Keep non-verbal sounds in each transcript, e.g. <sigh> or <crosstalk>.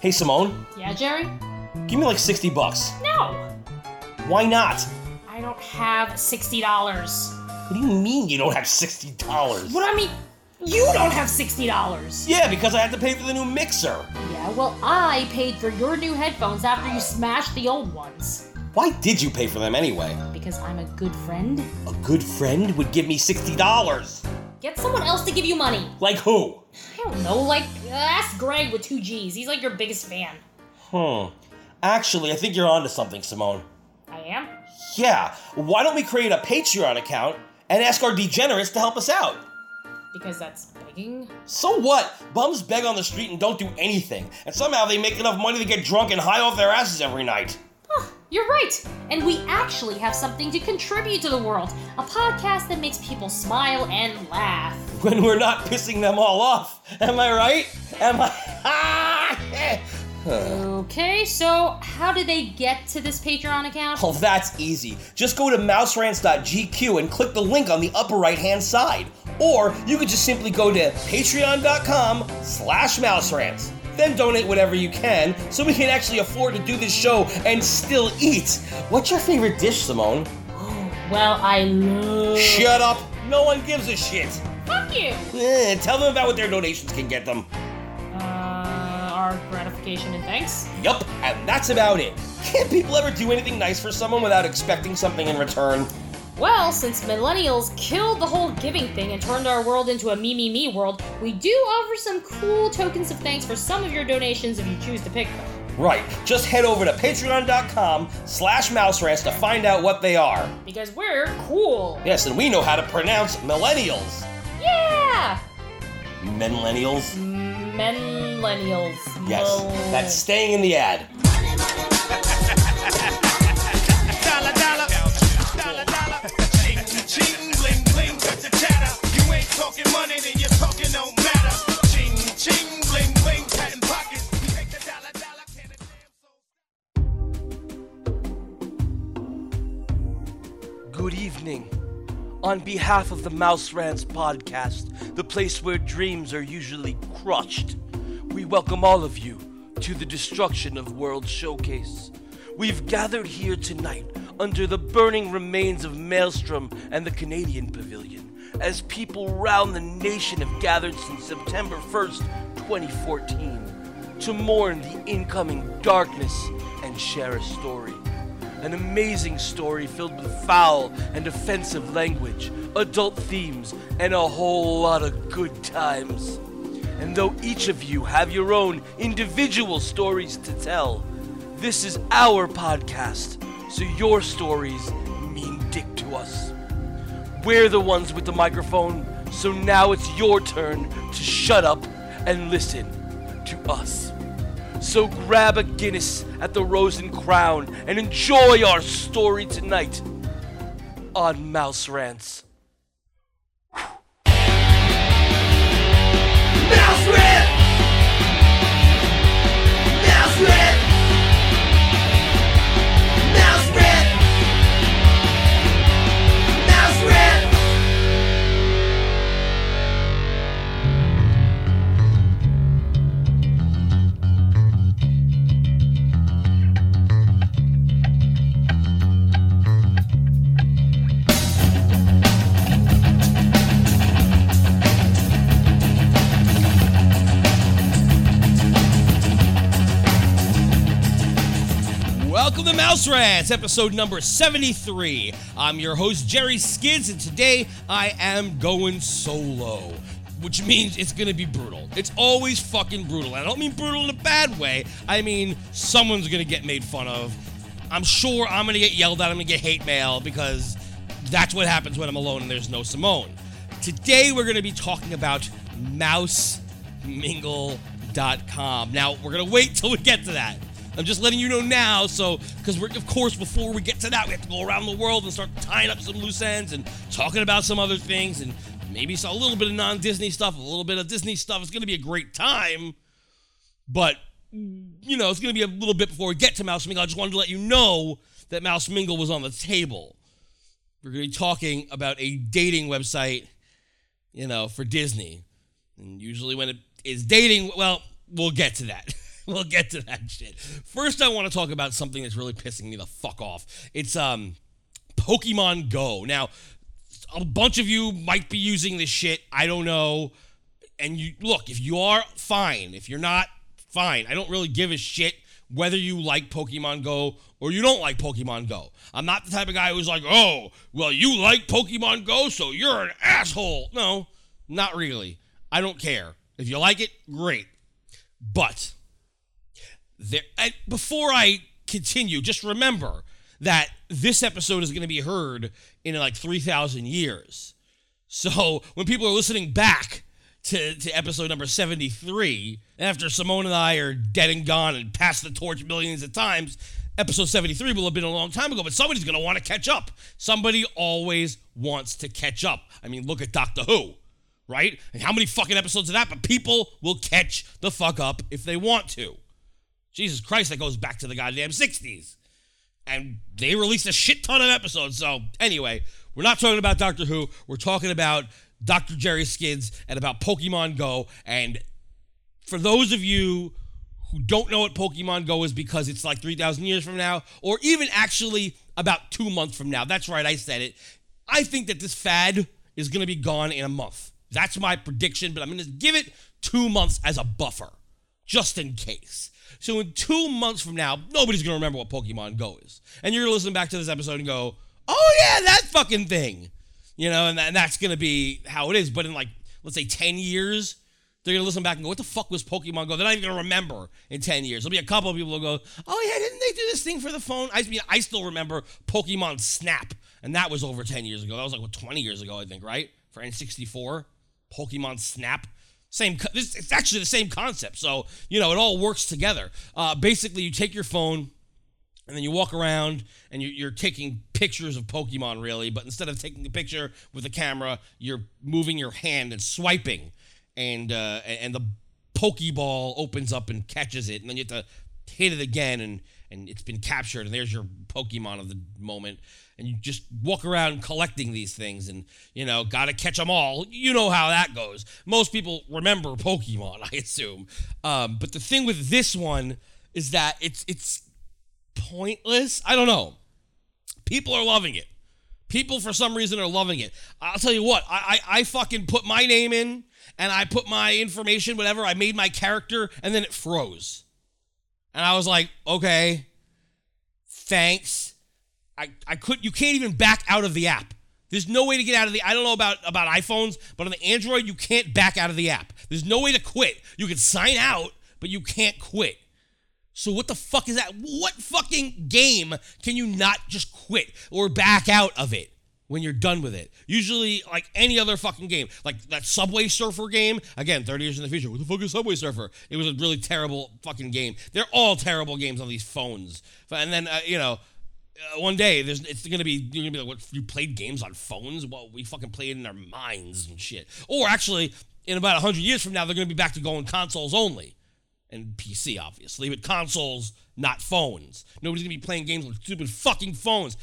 Hey, Simone, Yeah, Jerry? give me like 60 bucks. No. Why not? I don't have $60. What do you mean you don't have $60? What I mean, you don't have $60. Yeah, because I had to pay for the new mixer. Yeah, well, I paid for your new headphones after you smashed the old ones. Why did you pay for them anyway? Because I'm a good friend. A good friend would give me $60. Get someone else to give you money. Like who? I don't know, like, ask Greg with two G's. He's like your biggest fan. Hmm. Actually, I think you're onto something, Simone. I am? Yeah, why don't we create a Patreon account and ask our degenerates to help us out? Because that's begging. So what? Bums beg on the street and don't do anything, and somehow they make enough money to get drunk and high off their asses every night. You're right. And we actually have something to contribute to the world a podcast that makes people smile and laugh. When we're not pissing them all off. Am I right? Am I? <laughs> Okay, so how do they get to this Patreon account? Oh, that's easy. Just go to mouserants.gq and click the link on the upper right-hand side. Or you could just simply go to patreon.com slash mouserants. Then donate whatever you can so we can actually afford to do this show and still eat. What's your favorite dish, Simone? <gasps> Well, I love. Shut up! No one gives a shit. Fuck you! Eh, tell them about what their donations can get them. Uh, our gratification and thanks. Yup, and that's about it. Can't people ever do anything nice for someone without expecting something in return? Well, since millennials killed the whole giving thing and turned our world into a me me me world, we do offer some cool tokens of thanks for some of your donations if you choose to pick them. Right, just head over to patreon.com slash mouserants to find out what they are. Because we're cool. Yes, and we know how to pronounce millennials. Yeah! Millennials? Millennials. Yes, that's staying in the ad. <laughs> talking money, then your talking don't matter. Ching, ching, bling, bling, patent. Good evening. On behalf of the Mouse Rants podcast, the place where dreams are usually crushed, we welcome all of you to the Destruction of World Showcase. We've gathered here tonight under the burning remains of Maelstrom and the Canadian Pavilion as people round the nation have gathered since September 1st, 2014, to mourn the incoming darkness and share a story. An amazing story filled with foul and offensive language, adult themes, and a whole lot of good times. And though each of you have your own individual stories to tell, this is our podcast, so your stories mean dick to us. We're the ones with the microphone, so now it's your turn to shut up and listen to us. So grab a Guinness at the Rose and Crown and enjoy our story tonight on Mouse Rants. Mouse rant! Mouse rant! Mouse Rants, episode number 73. I'm your host, Jerry Skids, and today I am going solo, which means it's gonna be brutal. It's always fucking brutal. I don't mean brutal in a bad way, I mean someone's gonna get made fun of. I'm sure I'm gonna get yelled at, I'm gonna get hate mail because that's what happens when I'm alone and there's no Simone. Today we're gonna be talking about mousemingle.com. Now, we're gonna wait till we get to that. I'm just letting you know now, so because we're of course before we get to that, we have to go around the world and start tying up some loose ends and talking about some other things and maybe a little bit of non-Disney stuff, a little bit of Disney stuff. It's gonna be a great time, but you know it's gonna be a little bit before we get to Mouse Mingle. I just wanted to let you know that Mouse Mingle was on the table. We're gonna be talking about a dating website, you know, for Disney. And usually when it is dating, well, we'll get to that. <laughs> <laughs> we'll get to that shit. First, I want to talk about something that's really pissing me the fuck off. It's um, Pokemon Go. Now, a bunch of you might be using this shit. I don't know. And you look, if you are fine. If you're not, fine. I don't really give a shit whether you like Pokemon Go or you don't like Pokemon Go. I'm not the type of guy who's like, oh, well, you like Pokemon Go, so you're an asshole. No, not really. I don't care. If you like it, great. But there, and before I continue, just remember that this episode is going to be heard in like 3,000 years. So when people are listening back to, to episode number 73, after Simone and I are dead and gone and passed the torch millions of times, episode 73 will have been a long time ago, but somebody's going to want to catch up. Somebody always wants to catch up. I mean, look at Doctor Who, right? And how many fucking episodes of that? But people will catch the fuck up if they want to. Jesus Christ, that goes back to the goddamn 60s. And they released a shit ton of episodes. So, anyway, we're not talking about Doctor Who. We're talking about Dr. Jerry Skids and about Pokemon Go. And for those of you who don't know what Pokemon Go is because it's like 3,000 years from now, or even actually about two months from now, that's right, I said it. I think that this fad is going to be gone in a month. That's my prediction, but I'm going to give it two months as a buffer, just in case. So in two months from now, nobody's gonna remember what Pokemon Go is, and you're gonna listen back to this episode and go, "Oh yeah, that fucking thing," you know, and, that, and that's gonna be how it is. But in like, let's say, ten years, they're gonna listen back and go, "What the fuck was Pokemon Go?" They're not even gonna remember in ten years. There'll be a couple of people who go, "Oh yeah, didn't they do this thing for the phone?" I mean, I still remember Pokemon Snap, and that was over ten years ago. That was like what twenty years ago, I think, right? For N64, Pokemon Snap. Same, this, it's actually the same concept. So you know, it all works together. Uh, basically, you take your phone, and then you walk around and you, you're taking pictures of Pokemon, really. But instead of taking a picture with a camera, you're moving your hand and swiping, and uh, and the Pokeball opens up and catches it, and then you have to hit it again, and and it's been captured, and there's your Pokemon of the moment. And you just walk around collecting these things, and you know, gotta catch them all. You know how that goes. Most people remember Pokemon, <laughs> I assume. Um, but the thing with this one is that it's it's pointless. I don't know. People are loving it. People for some reason are loving it. I'll tell you what, I, I, I fucking put my name in and I put my information, whatever, I made my character, and then it froze. And I was like, okay, thanks. I, I could you can't even back out of the app. There's no way to get out of the I don't know about about iPhones, but on the Android you can't back out of the app. There's no way to quit. You can sign out, but you can't quit. So what the fuck is that? What fucking game can you not just quit or back out of it when you're done with it? Usually, like any other fucking game, like that Subway Surfer game. Again, 30 years in the future, what the fuck is Subway Surfer? It was a really terrible fucking game. They're all terrible games on these phones. And then uh, you know, uh, one day there's it's gonna be you're gonna be like, what? You played games on phones? Well, we fucking played in our minds and shit. Or actually, in about hundred years from now, they're gonna be back to going consoles only and PC, obviously, but consoles, not phones. Nobody's gonna be playing games on stupid fucking phones.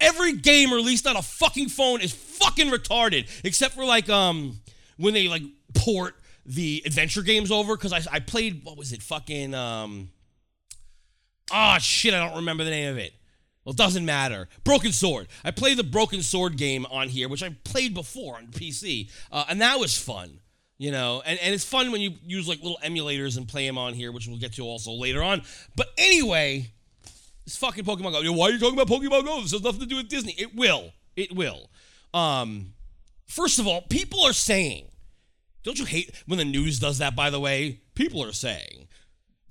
Every game released on a fucking phone is fucking retarded, except for like um when they like port the adventure games over. Because I, I played what was it fucking um ah shit I don't remember the name of it. Well, it doesn't matter. Broken Sword. I played the Broken Sword game on here, which I played before on PC, uh, and that was fun. You know, and, and it's fun when you use like little emulators and play them on here, which we'll get to also later on. But anyway, this fucking Pokemon Go. Why are you talking about Pokemon Go? This has nothing to do with Disney. It will. It will. Um, first of all, people are saying, don't you hate when the news does that, by the way? People are saying,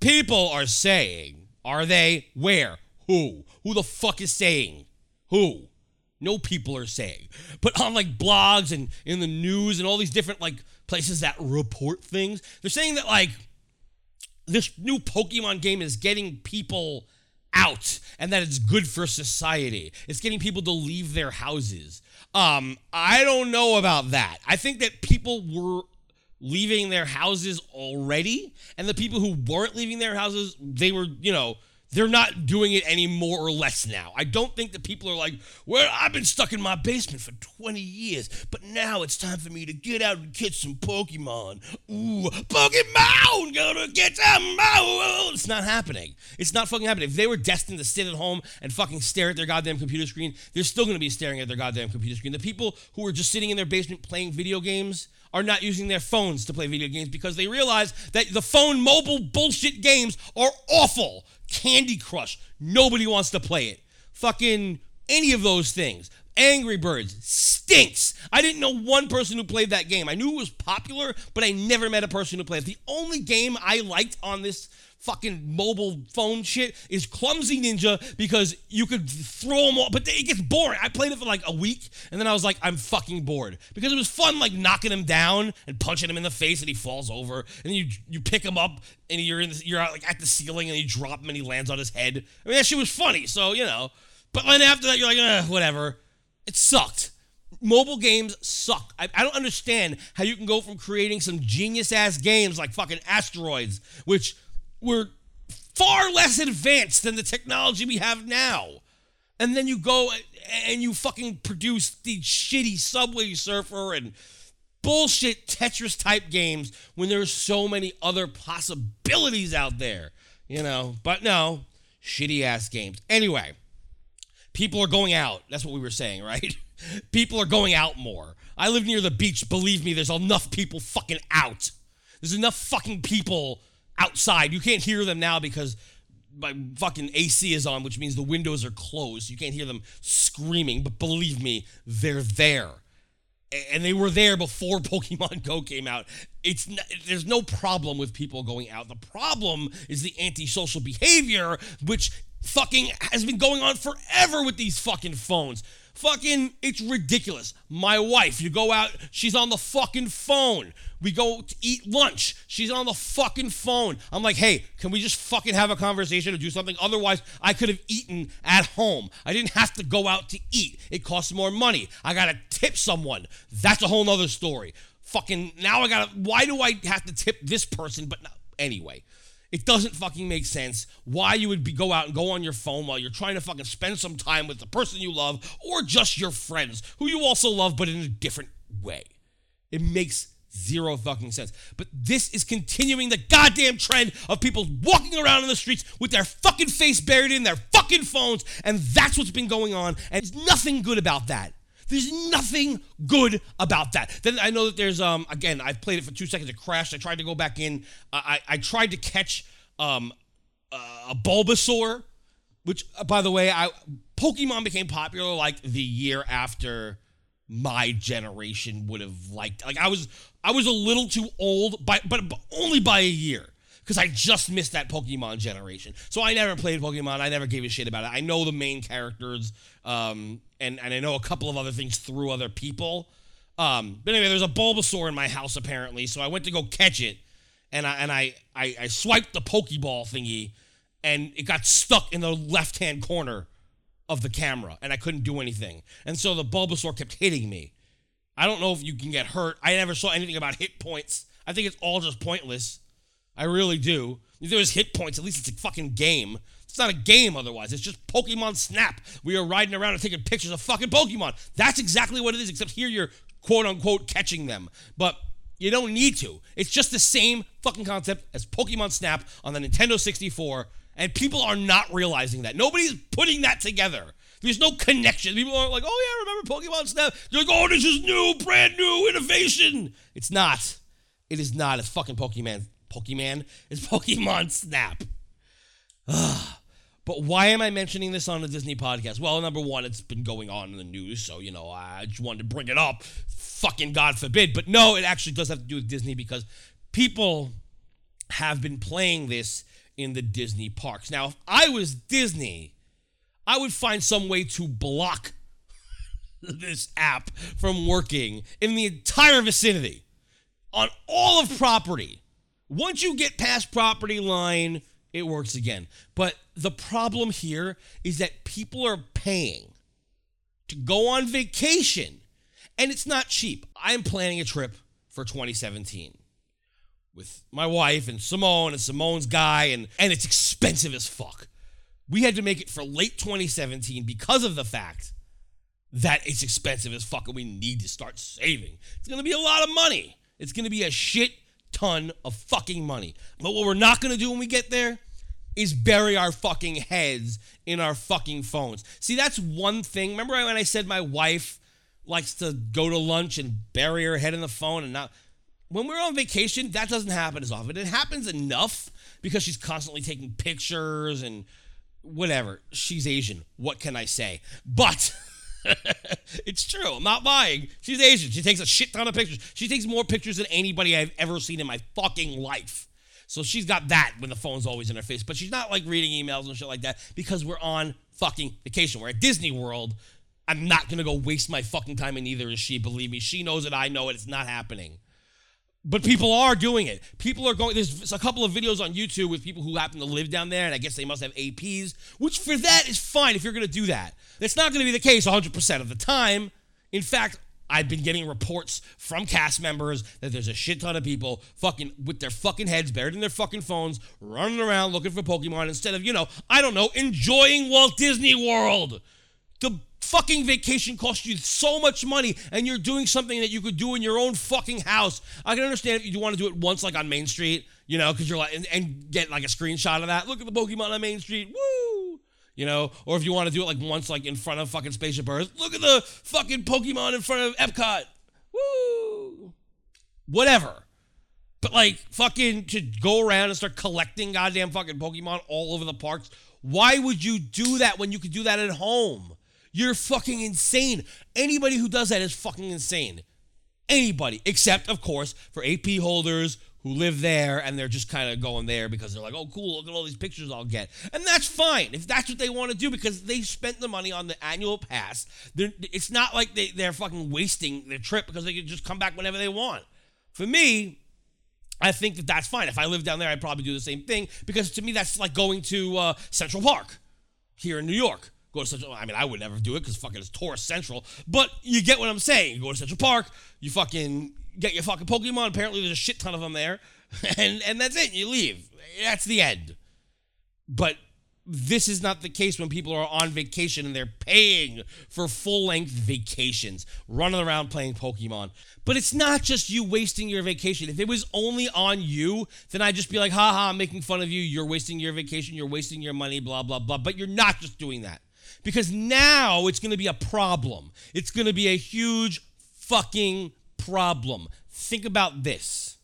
people are saying, are they? Where? Who? Who the fuck is saying? Who? No people are saying. But on like blogs and in the news and all these different like places that report things, they're saying that like this new Pokemon game is getting people out and that it's good for society. It's getting people to leave their houses. Um, I don't know about that. I think that people were leaving their houses already, and the people who weren't leaving their houses, they were, you know, They're not doing it any more or less now. I don't think that people are like, well, I've been stuck in my basement for 20 years, but now it's time for me to get out and catch some Pokemon. Ooh, Pokemon, gonna get some more. It's not happening. It's not fucking happening. If they were destined to sit at home and fucking stare at their goddamn computer screen, they're still gonna be staring at their goddamn computer screen. The people who are just sitting in their basement playing video games are not using their phones to play video games because they realize that the phone mobile bullshit games are awful. Candy Crush, nobody wants to play it. Fucking any of those things. Angry Birds stinks. I didn't know one person who played that game. I knew it was popular, but I never met a person who played it. The only game I liked on this fucking mobile phone shit is Clumsy Ninja because you could throw them all, but it gets boring. I played it for like a week and then I was like, I'm fucking bored because it was fun, like knocking him down and punching him in the face and he falls over, and you you pick him up and you're in the, you're like at the ceiling and you drop him and he lands on his head. I mean that shit was funny, so you know. But then after that, you're like, whatever. It sucked. Mobile games suck. I, I don't understand how you can go from creating some genius ass games like fucking Asteroids, which were far less advanced than the technology we have now. And then you go and you fucking produce these shitty Subway Surfer and bullshit Tetris type games when there's so many other possibilities out there, you know. But no, shitty ass games. Anyway, people are going out. That's what we were saying, right? <laughs> People are going out more. I live near the beach. Believe me, there's enough people fucking out. There's enough fucking people outside. You can't hear them now because my fucking AC is on, which means the windows are closed. You can't hear them screaming, but believe me, they're there. And they were there before <laughs> Pokemon Go came out. It's there's no problem with people going out. The problem is the antisocial behavior, which fucking has been going on forever with these fucking phones. Fucking, it's ridiculous. My wife, you go out, she's on the fucking phone. We go to eat lunch, she's on the fucking phone. I'm like, hey, can we just fucking have a conversation or do something? Otherwise, I could have eaten at home. I didn't have to go out to eat. It costs more money. I gotta tip someone. That's a whole nother story. Fucking, now I gotta, why do I have to tip this person? But no, anyway. It doesn't fucking make sense why you would be go out and go on your phone while you're trying to fucking spend some time with the person you love or just your friends who you also love but in a different way. It makes zero fucking sense. But this is continuing the goddamn trend of people walking around in the streets with their fucking face buried in their fucking phones and that's what's been going on and there's nothing good about that. There's nothing good about that. Then I know that there's um again I played it for two seconds. It crashed. I tried to go back in. I I, I tried to catch um a Bulbasaur, which uh, by the way I Pokemon became popular like the year after my generation would have liked. Like I was I was a little too old by but only by a year because I just missed that Pokemon generation. So I never played Pokemon. I never gave a shit about it. I know the main characters, um, and and I know a couple of other things through other people. Um, but anyway, there's a Bulbasaur in my house apparently, so I went to go catch it, and I and I I, I swiped the Pokeball thingy, and it got stuck in the left hand corner of the camera, and I couldn't do anything. And so the Bulbasaur kept hitting me. I don't know if you can get hurt. I never saw anything about hit points. I think it's all just pointless. I really do. If hit points, at least it's a fucking game. It's not a game otherwise. It's just Pokemon Snap. We are riding around and taking pictures of fucking Pokemon. That's exactly what it is, except here you're quote unquote catching them. But you don't need to. It's just the same fucking concept as Pokemon Snap on the Nintendo 64, and people are not realizing that. Nobody's putting that together. There's no connection. People aren't like, oh yeah, remember Pokemon Snap? They're like, oh, this is new, brand new innovation. It's not. It is not. It's fucking Pokemon. Pokemon. is <laughs> Pokemon Snap. But why am I mentioning this on a Disney podcast? Well, number one, it's been going on in the news, so you know I just wanted to bring it up. Fucking God forbid, but no, it actually does have to do with Disney because people have been playing this in the Disney parks. Now, if I was Disney, I would find some way to block <laughs> this app from working in the entire vicinity on all of property. Once you get past property line, it works again. But the problem here is that people are paying to go on vacation, and it's not cheap. I'm planning a trip for 2017 with my wife and Simone and Simone's guy, and, and it's expensive as fuck. We had to make it for late 2017 because of the fact that it's expensive as fuck and we need to start saving. It's gonna be a lot of money. It's gonna be a shit ton of fucking money. But what we're not gonna do when we get there is bury our fucking heads in our fucking phones. See, that's one thing. Remember when I said my wife likes to go to lunch and bury her head in the phone and not. When we're on vacation, that doesn't happen as often. It happens enough because she's constantly taking pictures and whatever. She's Asian. What can I say? But. <laughs> <laughs> it's true. I'm not lying. She's Asian. She takes a shit ton of pictures. She takes more pictures than anybody I've ever seen in my fucking life. So she's got that when the phone's always in her face. But she's not like reading emails and shit like that because we're on fucking vacation. We're at Disney World. I'm not gonna go waste my fucking time, and neither is she. Believe me, she knows it. I know it. It's not happening. But people are doing it. People are going. There's a couple of videos on YouTube with people who happen to live down there, and I guess they must have APs, which for that is fine if you're going to do that. That's not going to be the case 100% of the time. In fact, I've been getting reports from cast members that there's a shit ton of people fucking with their fucking heads buried in their fucking phones, running around looking for Pokemon instead of, you know, I don't know, enjoying Walt Disney World. The fucking vacation costs you so much money and you're doing something that you could do in your own fucking house. I can understand if you want to do it once, like on Main Street, you know, because you're like, and, and, get like a screenshot of that. Look at the Pokemon on Main Street. Woo! You know, or if you want to do it like once, like in front of fucking Spaceship Earth. Look at the fucking Pokemon in front of Epcot. Woo! Whatever. But like fucking to go around and start collecting goddamn fucking Pokemon all over the parks. Why would you do that when you could do that at home? You're fucking insane. Anybody who does that is fucking insane. Anybody, except of course for AP holders who live there and they're just kind of going there because they're like, oh, cool, look at all these pictures I'll get. And that's fine if that's what they want to do because they spent the money on the annual pass. They're, it's not like they, they're fucking wasting their trip because they can just come back whenever they want. For me, I think that that's fine. If I lived down there, I'd probably do the same thing because to me, that's like going to uh, Central Park here in New York. Go to Central. I mean, I would never do it because fucking it's Tourist Central. But you get what I'm saying. You go to Central Park. You fucking get your fucking Pokemon. Apparently, there's a shit ton of them there, <laughs> and and that's it. You leave. That's the end. But this is not the case when people are on vacation and they're paying for full length vacations, running around playing Pokemon. But it's not just you wasting your vacation. If it was only on you, then I'd just be like, haha, I'm making fun of you. You're wasting your vacation. You're wasting your money, blah, blah, blah. But you're not just doing that because now it's going to be a problem. It's going to be a huge fucking problem. Think about this.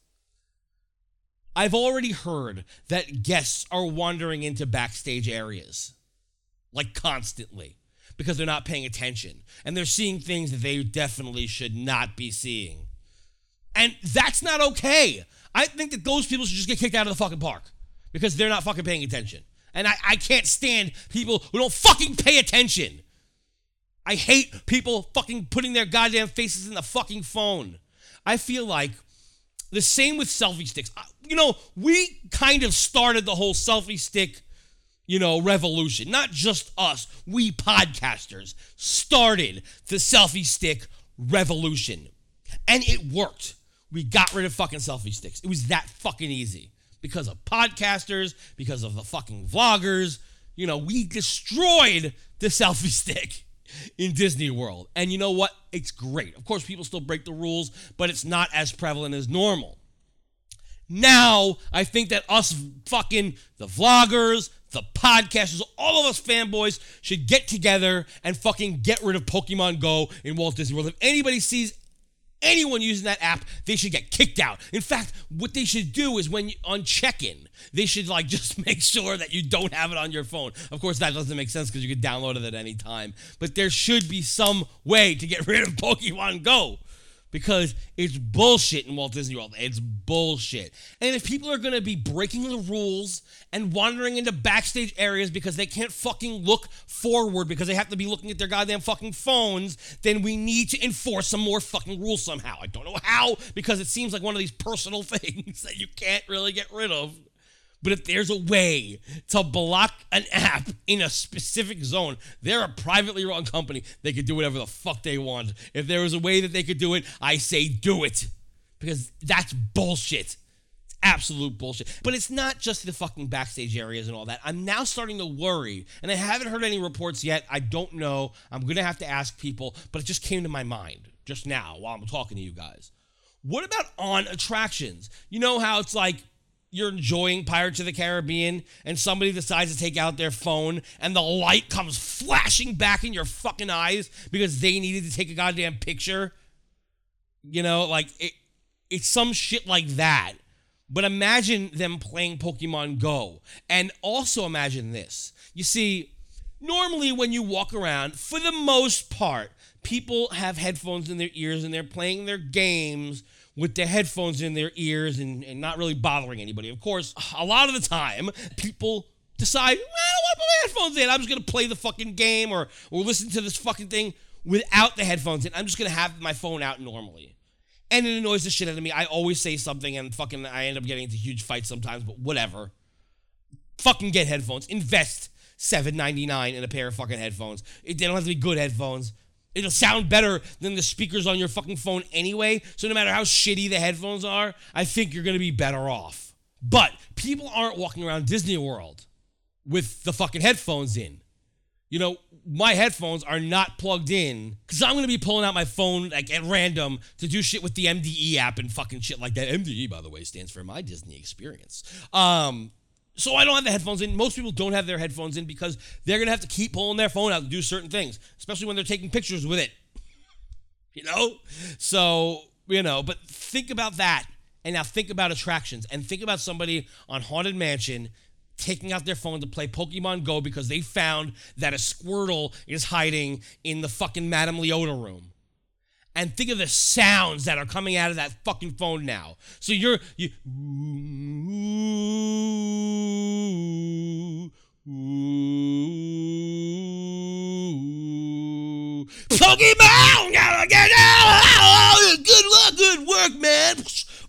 I've already heard that guests are wandering into backstage areas like constantly because they're not paying attention and they're seeing things that they definitely should not be seeing. And that's not okay. I think that those people should just get kicked out of the fucking park because they're not fucking paying attention. And I, I can't stand people who don't fucking pay attention. I hate people fucking putting their goddamn faces in the fucking phone. I feel like the same with selfie sticks. You know, we kind of started the whole selfie stick, you know, revolution. Not just us, we podcasters started the selfie stick revolution. And it worked. We got rid of fucking selfie sticks. It was that fucking easy. Because of podcasters, because of the fucking vloggers. You know, we destroyed the selfie <laughs> stick in Disney World. And you know what? It's great. Of course, people still break the rules, but it's not as prevalent as normal. Now, I think that us fucking the vloggers, the podcasters, all of us fanboys should get together and fucking get rid of Pokemon Go in Walt Disney World. If anybody sees anyone using that app, they should get kicked out. In fact, what they should do is when you, on check-in, they should like <laughs> just make sure that you don't have it on your phone. Of course, that doesn't make sense because you could download it at any time. But there should be some way to get rid of <laughs> Pokemon Go because it's bullshit in Walt Disney World. It's bullshit. And if people are going to be breaking the rules and wandering into backstage areas because they can't fucking look forward because they have to be looking at their goddamn fucking phones, then we need to enforce some more fucking rules somehow. I don't know how because it seems like one of these personal <laughs> things that you can't really get rid of. But if there's a way to block an app in a specific zone, they're a privately run company. They could do whatever the fuck they want. If there was a way that they could do it, I say do it. Because that's bullshit. Absolute bullshit. But it's not just the fucking backstage areas and all that. I'm now starting to worry, and I haven't heard any reports yet. I don't know. I'm gonna have to ask people, but it just came to my mind just now while I'm talking to you guys. What about on attractions? You know how it's like you're enjoying Pirates of the Caribbean and somebody decides to take out their phone and the light comes flashing back in your fucking eyes because they needed to take a goddamn picture? You know, like it, it's some shit like that. But imagine them playing Pokemon Go. And also imagine this. You see, normally when you walk around, for the most part, people have headphones in their ears and they're playing their games with their headphones in their ears and, and not really bothering anybody. Of course, a lot of the time, people decide, well, I don't want to put my headphones in. I'm just going to play the fucking game or, or listen to this fucking thing without the headphones in. I'm just going to have my phone out normally. And it annoys the shit out of me. I always say something and fucking I end up getting into huge fights sometimes, but whatever. Fucking get headphones. Invest $7.99 in a pair of fucking headphones. It, they don't have to be good headphones. It'll sound better than the speakers on your fucking phone anyway. So no matter how shitty the headphones are, I think you're gonna be better off. But people aren't walking around Disney World with the fucking headphones in. You know, my headphones are not plugged in because I'm gonna be pulling out my phone like at random to do shit with the MDE app and fucking shit like that. MDE, by the way, stands for my Disney experience. Um, so I don't have the headphones in. Most people don't have their headphones in because they're gonna have to keep pulling their phone out to do certain things, especially when they're taking pictures with it. <laughs> You know? So, you know, but think about that. And now think about attractions and think about somebody on Haunted Mansion taking out their phone to play Pokemon Go because they found that a Squirtle is hiding in the fucking Madame Leota room. And think of the sounds that are coming out of that fucking phone now. So you're you Pokemon, gotta get out! Good luck, good work, man.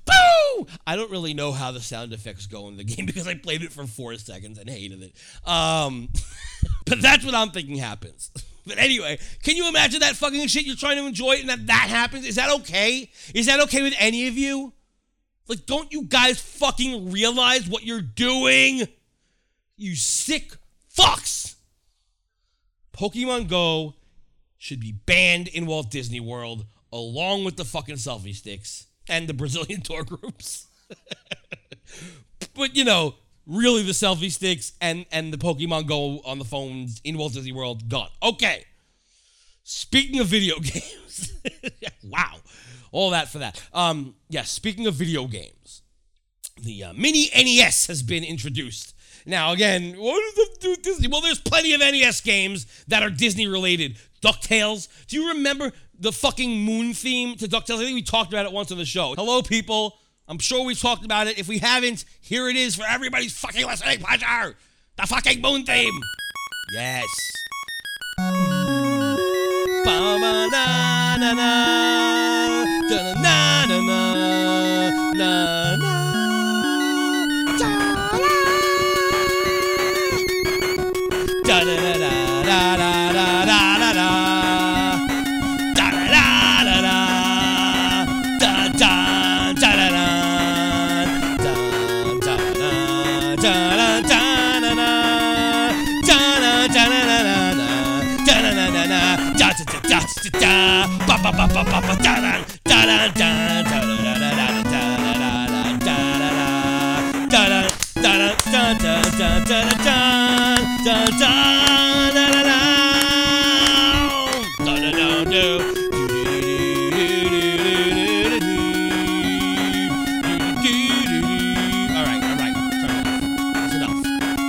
Boo! I don't really know how the sound effects go in the game <laughs> because I played it for four seconds and hated it. Um, <laughs> but that's what I'm thinking happens. <laughs> But anyway, can you imagine that fucking shit you're trying to enjoy it and that that happens? Is that okay? Is that okay with any of you? Like, don't you guys fucking realize what you're doing? You sick fucks. Pokemon Go should be banned in Walt Disney World along with the fucking selfie sticks and the Brazilian <laughs> tour groups. <laughs> but you know, really the selfie sticks and and the Pokemon Go on the phones in Walt Disney World gone. Okay. Speaking of video <laughs> games, wow, all that for that. Um, yes. speaking of video games, the uh, mini NES has been introduced. Now, again, what does that do with Disney? Well, there's plenty of NES games that are Disney related. DuckTales. Do you remember the fucking moon theme to DuckTales? I think we talked about it once on the show. Hello, people. I'm sure we've talked about it. If we haven't, here it is for everybody's fucking listening pleasure. The fucking moon theme. Yes. Ba-ba-na-na-na. Da-na-na-na-na. Na-na. Da-da-da-da-da-da-da-da-da.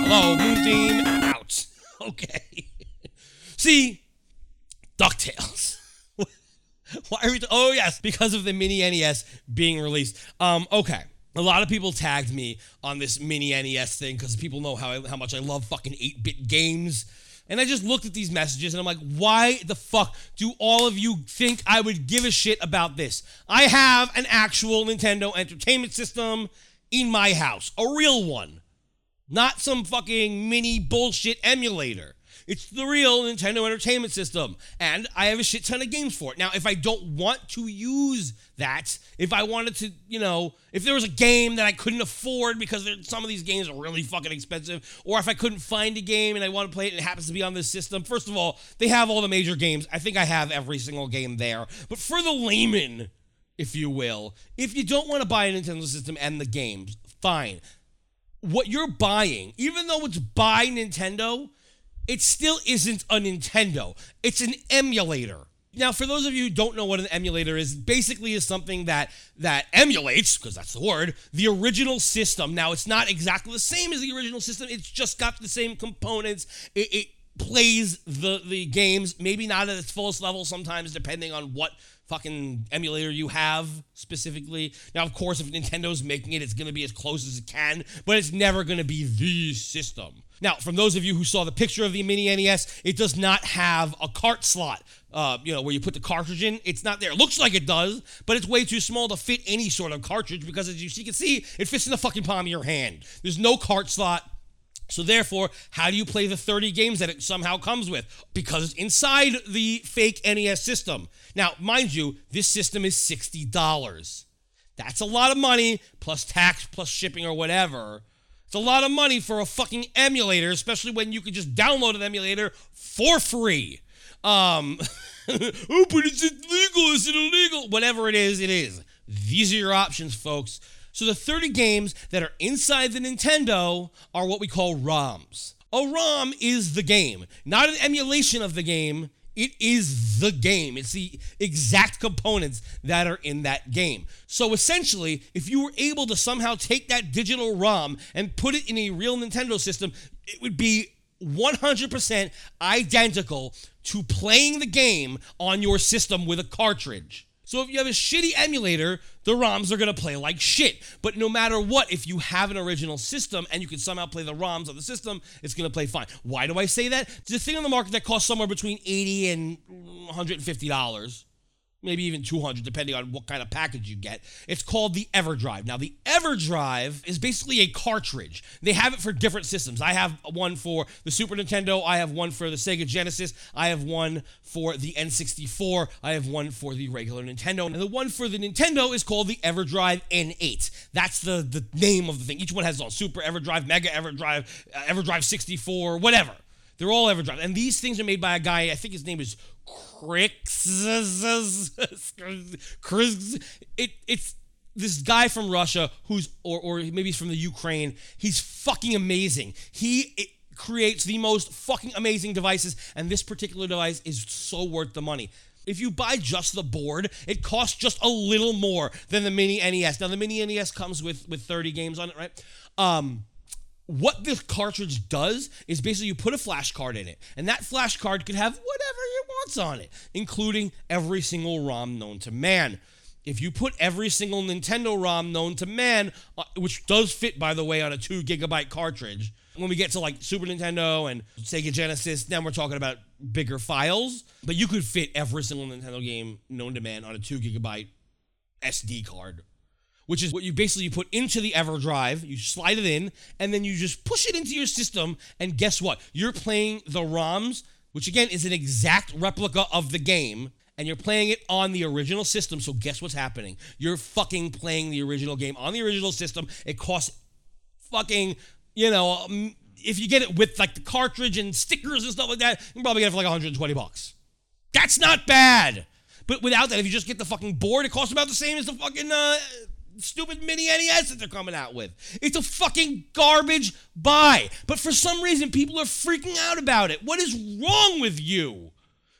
Hello, moon theme out. <laughs> Okay. See, DuckTales. <laughs> Why are we? T- oh yes, because of the mini NES being released. Um, okay. A lot of people tagged me on this mini NES thing because people know how I, how much I love fucking 8-bit games. And I just looked at these messages and I'm like, why the fuck do all of you think I would give a shit about this? I have an actual Nintendo Entertainment System in my house, a real one, not some fucking mini bullshit emulator. It's the real Nintendo Entertainment System, and I have a shit ton of games for it. Now, if I don't want to use that, if I wanted to, you know, if there was a game that I couldn't afford because there, some of these games are really fucking expensive, or if I couldn't find a game and I want to play it and it happens to be on this system, first of all, they have all the major games. I think I have every single game there. But for the layman, if you will, if you don't want to buy a Nintendo system and the games, fine. What you're buying, even though it's by Nintendo, it still isn't a Nintendo. It's an emulator. Now, for those of you who don't know what an emulator is, basically is something that that emulates, because that's the word, the original system. Now, it's not exactly the same as the original system. It's just got the same components. It, it plays the the games, maybe not at its fullest level sometimes, depending on what fucking emulator you have specifically. Now, of course, if Nintendo's making it, it's going to be as close as it can, but it's never going to be the system. Now, from those of you who saw the picture of the mini NES, it does not have a cart slot. Uh, you know, where you put the cartridge in, it's not there. It looks like it does, but it's way too small to fit any sort of cartridge because, as you can see, it fits in the fucking palm of your hand. There's no cart slot. So therefore, how do you play the 30 games that it somehow comes with? Because it's inside the fake NES system. Now, mind you, this system is $60. That's a lot of money, plus tax, plus shipping or whatever. It's a lot of money for a fucking emulator, especially when you can just download an emulator for free. Um, <laughs> oh, but is it legal? Is it illegal? Whatever it is, it is. These are your options, folks. So the 30 games that are inside the Nintendo are what we call ROMs. A ROM is the game, not an emulation of the game. It is the game. It's the exact components that are in that game. So essentially, if you were able to somehow take that digital ROM and put it in a real Nintendo system, it would be 100% identical to playing the game on your system with a cartridge. So if you have a shitty emulator, the ROMs are going to play like shit. But no matter what, if you have an original system and you can somehow play the ROMs on the system, it's going to play fine. Why do I say that? A thing on the market that costs somewhere between 80 and 150 dollars maybe even 200 depending on what kind of package you get. It's called the everdrive. Now the everdrive is basically a cartridge. They have it for different systems. I have one for the super nintendo i have one for the sega genesis i have one for the n64 i have one for the regular nintendo. And the one for the nintendo is called the everdrive n8 that's the, the name of the thing. Each one has own super everdrive mega everdrive uh, everdrive 64 whatever they're all Everdrive. And these things are made by a guy, I think his name is Krikzz. It, it's this guy from Russia who's, or, or maybe he's from the Ukraine. He's fucking amazing. He it, creates the most fucking amazing devices, and this particular device is so worth the money. If you buy just the board, it costs just a little more than the mini NES. Now the mini NES comes with with 30 games on it, right? Um, what this cartridge does is basically you put a flash card in it, and that flash card could have whatever it wants on it, including every single ROM known to man. If you put every single Nintendo ROM known to man, uh, which does fit, by the way, on a two gigabyte cartridge, when we get to like Super Nintendo and Sega Genesis, then we're talking about bigger files. But you could fit every single Nintendo game known to man on a two gigabyte SD card which is what you basically put into the EverDrive. You slide it in, and then you just push it into your system. And guess what? You're playing the ROMs, which again is an exact replica of the game. And you're playing it on the original system. So guess what's happening? You're fucking playing the original game on the original system. It costs fucking, you know, um, if you get it with like the cartridge and stickers and stuff like that, you can probably get it for like 120 bucks. That's not bad. But without that, if you just get the fucking board, it costs about the same as the fucking uh, stupid mini NES that they're coming out with. It's a fucking garbage buy. But for some reason, people are freaking out about it. What is wrong with you?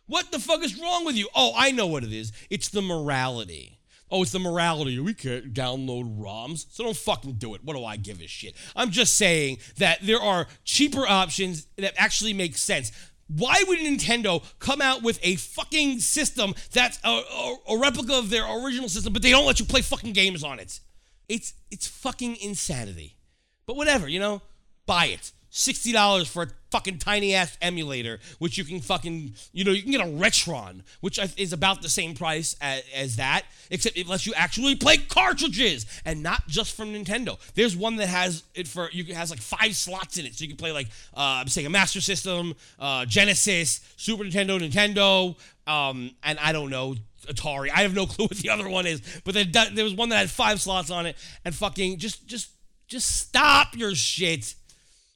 What the fuck is wrong with you? Oh, I know what it is. It's the morality. Oh, it's the morality. We can't download ROMs, so don't fucking do it. What do I give a shit? I'm just saying that there are cheaper options that actually make sense. Why would Nintendo come out with a fucking system that's a, a, a, replica of their original system, but they don't let you play fucking games on it? It's it's fucking insanity. But whatever, you know, buy it. Sixty dollars for a fucking tiny ass emulator, which you can fucking, you know, you can get a Retron, which is about the same price as, as that, except it lets you actually play cartridges and not just from Nintendo. There's one that has it for you has like five slots in it, so you can play like uh, I'm saying a Master System, uh, Genesis, Super Nintendo, Nintendo, um, and I don't know Atari. I have no <laughs> clue what the other one is, but there, there was one that had five slots on it, and fucking just just just stop your shit.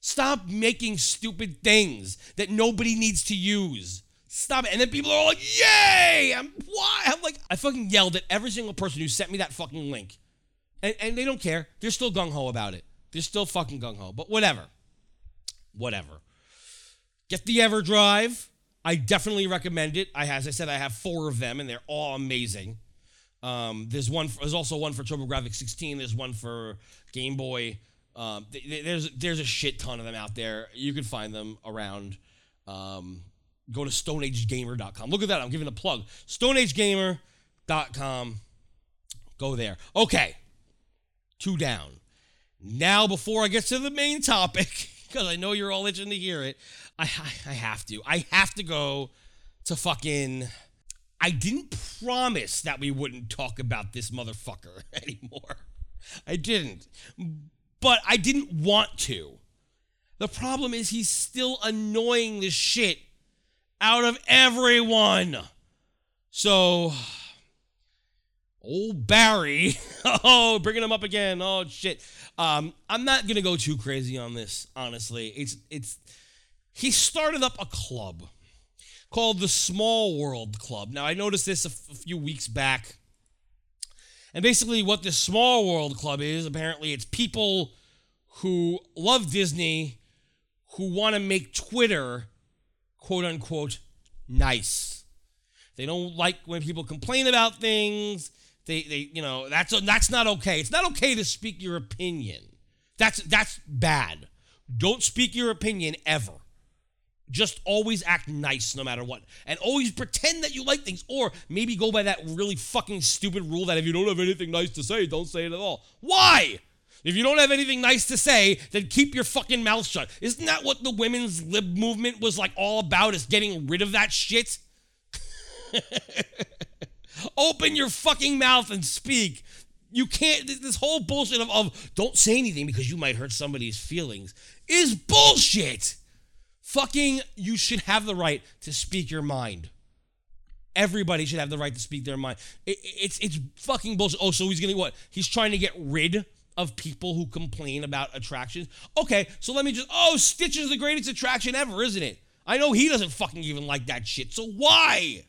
Stop making stupid things that nobody needs to use. Stop it. And then people are all like, yay! I'm why? I'm like, I fucking yelled at every single person who sent me that fucking link. And, and they don't care. They're still gung ho about it. They're still fucking gung ho. But whatever. Whatever. Get the EverDrive. I definitely recommend it. I, as I said, I have four of them, and they're all amazing. Um, there's one. For, there's also one for TurboGrafx 16. There's one for Game Boy. Um, th- th- there's there's a shit ton of them out there. You can find them around. Um, go to StoneAgeGamer.com. Look at that. I'm giving a plug. StoneAgeGamer.com. Go there. Okay. Two down. Now, before I get to the main topic, <laughs> because I know you're all itching to hear it, I, I I have to. I have to go to fucking. I didn't promise that we wouldn't talk about this motherfucker <laughs> anymore. I didn't. But I didn't want to. The problem is he's still annoying the shit out of everyone. So, <sighs> old Barry, <laughs> oh, bringing him up again. Oh shit. Um, I'm not gonna go too crazy on this. Honestly, it's it's. He started up a club called the Small World Club. Now, I noticed this a, f- a few weeks back. And basically, what the Small World Club is apparently, it's people who love Disney who want to make Twitter, quote unquote, nice. They don't like when people complain about things. They, they, you know, that's that's not okay. It's not okay to speak your opinion. That's that's bad. Don't speak your opinion ever. Just always act nice no matter what. And always pretend that you like things. Or maybe go by that really fucking stupid rule that if you don't have anything nice to say, don't say it at all. Why? If you don't have anything nice to say, then keep your fucking mouth shut. Isn't that what the women's lib movement was like all about? Is getting rid of that shit? <laughs> Open your fucking mouth and speak. You can't, this whole bullshit of, of don't say anything because you might hurt somebody's feelings is bullshit. Fucking, you should have the right to speak your mind. Everybody should have the right to speak their mind. It, it's it's fucking bullshit. Oh, so he's gonna what? He's trying to get rid of people who complain about attractions. Okay, so let me just. Oh, Stitch is the greatest attraction ever, isn't it? I know he doesn't fucking even like that shit. So why?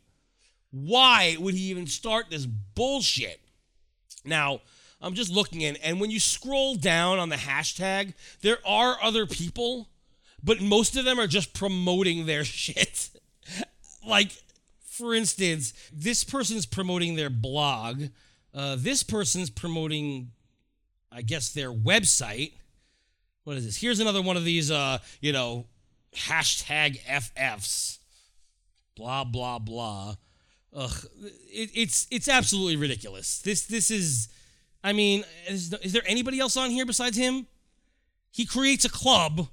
Why would he even start this bullshit? Now, I'm just looking in, and when you scroll down on the hashtag, there are other people, but most of them are just promoting their <laughs> shit. like, for instance, this person's promoting their blog. Uh, this person's promoting, I guess, their website. What is this? Here's another one of these, uh, you know, hashtag FFs. Blah blah blah. Ugh, it, it's it's absolutely ridiculous. This this is, I mean, is, is there anybody else on here besides him? He creates a club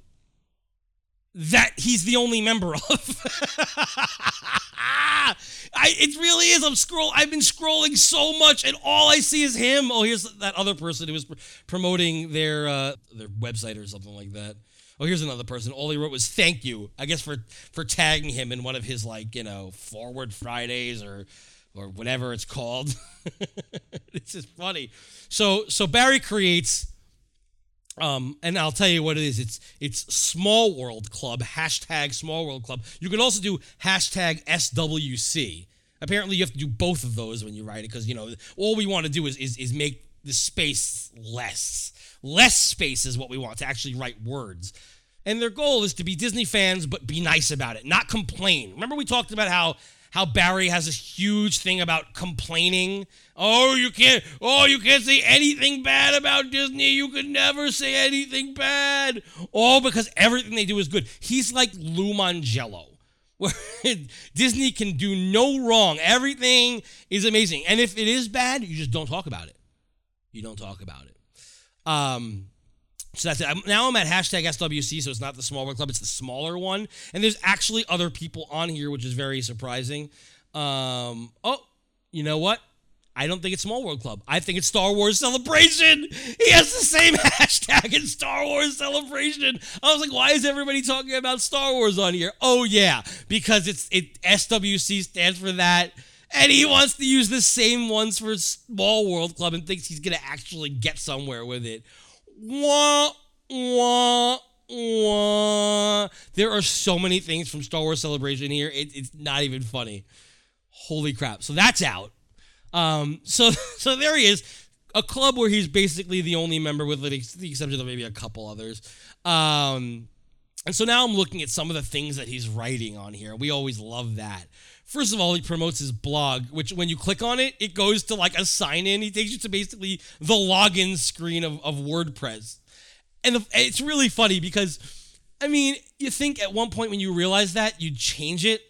that he's the only member of. <laughs> I it really is. I'm scroll. I've been scrolling so much, and all I see is him. Oh, here's that other person who was pr- promoting their uh, their website or something like that. Oh, here's another person. All he wrote was "thank you." I guess for for tagging him in one of his like you know Forward Fridays or or whatever it's called. <laughs> it's just funny. So so Barry creates. Um, and I'll tell you what it is. It's it's Small World Club hashtag Small World Club. You can also do hashtag SWC. Apparently, you have to do both of those when you write it because you know all we want to do is is is make the space less. Less space is what we want to actually write words. And their goal is to be Disney fans, but be nice about it, not complain. Remember we talked about how how Barry has this huge thing about complaining. Oh, you can't. Oh, you can't say anything bad about Disney. You could never say anything bad. All because everything they do is good. He's like Lou Mongello, <laughs> where Disney can do no wrong. Everything is amazing, and if it is bad, you just don't talk about it. You don't talk about it. Um, So that's it. I'm, now I'm at hashtag SWC, so it's not the small world club, it's the smaller one. And there's actually other people on here, which is very surprising. Um, oh, you know what? I don't think it's Small World Club. I think it's Star Wars Celebration. <laughs> He has the same <laughs> hashtag in Star Wars Celebration. I was like, why is everybody talking about Star Wars on here? Oh yeah, because it's it SWC stands for that. And he wants to use the same ones for Small World Club and thinks he's gonna actually get somewhere with it. Wah wah wah. There are so many things from Star Wars Celebration here. It, it's not even funny. Holy crap! So that's out. Um, so <laughs> so there he is, a club where he's basically the only member, with the, exception of maybe a couple others. Um, and so now I'm looking at some of the things that he's writing on here. We always love that. First of all, he promotes his blog, which when you click on it, it goes to like a sign in. He takes you to basically the login screen of, of WordPress. And the, it's really funny because, I mean, you think at one point when you realize that, you'd change it.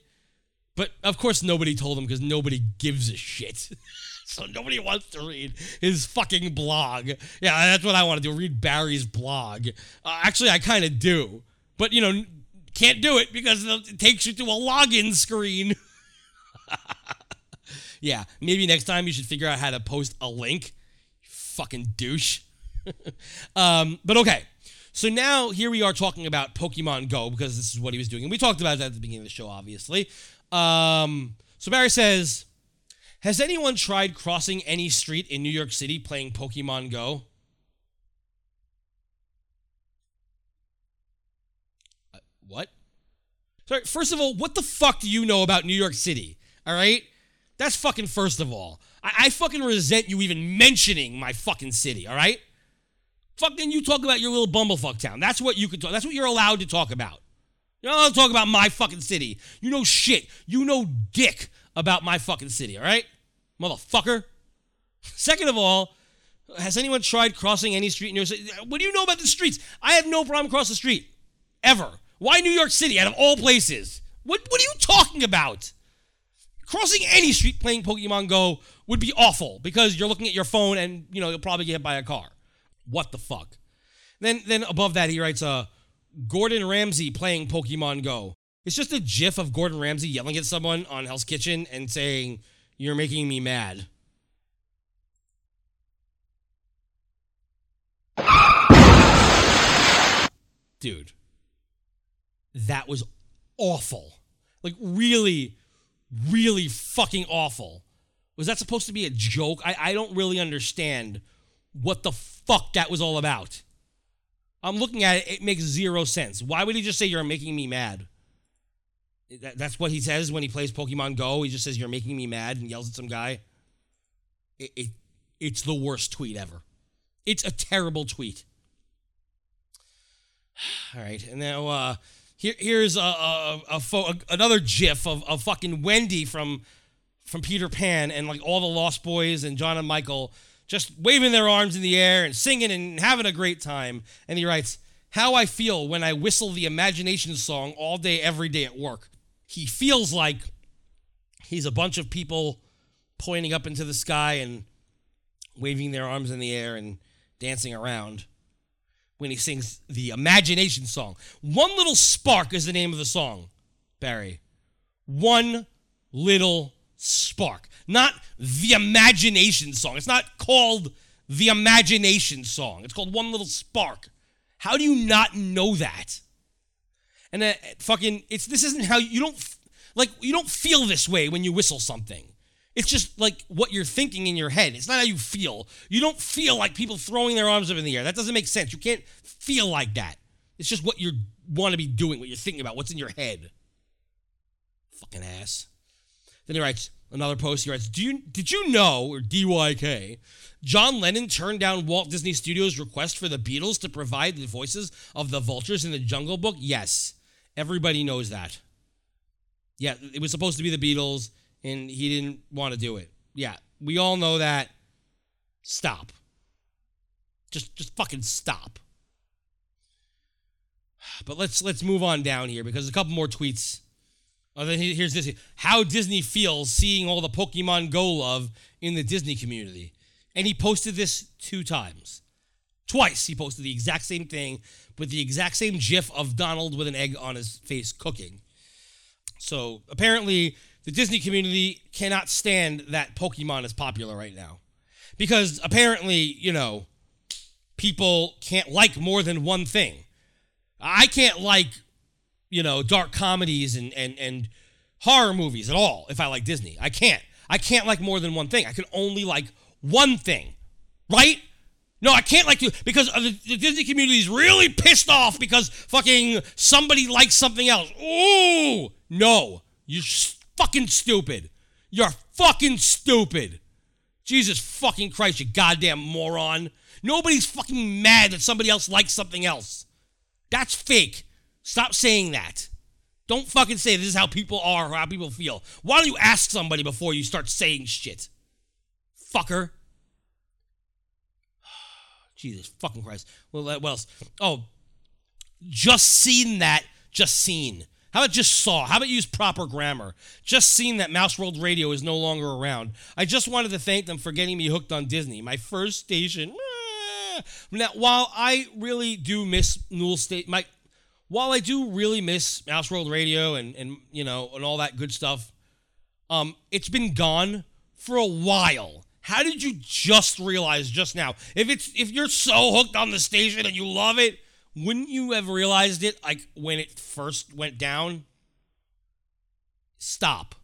But of course, nobody told him because nobody gives a shit. <laughs> so nobody wants to read his fucking blog. Yeah, that's what I want to do read Barry's blog. Uh, actually, I kind of do. But, you know, can't do it because it takes you to a login screen. <laughs> <laughs> yeah, maybe next time you should figure out how to post a link. You fucking douche. <laughs> um, but okay. So now here we are talking about Pokemon Go because this is what he was doing. And we talked about that at the beginning of the show, obviously. Um, so Barry says, Has anyone tried crossing any street in New York City playing Pokemon Go? Uh, what? Sorry, first of all, what the fuck do you know about New York City? All right? That's fucking first of all. I, I fucking resent you even mentioning my fucking city, all right? Fucking you talk about your little bumblefuck town. That's what you can talk. That's what you're allowed to talk about. You're not allowed to talk about my fucking city. You know shit. You know dick about my fucking city, all right? Motherfucker. Second of all, has anyone tried crossing any street in York City? What do you know about the streets? I have no problem crossing the street. Ever. Why New York City out of all places? What what are you talking about? Crossing any street playing Pokemon Go would be awful because you're looking at your phone and you know you'll probably get hit by a car. What the fuck? Then then above that he writes uh Gordon Ramsay playing Pokemon Go. It's just a gif of Gordon Ramsay yelling at someone on Hell's Kitchen and saying, You're making me mad. Dude, that was awful. Like, really, really fucking awful. Was that supposed to be a joke? I, I don't really understand what the fuck that was all about. I'm looking at it, it makes zero sense. Why would he just say you're making me mad? That, that's what he says when he plays Pokemon Go. He just says you're making me mad and yells at some guy. It, it it's the worst tweet ever. It's a terrible tweet. <sighs> All right, and now uh, here here's a, a, a, fo- another GIF of, of fucking Wendy from from Peter Pan and like all the Lost Boys and John and Michael just waving their arms in the air and singing and having a great time. And he writes, How I feel when I whistle the imagination song all day, every day at work. He feels like he's a bunch of people pointing up into the sky and waving their arms in the air and dancing around when he sings the imagination song. One Little Spark is the name of the song, Barry. One Little Spark not the imagination song. It's not called the imagination song. It's called One Little Spark. How do you not know that? And uh, fucking, it's this isn't how you don't like you don't feel this way when you whistle something. It's just like what you're thinking in your head. It's not how you feel. You don't feel like people throwing their arms up in the air. That doesn't make sense. You can't feel like that. It's just what you want to be doing, what you're thinking about, what's in your head. Fucking ass. Then he writes, another post he writes, Do you did you know, or DYK, John Lennon turned down Walt Disney Studios' request for the Beatles to provide the voices of the vultures in the Jungle Book? Yes. Everybody knows that. Yeah, it was supposed to be the Beatles, and he didn't want to do it. Yeah, we all know that. Stop. Just just fucking stop. But let's let's move on down here because a couple more tweets Oh, then here's this: how Disney feels seeing all the Pokemon Go love in the Disney community, and he posted this two times. Twice he posted the exact same thing with the exact same gif of Donald with an egg on his face cooking. So apparently, the Disney community cannot stand that Pokemon is popular right now. Because apparently, you know, people can't like more than one thing. I can't like, you know, dark comedies and, and, and horror movies at all if I like Disney. I can't. I can't like more than one thing. I can only like one thing, right? No, I can't like you because the, the Disney community is really pissed off because fucking somebody likes something else. Ooh, no, you're s- fucking stupid. You're fucking stupid. Jesus fucking Christ, you goddamn moron. Nobody's fucking mad that somebody else likes something else. That's fake. Stop saying that. Don't fucking say this is how people are or how people feel. Why don't you ask somebody before you start saying shit? Fucker. <sighs> Jesus fucking Christ. Well, uh, what else? Oh, just seen that. Just seen. How about just saw? How about use proper grammar? Just seen that Mouse World Radio is no longer around. I just wanted to thank them for getting me hooked on Disney. My first station. Now, while I really do miss Newell State, my while I do really miss Mouse World Radio and and you know and all that good stuff, um, it's been gone for a while. How did you just realize just now? If it's if you're so hooked on the station and you love it, wouldn't you have realized it like when it first went down? Stop.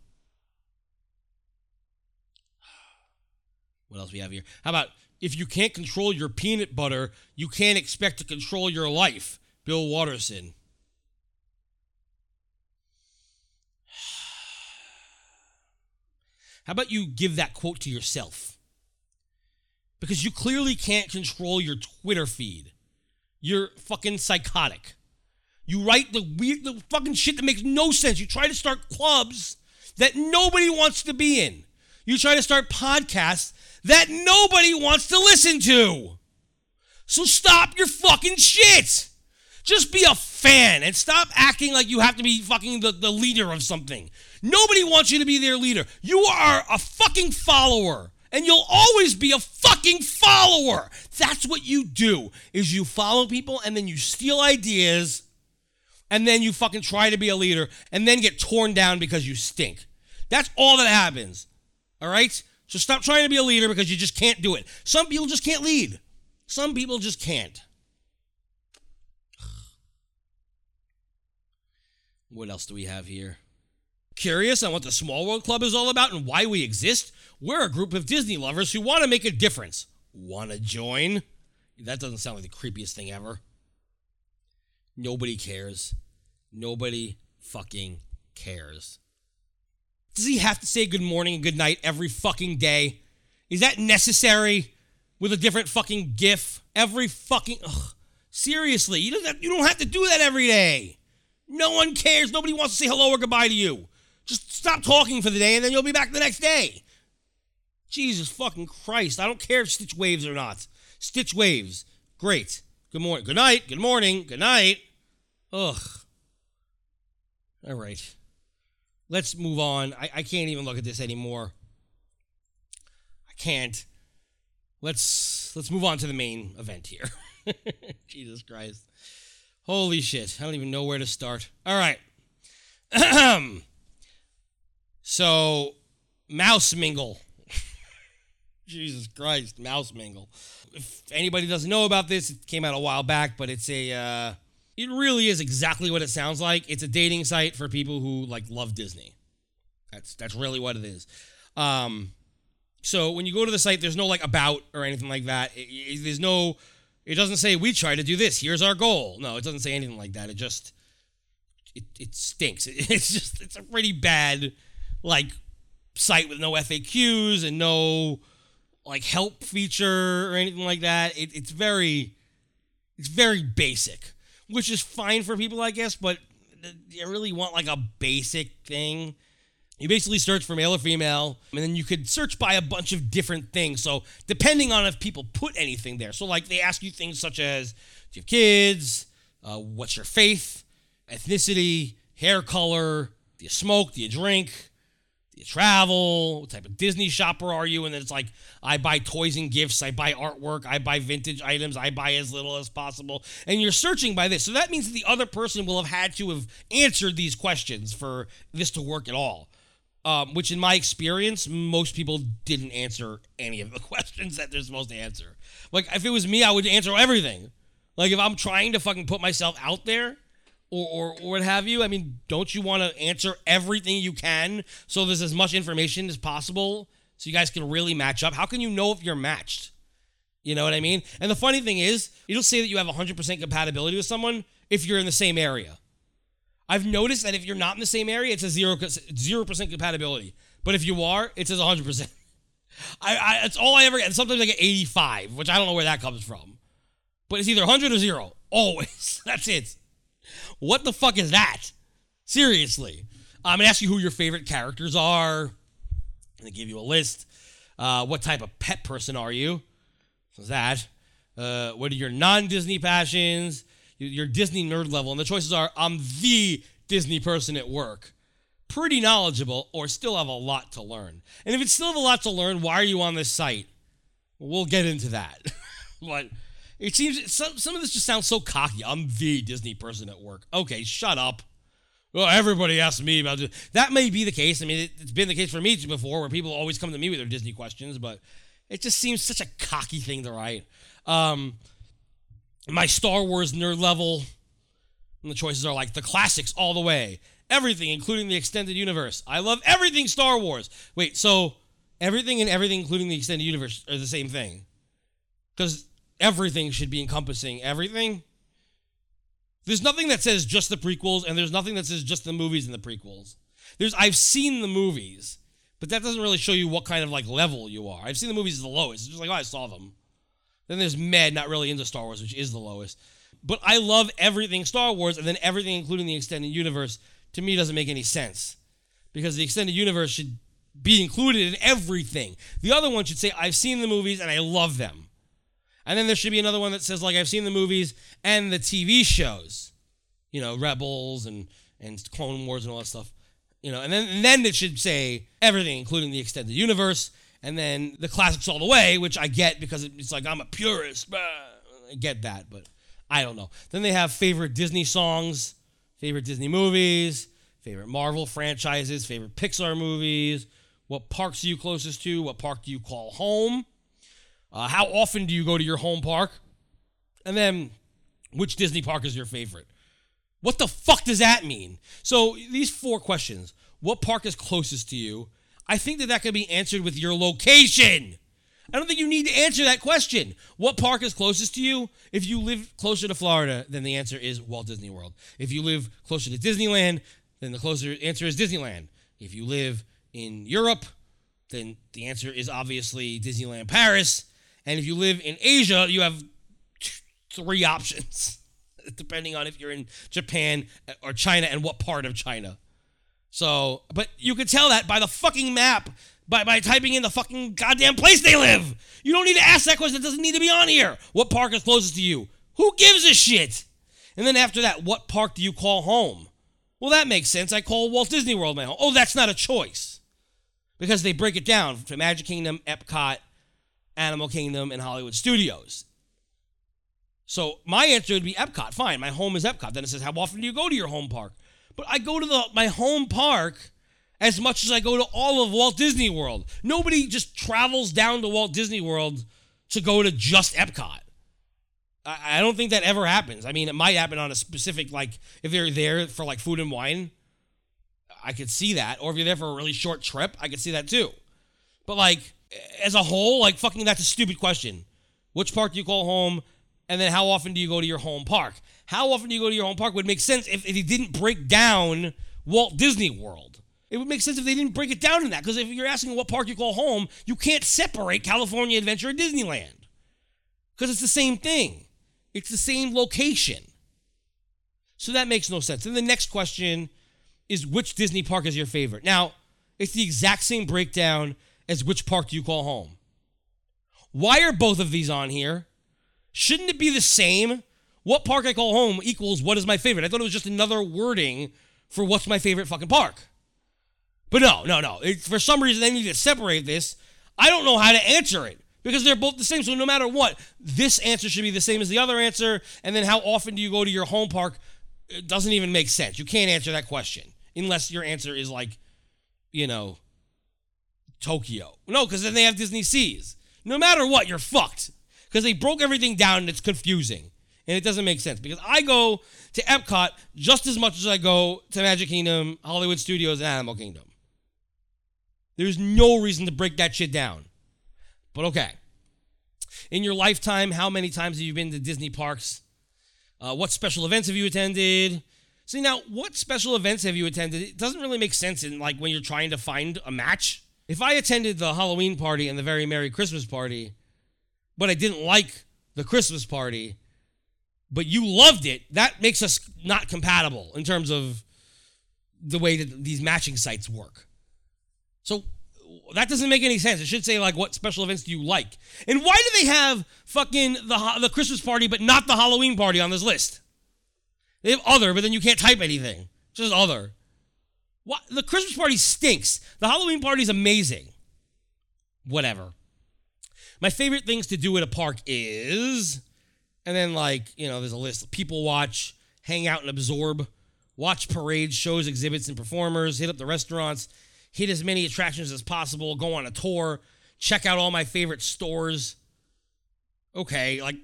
What else we have here? How about if you can't control your peanut butter, you can't expect to control your life? Bill Watterson. <sighs> How about you give that quote to yourself? Because you clearly can't control your Twitter feed. You're fucking psychotic. You write the weird, the fucking shit that makes no sense. You try to start clubs that nobody wants to be in. You try to start podcasts that nobody wants to listen to. So stop your fucking shit. Just be a fan and stop acting like you have to be fucking the, the leader of something. Nobody wants you to be their leader. You are a fucking follower. And you'll always be a fucking follower. That's what you do. Is you follow people and then you steal ideas and then you fucking try to be a leader and then get torn down because you stink. That's all that happens. All right? So stop trying to be a leader because you just can't do it. Some people just can't lead. Some people just can't. What else do we have here? Curious on what the Small World Club is all about and why we exist? We're a group of Disney lovers who want to make a difference. Want to join? That doesn't sound like the creepiest thing ever. Nobody cares. Nobody fucking cares. Does he have to say good morning and good night every fucking day? Is that necessary with a different fucking gif every fucking ugh. Seriously, you don't have, you don't have to do that every day. No one cares. Nobody wants to say hello or goodbye to you. Just stop talking for the day and then you'll be back the next day. Jesus fucking Christ. I don't care if Stitch waves or not. Stitch waves. Great. Good morning. Good night. Good morning. Good night. Ugh. All right. Let's move on. I, I can't even look at this anymore. I can't. Let's let's move on to the main event here. <laughs> Jesus Christ. Holy shit. I don't even know where to start. All right. <clears throat> so, Mouse Mingle. Jesus Christ, Mouse Mingle. If anybody doesn't know about this, it came out a while back, but it's a uh, it really is exactly what it sounds like. It's a dating site for people who like love Disney. That's that's really what it is. Um, so when you go to the site, there's no like about or anything like that. It- it- there's no. It doesn't say we try to do this. Here's our goal. No, it doesn't say anything like that. It just it, it stinks. <laughs> It's just it's a pretty bad like site with no FAQs and no like help feature or anything like that. It, it's very it's very basic, which is fine for people, I guess. But you really want like a basic thing. You basically search for male or female, and then you could search by a bunch of different things. So depending on if people put anything there, so like they ask you things such as, do you have kids? Uh, what's your faith? Ethnicity? Hair color? Do you smoke? Do you drink? You travel? What type of Disney shopper are you? And then it's like, I buy toys and gifts, I buy artwork, I buy vintage items, I buy as little as possible. And you're searching by this. So that means that the other person will have had to have answered these questions for this to work at all. Um, which, in my experience, most people didn't answer any of the <laughs> questions that they're supposed to answer. Like, if it was me, I would answer everything. Like, if I'm trying to fucking put myself out there, or, or, or what have you. I mean, don't you want to answer everything you can so there's as much information as possible so you guys can really match up? How can you know if you're matched? You know what I mean? And the funny thing is, it'll say that you have 100% compatibility with someone if you're in the same area. I've noticed that if you're not in the same area, it says 0 0% compatibility. But if you are, it says 100%. I, I that's all I ever get. Sometimes I get 85, which I don't know where that comes from. But it's either 100 or 0. Always. <laughs> That's it. What the fuck is that? Seriously. I'm gonna ask you who your favorite characters are. I'm gonna give you a list. Uh, what type of pet person are you? So that. Uh, what are your non-Disney passions? Your, Disney nerd level, and the choices are: I'm the Disney person at work, pretty knowledgeable, or still have a lot to learn. And if it's still have a lot to learn, why are you on this site? We'll get into that. <laughs> but it seems some some of this just sounds so cocky. I'm the Disney person at work. Okay, shut up. Well, everybody asks me about this. That may be the case. I mean, it, it's been the case for me before, where people always come to me with their Disney questions, but it just seems such a cocky thing to write. Um, my Star Wars nerd level, and the choices are like the classics all the way, everything, including the extended universe. I love everything Star Wars. Wait, so everything and everything, including the extended universe, are the same thing? Because everything should be encompassing everything. There's nothing that says just the prequels, and there's nothing that says just the movies and the prequels. There's I've seen the movies, but that doesn't really show you what kind of like level you are. I've seen the movies as the lowest. It's just like, oh, I saw them. Then there's Med, not really into Star Wars, which is the lowest. But I love everything Star Wars, and then everything, including the extended universe, to me doesn't make any sense. Because the extended universe should be included in everything. The other one should say, I've seen the movies and I love them. And then there should be another one that says, like, I've seen the movies and the TV shows. You know, Rebels and, and Clone Wars and all that stuff. You know, and then and then it should say everything, including the extended universe, and then the classics all the way, which I get because it's like I'm a purist. Bah. I get that, but I don't know. Then they have favorite Disney songs, favorite Disney movies, favorite Marvel franchises, favorite Pixar movies. What parks are you closest to? What park do you call home? Uh, how often do you go to your home park? And then, which Disney park is your favorite? What the fuck does that mean? So, these four questions what park is closest to you? I think that that could be answered with your location. I don't think you need to answer that question. What park is closest to you? If you live closer to Florida, then the answer is Walt Disney World. If you live closer to Disneyland, then the closer answer is Disneyland. If you live in Europe, then the answer is obviously Disneyland Paris. And if you live in Asia, you have three options, <laughs> depending on if you're in Japan uh, or China and what part of China. So, but you could tell that by the fucking map, by, by typing in the fucking goddamn place they live. You don't need to ask that question. It doesn't need to be on here. What park is closest to you? Who gives a shit? And then after that, what park do you call home? Well, that makes sense. I call Walt Disney World my home. Oh, that's not a choice. Because they break it down to Magic Kingdom, Epcot, Animal Kingdom, and Hollywood Studios. So my answer would be Epcot. Fine, my home is Epcot. Then it says, how often do you go to your home park? But I go to the my home park as much as I go to all of Walt Disney World. Nobody just travels down to Walt Disney World to go to just Epcot. I, I don't think that ever happens. I mean, it might happen on a specific like if they're there for like food and wine. I could see that, or if you're there for a really short trip, I could see that too. But like as a whole, like fucking that's a stupid question. Which park do you call home? And then how often do you go to your home park? How often do you go to your home park would make sense if, if they didn't break down Walt Disney World. It would make sense if they didn't break it down in that. Because if you're asking what park you call home, you can't separate California Adventure and Disneyland. Because it's the same thing. It's the same location. So that makes no sense. And the next question is which Disney park is your favorite? Now, it's the exact same breakdown as which park do you call home. Why are both of these on here? Shouldn't it be the same? What park I call home equals what is my favorite? I thought it was just another wording for what's my favorite fucking park. But no, no, no. It, for some reason, they need to separate this. I don't know how to answer it because they're both the same. So no matter what, this answer should be the same as the other answer. And then how often do you go to your home park? It doesn't even make sense. You can't answer that question unless your answer is like, you know, Tokyo. No, because then they have Disney Seas. No matter what, you're fucked because they broke everything down and it's confusing and it doesn't make sense because I go to Epcot just as much as I go to Magic Kingdom, Hollywood Studios, and Animal Kingdom. There's no reason to break that shit down. But okay. In your lifetime, how many times have you been to Disney parks? Uh, what special events have you attended? See now, what special events have you attended? It doesn't really make sense in like when you're trying to find a match. If I attended the Halloween party and the very Merry Christmas party, but I didn't like the Christmas party, but you loved it, that makes us not compatible in terms of the way that these matching sites work. So that doesn't make any sense. It should say like what special events do you like? And why do they have fucking the the Christmas party but not the Halloween party on this list? They have other, but then you can't type anything. Just other. What the Christmas party stinks. The Halloween party is amazing. Whatever. My favorite things to do at a park is and then like, you know, there's a list. People watch, hang out and absorb, watch parades, shows, exhibits, and performers, hit up the restaurants, hit as many attractions as possible, go on a tour, check out all my favorite stores. Okay, like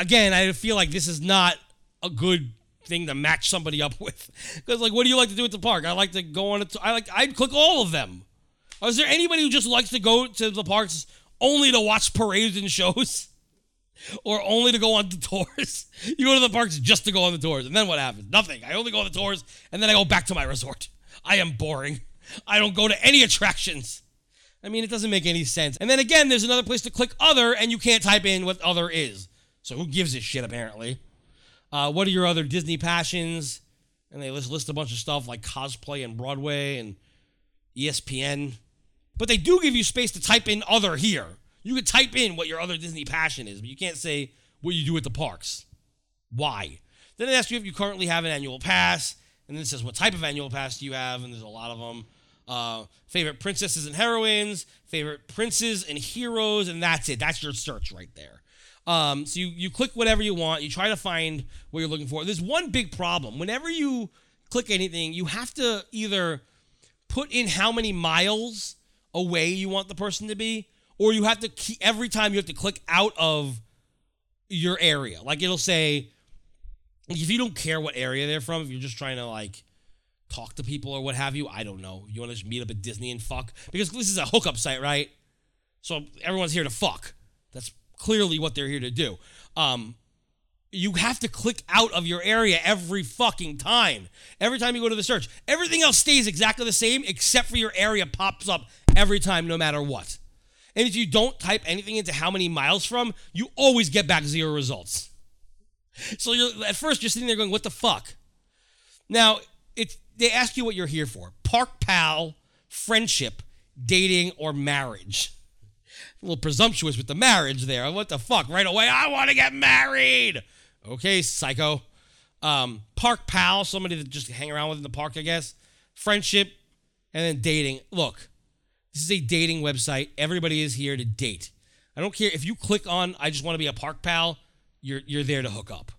again, I feel like this is not a good thing to match somebody up <laughs> with. Because like, what do you like to do at the park? I like to go on a. T- I like. I'd click all of them. Is there anybody who just likes to go to the parks only to watch parades and shows? <laughs> Or only to go on the <laughs> tours? You go to the parks just to go on the tours, and then what happens? Nothing. I only go on the tours, and then I go back to my resort. I am boring. I don't go to any attractions. I mean, it doesn't make any sense. And then again, there's another place to click other, and you can't type in what other is. So who gives a shit, apparently? Uh, what are your other Disney passions? And they list, list a bunch of stuff like cosplay and Broadway and ESPN. But they do give you space to type in other here. You can type in what your other Disney passion is, but you can't say what you do at the parks. Why? Then it asks you if you currently have an annual pass, and then it says what type of annual pass do you have, and there's a lot of them. Uh, favorite princesses and heroines, favorite princes and heroes, and that's it. That's your search right there. Um, so you, you click whatever you want, you try to find what you're looking for. There's one big problem. Whenever you click anything, you have to either put in how many miles away you want the person to be, or you have to every time you have to click out of your area. Like it'll say, if you don't care what area they're from, if you're just trying to like talk to people or what have you, I don't know. You want to just meet up at Disney and fuck? Because this is a hookup site, right? So everyone's here to fuck. That's clearly what they're here to do. Um, you have to click out of your area every fucking time. Every time you go to the search, everything else stays exactly the same except for your area pops up every time, no matter what. And if you don't type anything into how many miles from, you always get back zero results. So you're at first you're sitting there going, "What the fuck?" Now it's they ask you what you're here for: park pal, friendship, dating, or marriage. A little presumptuous with the marriage there. What the fuck? Right away, I want to get married. Okay, psycho. Um, park pal, somebody to just hang around with in the park, I guess. Friendship, and then dating. Look, this is a dating website. Everybody is here to date. I don't care if you click on I just want to be a park pal, you're you're there to hook up.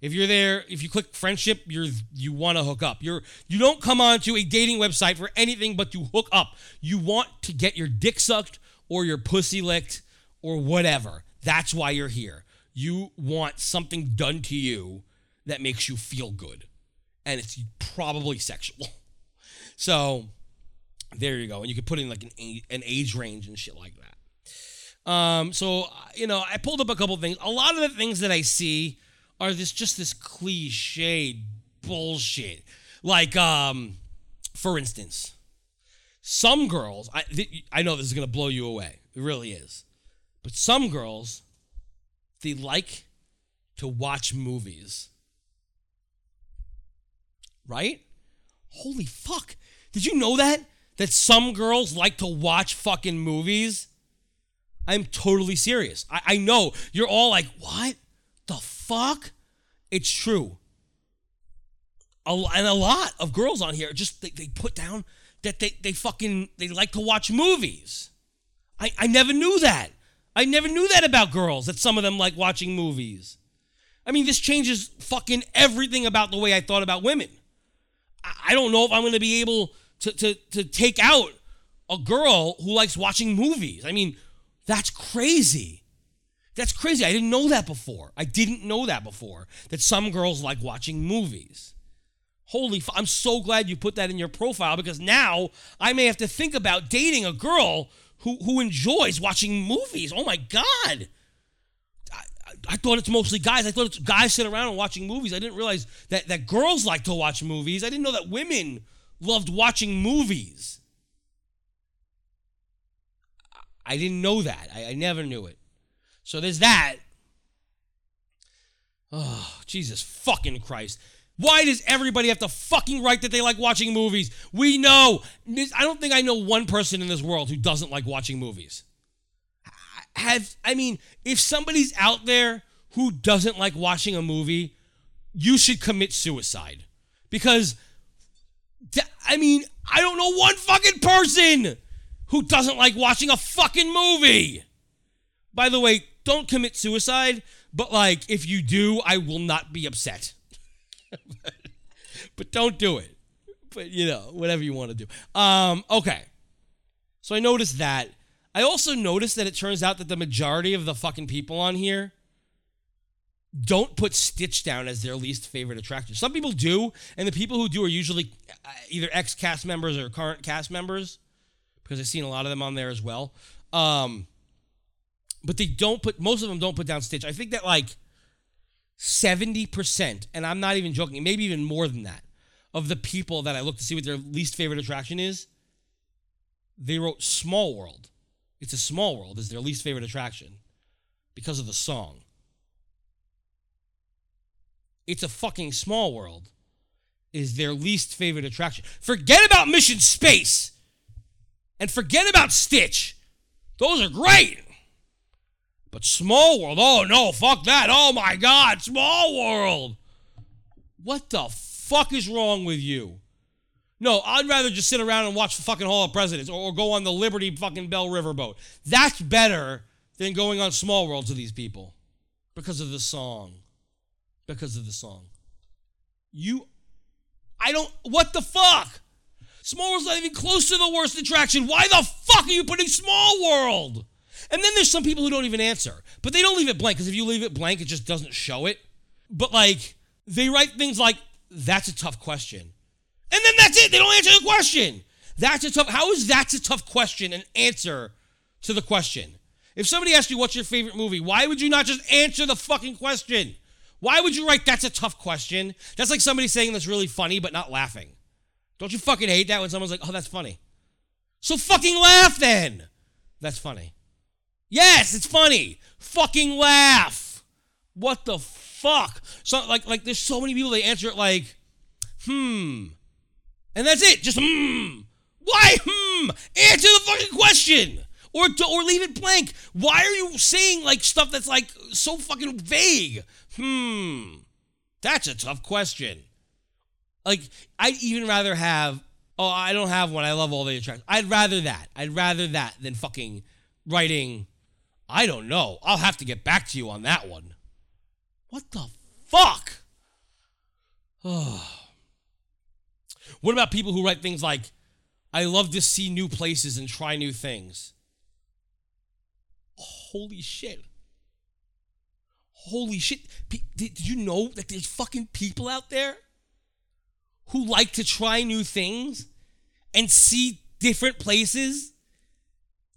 If you're there, if you click friendship, you're you want to hook up. You're you don't come onto a dating website for anything but to hook up. You want to get your dick sucked or your pussy licked or whatever. That's why you're here. You want something done to you that makes you feel good. And it's probably sexual. <laughs> So there you go. And you can put in like an age, an age range and shit like that. Um, so you know, I pulled up a couple things. A lot of the things that I see are this just this cliche bullshit. Like, um, for instance, some girls. I th- I know this is gonna blow you away. It really is. But some girls, they like to watch movies. Right? Holy fuck. Did you know that? That some girls like to watch fucking movies? I'm totally serious. I, I know. You're all like, what the fuck? It's true. a, and a lot of girls on here just they, they put down that they, they fucking they like to watch movies. I, I never knew that. I never knew that about girls, that some of them like watching movies. I mean, this changes fucking everything about the way I thought about women. I, I don't know if I'm gonna be able to, to to take out a girl who likes watching movies. I mean, that's crazy. That's crazy. I didn't know that before. I didn't know that before. That some girls like watching movies. Holy, f- I'm so glad you put that in your profile because now I may have to think about dating a girl who who enjoys watching movies. Oh my god. I, I, thought it's mostly guys. I thought it's guys sitting around and watching movies. I didn't realize that, that girls like to watch movies. I didn't know that women loved watching movies. I didn't know that. I, I never knew it. So there's that. Oh, Jesus fucking Christ. Why does everybody have to fucking write that they like watching movies? We know. I don't think I know one person in this world who doesn't like watching movies. Have I mean, if somebody's out there who doesn't like watching a movie, you should commit suicide. Because I mean, I don't know one fucking person who doesn't like watching a fucking movie. By the way, don't commit suicide, but like if you do, I will not be upset. <laughs> but don't do it. But you know, whatever you want to do. Um, okay. So I noticed that. I also noticed that it turns out that the majority of the fucking people on here don't put Stitch down as their least favorite attraction. Some people do, and the people who do are usually uh, either ex cast members or current cast members, because I've seen a lot of them on there as well. Um, but they don't put most of them don't put down Stitch. I think that like 70%, and I'm not even joking, maybe even more than that, of the people that I look to see what their least favorite attraction is, they wrote Small World. It's a small world is their least favorite attraction because of the song. It's a fucking small world is their least favorite attraction. Forget about Mission Space and forget about Stitch. Those are great. But Small World, oh no, fuck that. Oh my God, Small World. What the fuck is wrong with you? No, I'd rather just sit around and watch the fucking Hall of Presidents or, or go on the Liberty fucking Belle Riverboat. That's better than going on Small World to these people because of the song. Because of the song. You, I don't, what the fuck? Small World's not even close to the worst attraction. Why the fuck are you putting Small World? And then there's some people who don't even answer, but they don't leave it blank because if you leave it blank, it just doesn't show it. But like, they write things like, that's a tough question. And then that's it. They don't answer the question. That's a tough, how is that's a tough question an answer to the question? If somebody asked you what's your favorite movie, why would you not just answer the fucking question? Why would you write that's a tough question? That's like somebody saying that's really funny but not laughing. Don't you fucking hate that when someone's like, oh, that's funny? So fucking laugh then. That's funny. Yes, it's funny. Fucking laugh. What the fuck? So like like there's so many people they answer it like, hmm. And that's it. Just hmm. Why hmm? Answer the fucking question. Or, or leave it blank. Why are you saying like stuff that's like so fucking vague? Hmm. That's a tough question. Like, I'd even rather have. Oh, I don't have one. I love all the attractions. I'd rather that. I'd rather that than fucking writing. I don't know. I'll have to get back to you on that one. What the fuck? <sighs> What about people who write things like, I love to see new places and try new things? Holy shit. Holy shit. Did did you know that there's fucking people out there who like to try new things and see different places?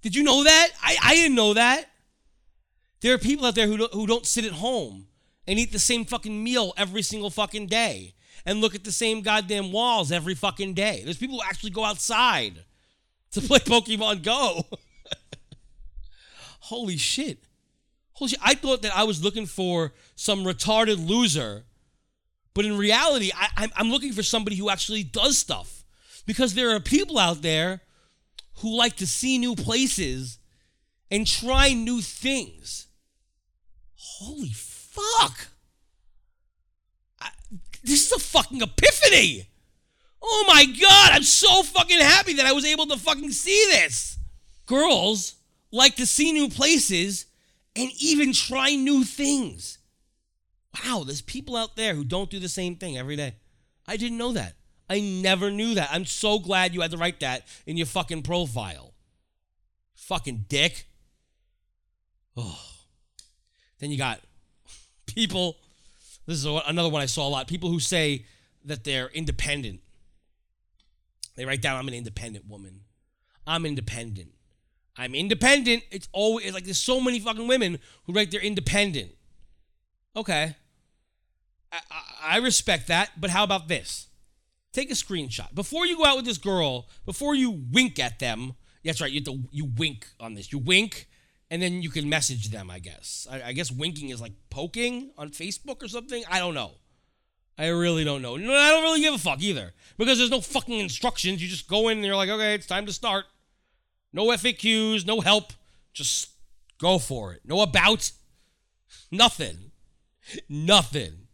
Did you know that? I, I didn't know that. There are people out there who don't, who don't sit at home and eat the same fucking meal every single fucking day and look at the same goddamn walls every fucking day. There's people who actually go outside to <laughs> play Pokemon Go. <laughs> Holy shit. Holy shit. I thought that I was looking for some retarded loser, but in reality, I, I'm looking for somebody who actually does stuff. Because there are people out there who like to see new places and try new things. Holy fuck. I, this is a fucking epiphany. Oh my god, I'm so fucking happy that I was able to fucking see this. Girls like to see new places and even try new things. Wow, there's people out there who don't do the same thing every day. I didn't know that. I never knew that. I'm so glad you had to write that in your fucking profile. Fucking dick. Oh. Then you got people. This is another one I saw a lot. People who say that they're independent. They write down, I'm an independent woman. I'm independent. I'm independent. It's always like there's so many fucking women who write they're independent. Okay. I, I, I respect that, but how about this? Take a screenshot. Before you go out with this girl, before you wink at them, that's right, you have to you wink on this. You wink and then you can message them, I guess. I, I guess winking is like poking on Facebook or something. I don't know. I really don't know. No, I don't really give a fuck either. Because there's no fucking instructions. You just go in and you're like, okay, it's time to start. No FAQs, no help. Just go for it. No about. <laughs> Nothing. <laughs> Nothing.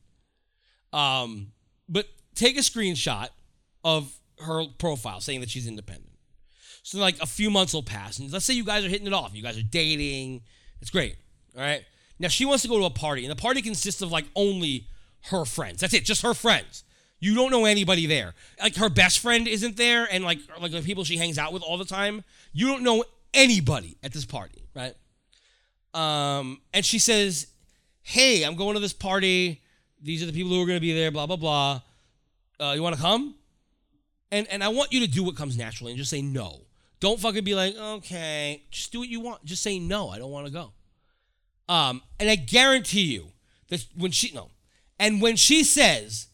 Um, but take a screenshot of her profile saying that she's independent. So like a few months will pass, and let's say you guys are hitting it off. You guys are dating. It's great. All right. Now she wants to go to a party, and the party consists of like only her friends. That's it, just her friends. You don't know anybody there. Like her best friend isn't there, and like like the people she hangs out with all the time. You don't know anybody at this party, right? Um, and she says, "Hey, I'm going to this party. These are the people who are going to be there. Blah blah blah. Uh, you want to come?" And and I want you to do what comes naturally and just say no. Don't fucking be like, okay, just do what you want. Just say no. I don't want to go. Um, and I guarantee you that when she no, and when she says,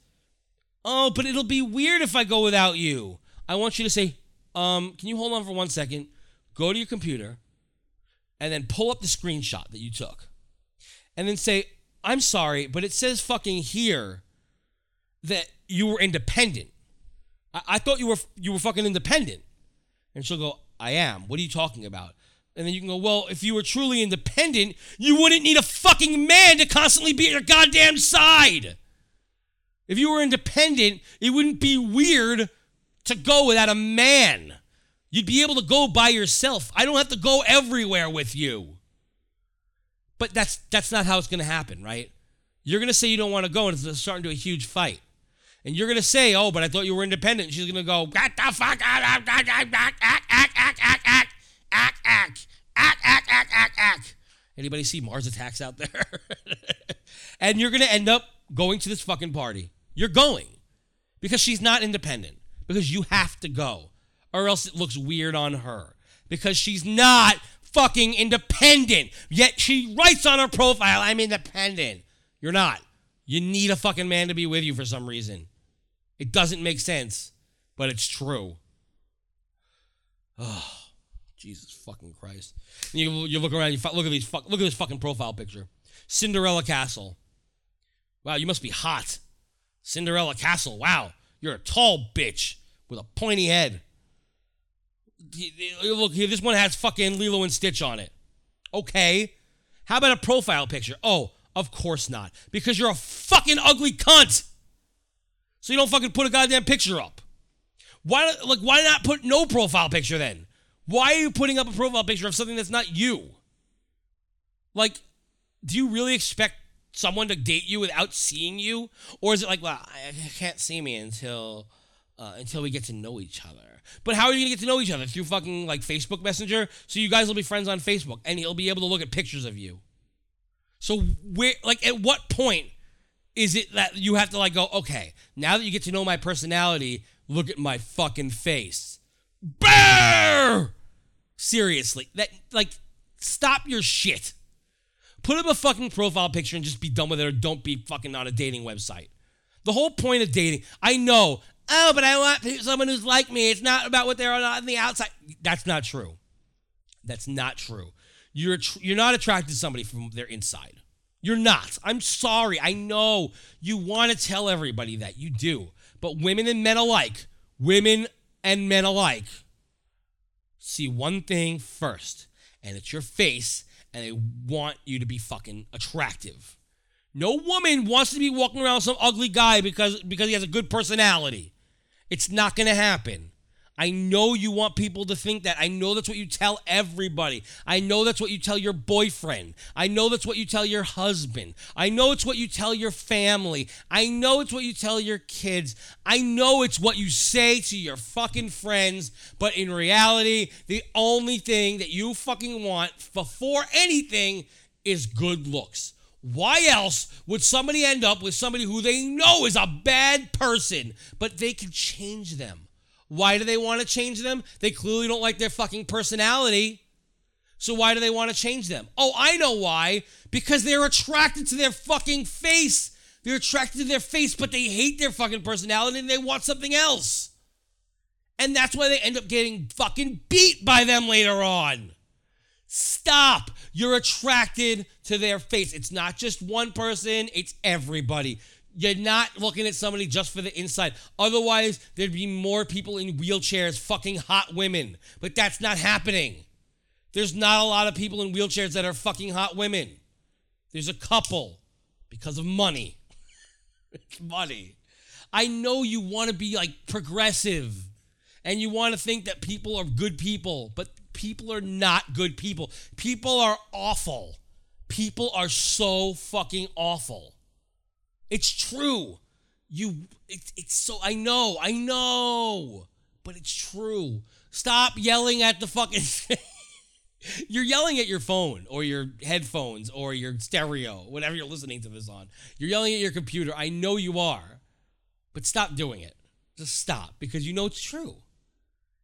"Oh, but it'll be weird if I go without you," I want you to say, "Um, can you hold on for one second? Go to your computer, and then pull up the screenshot that you took, and then say, "I'm sorry, but it says fucking here that you were independent. I, I thought you were you were fucking independent." And she'll go, I am. What are you talking about? And then you can go, Well, if you were truly independent, you wouldn't need a fucking man to constantly be at your goddamn side. If you were independent, it wouldn't be weird to go without a man. You'd be able to go by yourself. I don't have to go everywhere with you. But that's that's not how it's going to happen, right? You're going to say you don't want to go and it's starting to a huge fight. And you're going to say, "Oh, but I thought you were independent." She's going to go, "What the fuck? Act, act, act, act, act, act, act, act, act, act, act, act, act, act, act." Anybody see Mars Attacks out there? and you're going to end up going to this fucking party. You're going because she's not independent. Because you have to go, or else it looks weird on her. Because she's not fucking independent. Yet she writes on her profile, "I'm independent." You're not. You need a fucking man to be with you for some reason. It doesn't make sense, but it's true. Oh, Jesus fucking Christ! And you you look around, you fu- look at these fuck, look at this fucking profile picture. Cinderella Castle. Wow, you must be hot. Cinderella Castle. Wow, you're a tall bitch with a pointy head. Look here, this one has fucking Lilo and Stitch on it. Okay. How about a profile picture? Oh, of course not. Because you're a fucking ugly cunt. So you don't fucking put a goddamn picture up. Why like why not put no profile picture then? Why are you putting up a profile picture of something that's not you? Like, do you really expect someone to date you without seeing you? Or is it like, well, I can't see me until uh, until we get to know each other. But how are you gonna get to know each other? Through fucking like Facebook Messenger? So you guys will be friends on Facebook and he'll be able to look at pictures of you. So where like at what point is it that you have to like go, okay, now that you get to know my personality, look at my fucking face. Brrr! Seriously. That like stop your shit. Put up a fucking profile picture and just be done with it or don't be fucking on a dating website. The whole point of dating, I know, oh, but I want someone who's like me. It's not about what they're on the outside. That's not true. That's not true. You're you're not attracted to somebody from their inside. You're not. I'm sorry. I know you want to tell everybody that you do, but women and men alike, women and men alike, see one thing first, and it's your face, and they want you to be fucking attractive. No woman wants to be walking around some ugly guy because because he has a good personality. It's not going to happen. I know you want people to think that. I know that's what you tell everybody. I know that's what you tell your boyfriend. I know that's what you tell your husband. I know it's what you tell your family. I know it's what you tell your kids. I know it's what you say to your fucking friends. But in reality, the only thing that you fucking want before anything is good looks. Why else would somebody end up with somebody who they know is a bad person, but they can change them? Why do they want to change them? They clearly don't like their fucking personality. So why do they want to change them? Oh, I know why. Because they're attracted to their fucking face. They're attracted to their face, but they hate their fucking personality and they want something else. And that's why they end up getting fucking beat by them later on. Stop. You're attracted to their face. It's not just one person, it's everybody. You're not looking at somebody just for the inside. Otherwise, there'd be more people in wheelchairs fucking hot women. But that's not happening. There's not a lot of people in wheelchairs that are fucking hot women. There's a couple because of money. it's <laughs> money. I know you want to be like progressive and you want to think that people are good people, but people are not good people. People are awful. People are so fucking awful. It's true. You, it, it's so, I know, I know, but it's true. Stop yelling at the fucking. <laughs> you're yelling at your phone or your headphones or your stereo, whatever you're listening to this on. You're yelling at your computer. I know you are, but stop doing it. Just stop because you know it's true.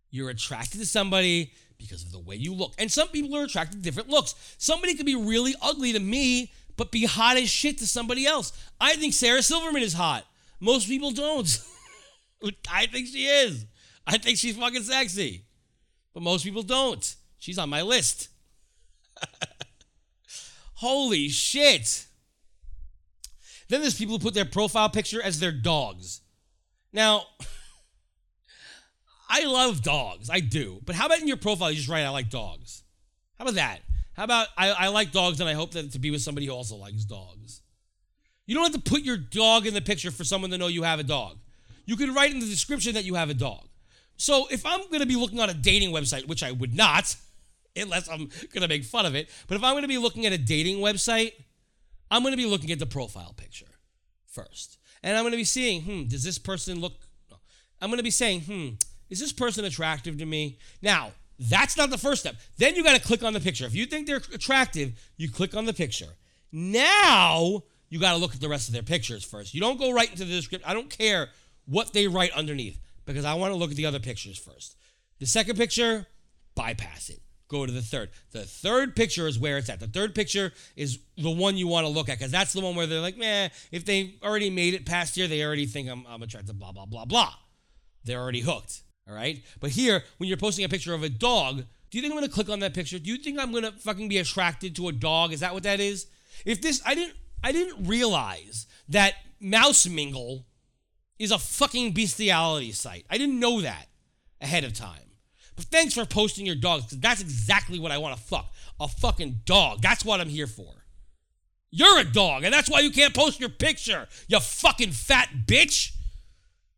You're attracted to somebody because of the way you look. And some people are attracted to different looks. Somebody could be really ugly to me but be hot as shit to somebody else. I think Sarah Silverman is hot. Most people don't. <laughs> I think she is. I think she's fucking sexy. But most people don't. She's on my list. <laughs> Holy shit. Then there's people who put their profile picture as their dogs. Now, <laughs> I love dogs. I do. But how about in your profile you just write I like dogs? How about that? How about I, I like dogs and I hope that to be with somebody who also likes dogs? You don't have to put your dog in the picture for someone to know you have a dog. You can write in the description that you have a dog. So if I'm going to be looking on a dating website, which I would not, <laughs> unless I'm going to make fun of it, but if I'm going to be looking at a dating website, I'm going to be looking at the profile picture first. And I'm going to be seeing, hmm, does this person look. I'm going to be saying, hmm, is this person attractive to me? Now, that's not the first step. Then you got to click on the picture. If you think they're attractive, you click on the picture. Now you got to look at the rest of their pictures first. You don't go right into the description. I don't care what they write underneath because I want to look at the other pictures first. The second picture, bypass it. Go to the third. The third picture is where it's at. The third picture is the one you want to look at because that's the one where they're like, man, if they already made it past here, they already think I'm, I'm attracted, blah, blah, blah, blah. They're already hooked. All right. But here, when you're posting a picture of a dog, do you think I'm gonna click on that picture? Do you think I'm gonna fucking be attracted to a dog? Is that what that is? If this, I didn't, I didn't realize that Mouse Mingle is a fucking bestiality site. I didn't know that ahead of time. But thanks for posting your dogs, because that's exactly what I want to fuck. A fucking dog. That's what I'm here for. You're a dog, and that's why you can't post your picture, you fucking fat bitch.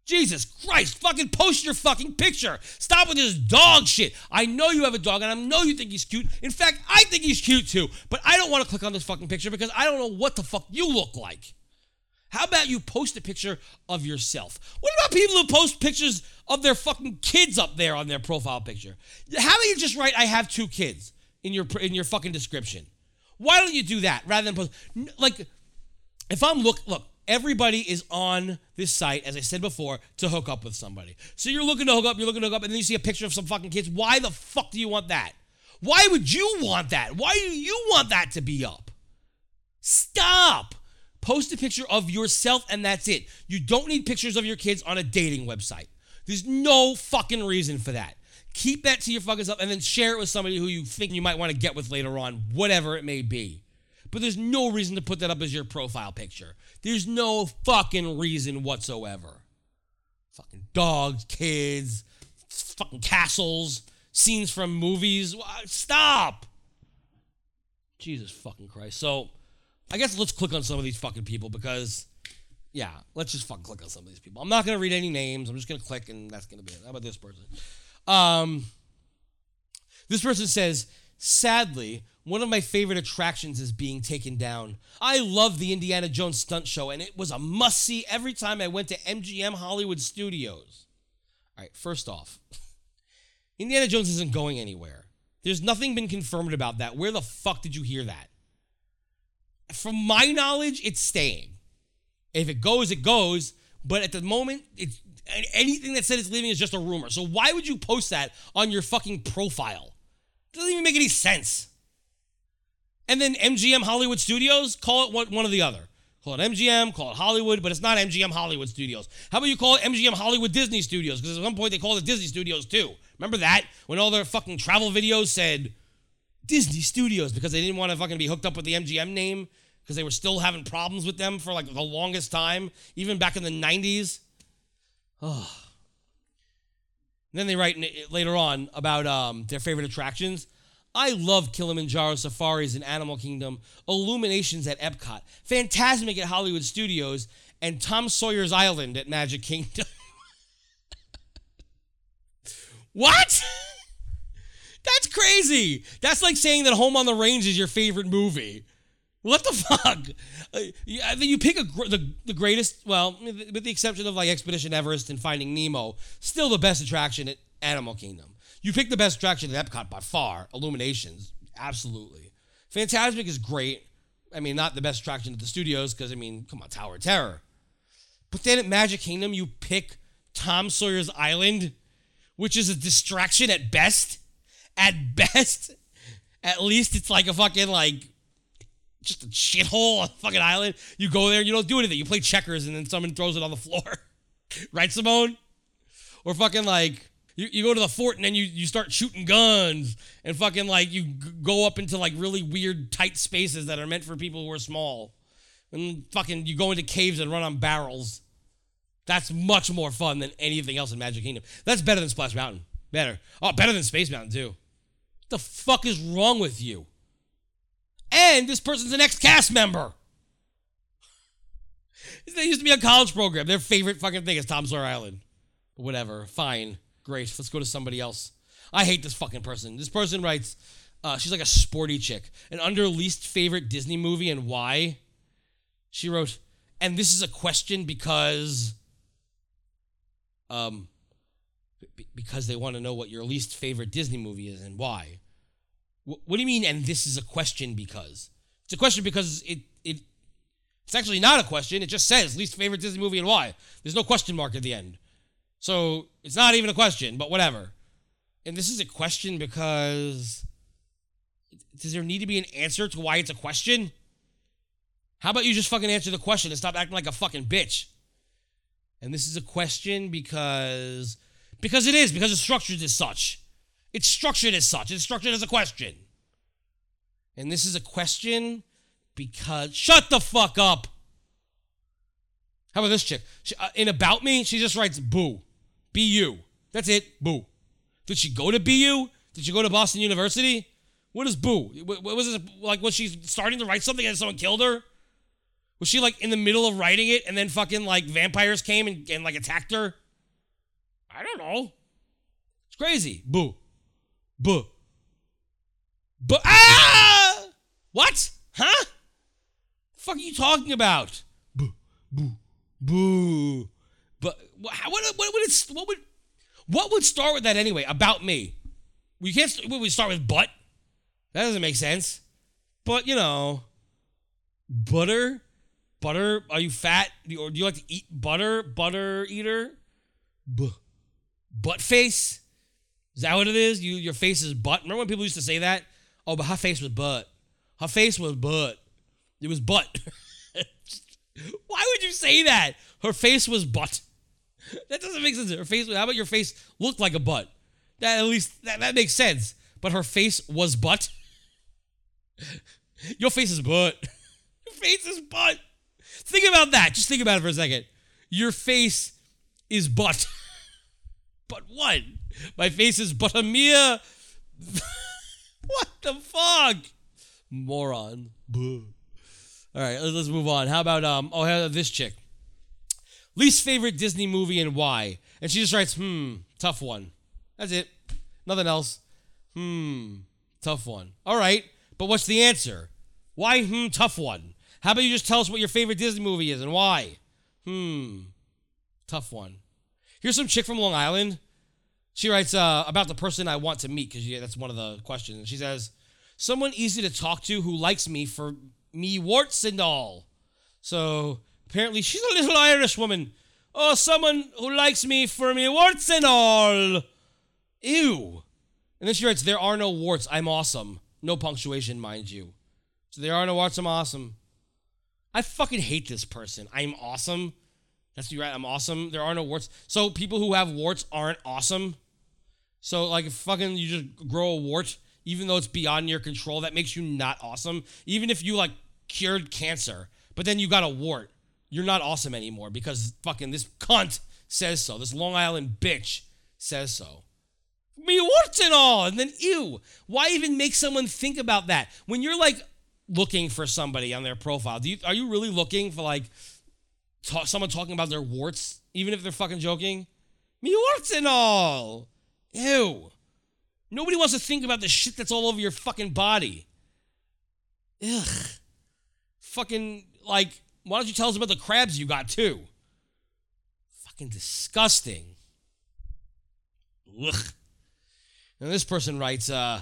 Jesus Christ, fucking post your fucking picture. Stop with this dog shit. I know you have a dog and I know you think he's cute. In fact, I think he's cute too, but I don't want to click on this fucking picture because I don't know what the fuck you look like. How about you post a picture of yourself? What about people who post pictures of their fucking kids up there on their profile picture? How about you just write I have two kids in your in your fucking description? Why don't you do that rather than post like if I'm look look everybody is on this site, as I said before, to hook up with somebody. So you're looking to hook up, you're looking to hook up, and then you see a picture of some fucking kids. Why the fuck do you want that? Why would you want that? Why do you want that to be up? Stop. Post a picture of yourself and that's it. You don't need pictures of your kids on a dating website. There's no fucking reason for that. Keep that to your fucking self and then share it with somebody who you think you might want to get with later on, whatever it may be. But there's no reason to put that up as your profile picture. There's no fucking reason whatsoever. Fucking dogs, kids, fucking castles, scenes from movies. Stop! Jesus fucking Christ. So, I guess let's click on some of these fucking people because, yeah, let's just fucking click on some of these people. I'm not gonna read any names. I'm just gonna click, and that's gonna be it. How about this person? Um, this person says, sadly, one of my favorite attractions is being taken down. I love the Indiana Jones stunt show, and it was a must see every time I went to MGM Hollywood Studios. All right, first off, <laughs> Indiana Jones isn't going anywhere. There's nothing been confirmed about that. Where the fuck did you hear that? From my knowledge, it's staying. If it goes, it goes. But at the moment, it's anything that said it's leaving is just a rumor. So why would you post that on your fucking profile? Doesn't even make any sense. And then MGM Hollywood Studios, call it one, or the other. Call it MGM, call it Hollywood, but it's not MGM Hollywood Studios. How about you call it MGM Hollywood Disney Studios? Because at one point they called it Disney Studios too. Remember that? When all their fucking travel videos said Disney Studios because they didn't want to fucking be hooked up with the MGM name because they were still having problems with them for like the longest time, even back in the 90s. Oh. Then they write later on about um, their favorite attractions. I love Kilimanjaro safaris in Animal Kingdom, Illuminations at Epcot, Fantasmic at Hollywood Studios, and Tom Sawyer's Island at Magic Kingdom. <laughs> what? <laughs> That's crazy. That's like saying that Home on the Range is your favorite movie. What the <laughs> fuck? Uh, you- I you pick a gr- the the greatest. Well, with the exception of like Expedition Everest and Finding Nemo, still the best attraction at Animal Kingdom. You pick the best attraction at Epcot by far. Illuminations, absolutely. Fantasmic is great. I mean, not the best attraction at the studios because I mean, come on, Tower of Terror. But then at Magic Kingdom, you pick Tom Sawyer's Island, which is a distraction at best. At best, at least it's like a fucking like just a shithole, a fucking island. You go there, you don't do anything. You play checkers, and then someone throws it on the floor, <laughs> right, Simone? Or fucking like you, you go to the fort and then you you start shooting guns and fucking like you g- go up into like really weird tight spaces that are meant for people who are small, and fucking you go into caves and run on barrels. That's much more fun than anything else in Magic Kingdom. That's better than Splash Mountain. Better. Oh, better than Space Mountain too. what the fuck is wrong with you? And this person's an ex-cast member. They used to be a college program. Their favorite fucking thing is Tom Sawyer Island. Whatever. Fine. Great. Let's go to somebody else. I hate this fucking person. This person writes, uh, she's like a sporty chick. And under least favorite Disney movie and why, she wrote, and this is a question because, um, b- because they want to know what your least favorite Disney movie is and why. Wh- What do you mean? And this is a question because it's a question because it it it's actually not a question. It just says least favorite Disney movie and why. There's no question mark at the end, so it's not even a question. But whatever. And this is a question because does there need to be an answer to why it's a question? How about you just fucking answer the question and stop acting like a fucking bitch? And this is a question because because it is because the structured is such. It's structured as such. It's structured as a question. And this is a question because shut the fuck up. How about this chick? She, uh, in about me, she just writes boo, B U. That's it. Boo. Did she go to BU? Did she go to Boston University? What is boo? What, was it like? Was she starting to write something and someone killed her? Was she like in the middle of writing it and then fucking like vampires came and, and like attacked her? I don't know. It's crazy. Boo. Boo. Boo. Ah! What? Huh? Fuck are you talking about? Boo. Boo. Boo. But what, what, what would what would, what would start with that anyway? About me. We can't, we start with butt. That doesn't make sense. But, you know, butter? Butter? Are you fat? Or do you like to eat butter? Butter eater? Buh. Butt face? Is that what it is? You your face is butt. Remember when people used to say that? Oh, but her face was butt. Her face was butt. It was butt. <laughs> Why would you say that? Her face was butt. <laughs> That doesn't make sense. Her face. How about your face looked like a butt? That at least that, that makes sense. But her face was butt. <laughs> Your face is butt. Your face is butt. Think about that. Just think about it for a second. Your face is butt. But what? My face is but a mere. <laughs> what the fuck? Moron. Buh. All right, let's let's move on. How about um? Oh, how about this chick? Least favorite Disney movie and why? And she just writes, hmm, tough one. That's it. Nothing else. Hmm, tough one. All right, but what's the answer? Why, hmm, tough one? How about you just tell us what your favorite Disney movie is and why? Hmm, tough one. Here's some chick from Long Island. She writes uh, about the person I want to meet because that's one of the questions. She says, someone easy to talk to who likes me for me warts and all. So apparently she's a little Irish woman. Oh, someone who likes me for me warts and all. Ew. And then she writes, There are no warts. I'm awesome. No punctuation, mind you. So there are no warts. I'm awesome. I fucking hate this person. I'm awesome. That's right. I'm awesome. There are no warts. So people who have warts aren't awesome. So like if fucking you just grow a wart, even though it's beyond your control, that makes you not awesome. Even if you like cured cancer, but then you got a wart, you're not awesome anymore because fucking this cunt says so. This Long Island bitch says so. Me warts and all, and then ew. Why even make someone think about that when you're like looking for somebody on their profile? Do you are you really looking for like someone talking about their warts, even if they're fucking joking? Me warts and all. Ew. Nobody wants to think about the shit that's all over your fucking body. Ugh. Fucking, like, why don't you tell us about the crabs you got too? Fucking disgusting. Ugh. And this person writes, uh,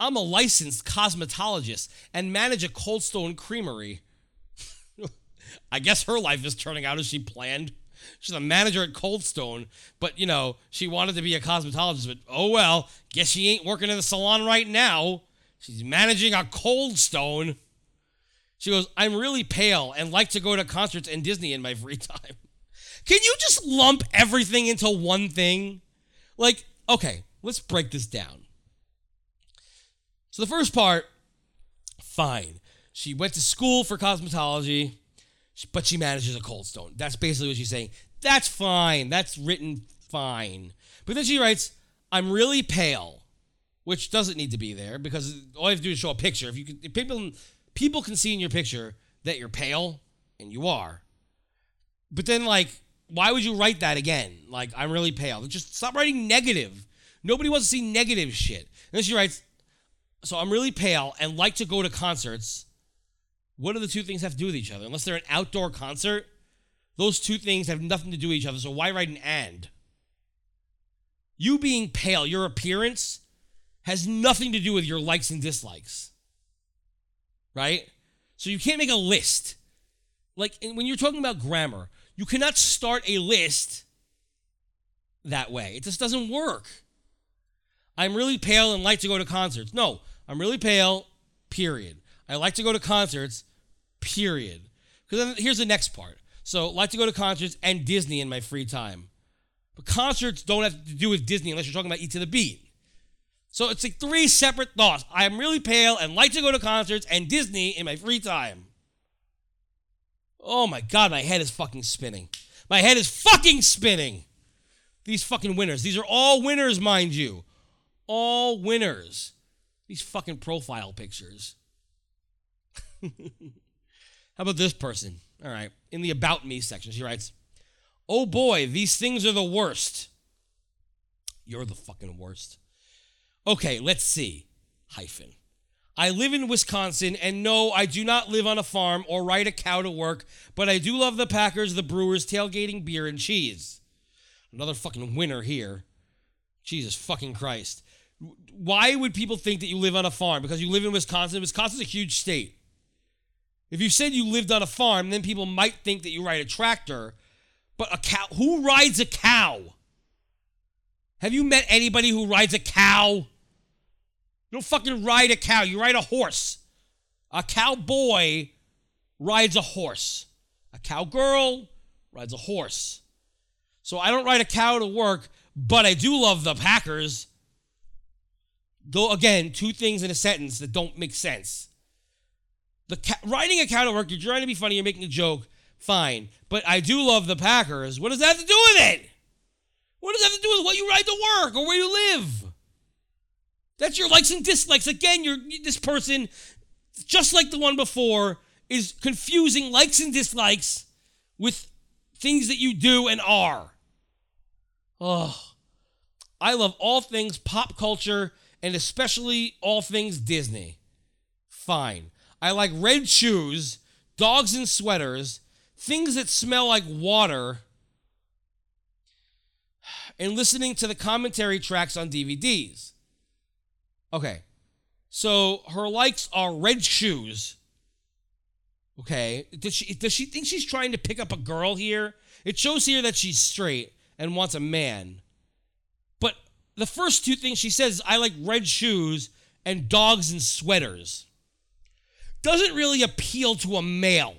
I'm a licensed cosmetologist and manage a Cold Stone creamery. I guess her life is turning out as she planned. She's a manager at Cold Stone, but you know, she wanted to be a cosmetologist, but oh well, guess she ain't working in the salon right now. She's managing a Cold Stone. She goes, I'm really pale and like to go to concerts and Disney in my free <laughs> time. Can you just lump everything into one thing? Like, okay, let's break this down. So the first part, fine. She went to school for cosmetology but she manages a cold stone. That's basically what she's saying. That's fine. That's written fine. But then she writes, I'm really pale, which doesn't need to be there because all you have to do is show a picture. If you can, if people people can see in your picture that you're pale, and you are. But then, like, why would you write that again? Like, I'm really pale. Just stop writing negative. Nobody wants to see negative shit. And then she writes, so I'm really pale and like to go to concerts what do the two things have to do with each other? Unless they're an outdoor concert, those two things have nothing to do with each other. So why write an and? You being pale, your appearance has nothing to do with your likes and dislikes. Right? So you can't make a list. Like when you're talking about grammar, you cannot start a list that way. It just doesn't work. I'm really pale and like to go to concerts. No, I'm really pale, period. I like to go to concerts, period. Because then here's the next part. So, like to go to concerts and Disney in my free time. But concerts don't have to do with Disney unless you're talking about Eat to the Beat. So it's like three separate thoughts. I am really pale and like to go to concerts and Disney in my free time. Oh my god, my head is fucking spinning. My head is fucking spinning. These fucking winners. These are all winners, mind you. All winners. These fucking profile pictures. <laughs> How about this person? All right. In the About Me section, she writes, Oh boy, these things are the worst. You're the fucking worst. Okay, let's see. Hyphen. I live in Wisconsin, and no, I do not live on a farm or ride a cow to work, but I do love the Packers, the Brewers, tailgating beer and cheese. Another fucking winner here. Jesus fucking Christ. Why would people think that you live on a farm? Because you live in Wisconsin? Wisconsin's a huge state. If you said you lived on a farm, then people might think that you ride a tractor. But a cow, who rides a cow? Have you met anybody who rides a cow? You don't fucking ride a cow, you ride a horse. A cowboy rides a horse. A cowgirl rides a horse. So I don't ride a cow to work, but I do love the Packers. Though, again, two things in a sentence that don't make sense. The ca- riding a work, you're trying to be funny, you're making a joke, fine. But I do love the Packers. What does that have to do with it? What does that have to do with what you ride to work or where you live? That's your likes and dislikes. Again, you're this person, just like the one before, is confusing likes and dislikes with things that you do and are. Oh, I love all things pop culture and especially all things Disney. Fine. I like red shoes, dogs in sweaters, things that smell like water, and listening to the commentary tracks on DVDs. Okay. So her likes are red shoes. Okay. Does she does she think she's trying to pick up a girl here? It shows here that she's straight and wants a man. But the first two things she says I like red shoes and dogs and sweaters. Doesn't really appeal to a male.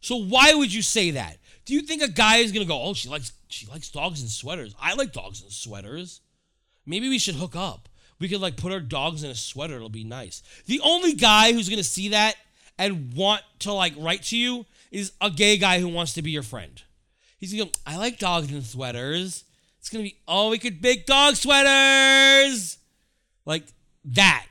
So why would you say that? Do you think a guy is gonna go, oh, she likes she likes dogs and sweaters. I like dogs and sweaters. Maybe we should hook up. We could like put our dogs in a sweater. It'll be nice. The only guy who's gonna see that and want to like write to you is a gay guy who wants to be your friend. He's gonna go, I like dogs and sweaters. It's gonna be, oh, we could make dog sweaters. Like that.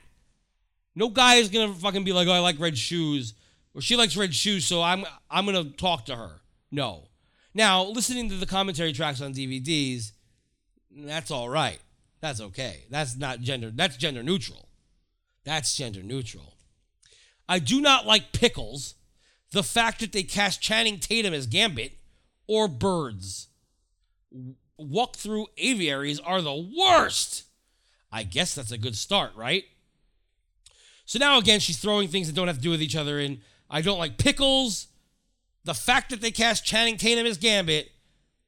No guy is gonna fucking be like, oh, I like red shoes. Or she likes red shoes, so I'm I'm gonna talk to her. No. Now, listening to the commentary tracks on DVDs, that's all right. That's okay. That's not gender. That's gender neutral. That's gender neutral. I do not like pickles. The fact that they cast Channing Tatum as Gambit or birds. Walk through aviaries are the worst. I guess that's a good start, right? So now again, she's throwing things that don't have to do with each other in. I don't like pickles. The fact that they cast Channing Tatum as Gambit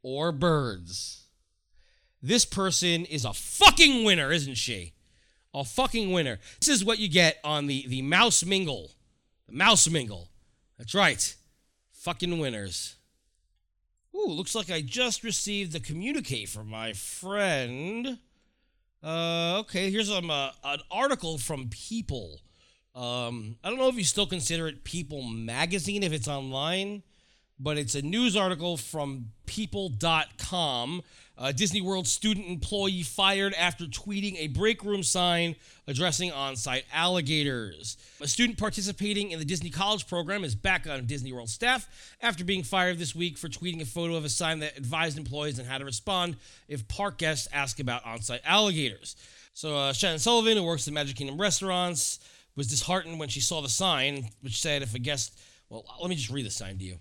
or birds. This person is a fucking winner, isn't she? A fucking winner. This is what you get on the, the Mouse Mingle. The Mouse Mingle. That's right. Fucking winners. Ooh, looks like I just received a communique from my friend. Uh, okay, here's um, uh, an article from People. Um, I don't know if you still consider it People Magazine if it's online, but it's a news article from People.com. Uh, Disney World student employee fired after tweeting a break room sign addressing on site alligators. A student participating in the Disney College program is back on Disney World staff after being fired this week for tweeting a photo of a sign that advised employees on how to respond if park guests ask about on site alligators. So, uh, Shannon Sullivan, who works at Magic Kingdom restaurants, was disheartened when she saw the sign, which said if a guest, well, let me just read the sign to you.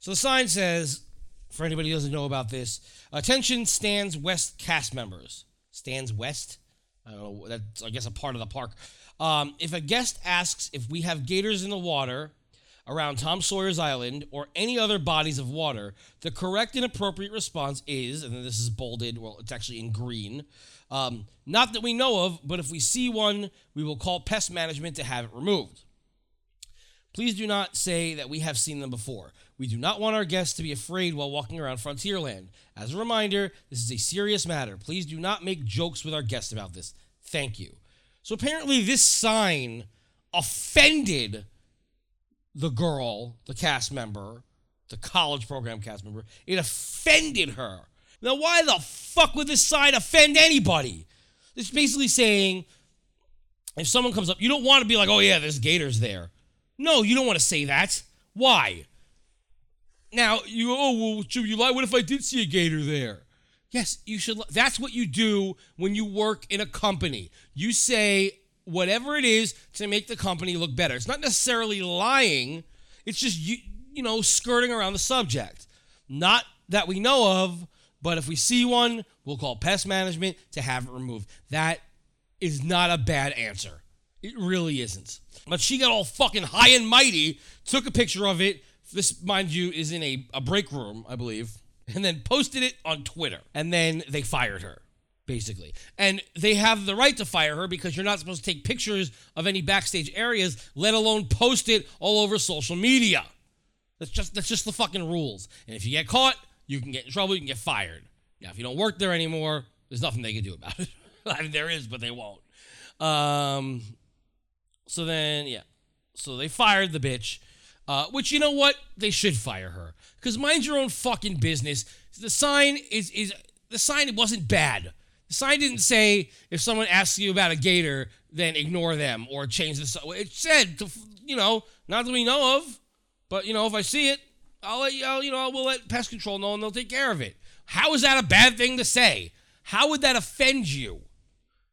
So the sign says, for anybody who doesn't know about this, attention Stands West cast members. Stands West? I don't know, that's, I guess, a part of the park. Um, if a guest asks if we have gators in the water around Tom Sawyer's Island or any other bodies of water, the correct and appropriate response is, and this is bolded, well, it's actually in green, um, not that we know of, but if we see one, we will call pest management to have it removed. Please do not say that we have seen them before. We do not want our guests to be afraid while walking around Frontierland. As a reminder, this is a serious matter. Please do not make jokes with our guests about this. Thank you. So apparently, this sign offended the girl, the cast member, the college program cast member. It offended her. Now, why the fuck would this side offend anybody? It's basically saying if someone comes up, you don't want to be like, oh, yeah, there's gators there. No, you don't want to say that. Why? Now, you, oh, well, should you lie? What if I did see a gator there? Yes, you should. That's what you do when you work in a company. You say whatever it is to make the company look better. It's not necessarily lying. It's just you, you know, skirting around the subject. Not that we know of, but if we see one, we'll call pest management to have it removed. That is not a bad answer. It really isn't. But she got all fucking high and mighty, took a picture of it. This, mind you, is in a, a break room, I believe, and then posted it on Twitter. And then they fired her, basically. And they have the right to fire her because you're not supposed to take pictures of any backstage areas, let alone post it all over social media. That's just that's just the fucking rules. And if you get caught, you can get in trouble, you can get fired. Now, if you don't work there anymore, there's nothing they can do about it. <laughs> I mean, there is, but they won't. Um, so then, yeah. So they fired the bitch. Uh, which you know what? They should fire her. Because mind your own fucking business. The sign is is the sign wasn't bad. The sign didn't say if someone asks you about a gator, then ignore them or change the. It said, to, you know, not that we know of. But you know, if I see it, I'll let you. I'll, you know, we'll let pest control know, and they'll take care of it. How is that a bad thing to say? How would that offend you?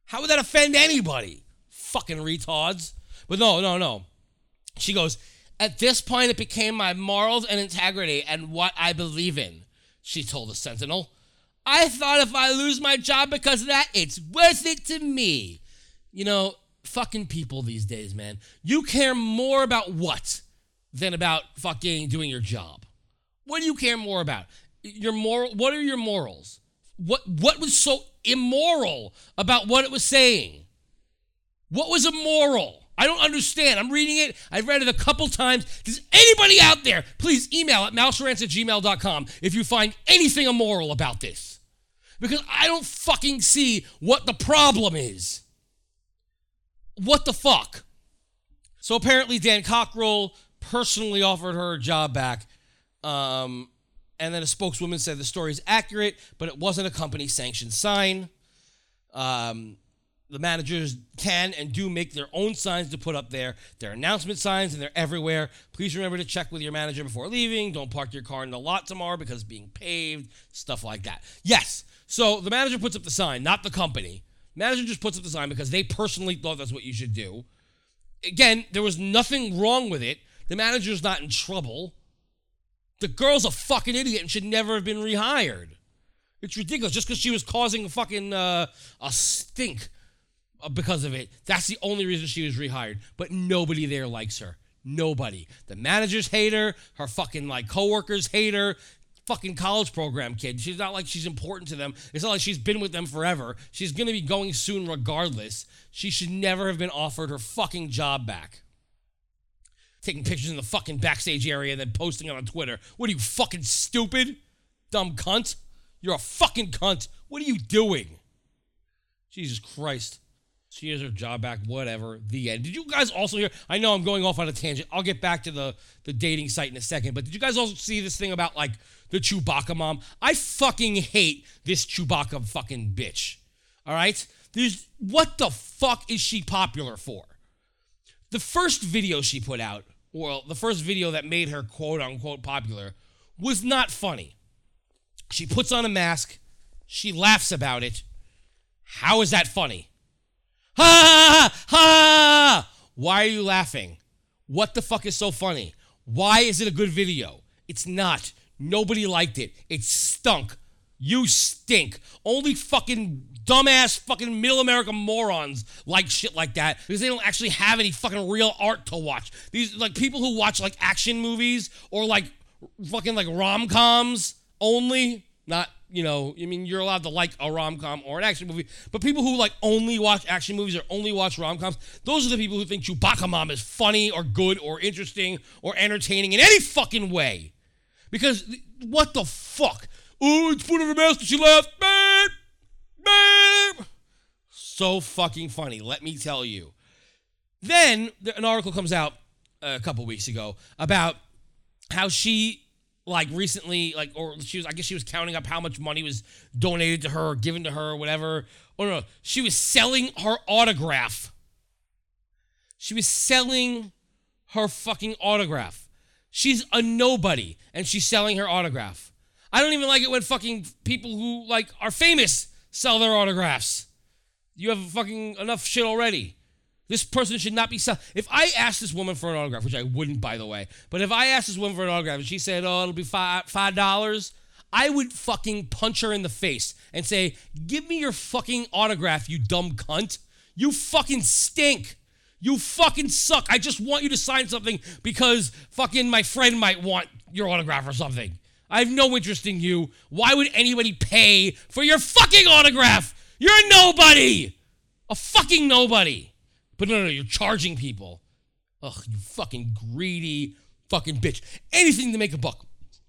How would that offend anybody? Fucking retards. But no, no, no. She goes, At this point, it became my morals and integrity and what I believe in, she told the Sentinel. I thought if I lose my job because of that, it's worth it to me. You know, fucking people these days, man. You care more about what than about fucking doing your job. What do you care more about? Your moral what are your morals? What what was so immoral about what it was saying? What was immoral? I don't understand. I'm reading it. I've read it a couple times. Does anybody out there, please email at mouserants at gmail.com if you find anything immoral about this. Because I don't fucking see what the problem is. What the fuck? So apparently Dan Cockerell personally offered her a job back. Um, and then a spokeswoman said the story is accurate, but it wasn't a company sanctioned sign. Um, the managers can and do make their own signs to put up there. They're announcement signs and they're everywhere. Please remember to check with your manager before leaving. Don't park your car in the lot tomorrow because it's being paved, stuff like that. Yes. So the manager puts up the sign, not the company. Manager just puts up the sign because they personally thought that's what you should do. Again, there was nothing wrong with it. The manager's not in trouble. The girl's a fucking idiot and should never have been rehired. It's ridiculous. Just because she was causing a fucking uh, a stink uh, because of it, that's the only reason she was rehired. But nobody there likes her. Nobody. The managers hate her. Her fucking like coworkers hate her. Fucking college program kid. She's not like she's important to them. It's not like she's been with them forever. She's gonna be going soon regardless. She should never have been offered her fucking job back taking pictures in the fucking backstage area and then posting it on Twitter. What are you fucking stupid? Dumb cunt. You're a fucking cunt. What are you doing? Jesus Christ. She has her job back, whatever. The end. Did you guys also hear? I know I'm going off on a tangent. I'll get back to the, the dating site in a second, but did you guys also see this thing about like the Chewbacca mom? I fucking hate this Chewbacca fucking bitch. All right? There's what the fuck is she popular for? The first video she put out well, the first video that made her quote unquote popular was not funny. She puts on a mask, she laughs about it. How is that funny? Ha ha ha! Why are you laughing? What the fuck is so funny? Why is it a good video? It's not. Nobody liked it. It stunk. You stink. Only fucking dumbass fucking middle America morons like shit like that because they don't actually have any fucking real art to watch. These like people who watch like action movies or like fucking like rom coms only, not you know, I mean, you're allowed to like a rom com or an action movie, but people who like only watch action movies or only watch rom coms, those are the people who think Chewbacca Mom is funny or good or interesting or entertaining in any fucking way. Because what the fuck? Oh, it's on a mask and she laughed. Man, man. So fucking funny, let me tell you. Then an article comes out uh, a couple weeks ago about how she like recently like or she was I guess she was counting up how much money was donated to her or given to her or whatever. Oh no, she was selling her autograph. She was selling her fucking autograph. She's a nobody and she's selling her autograph. I don't even like it when fucking people who like are famous sell their autographs. You have fucking enough shit already. This person should not be sell. If I asked this woman for an autograph, which I wouldn't, by the way, but if I asked this woman for an autograph and she said, "Oh, it'll be five five dollars," I would fucking punch her in the face and say, "Give me your fucking autograph, you dumb cunt! You fucking stink! You fucking suck! I just want you to sign something because fucking my friend might want your autograph or something. I have no interest in you. Why would anybody pay for your fucking autograph? You're a nobody, a fucking nobody." But no, no, you're charging people. Ugh, you fucking greedy fucking bitch. Anything to make a buck.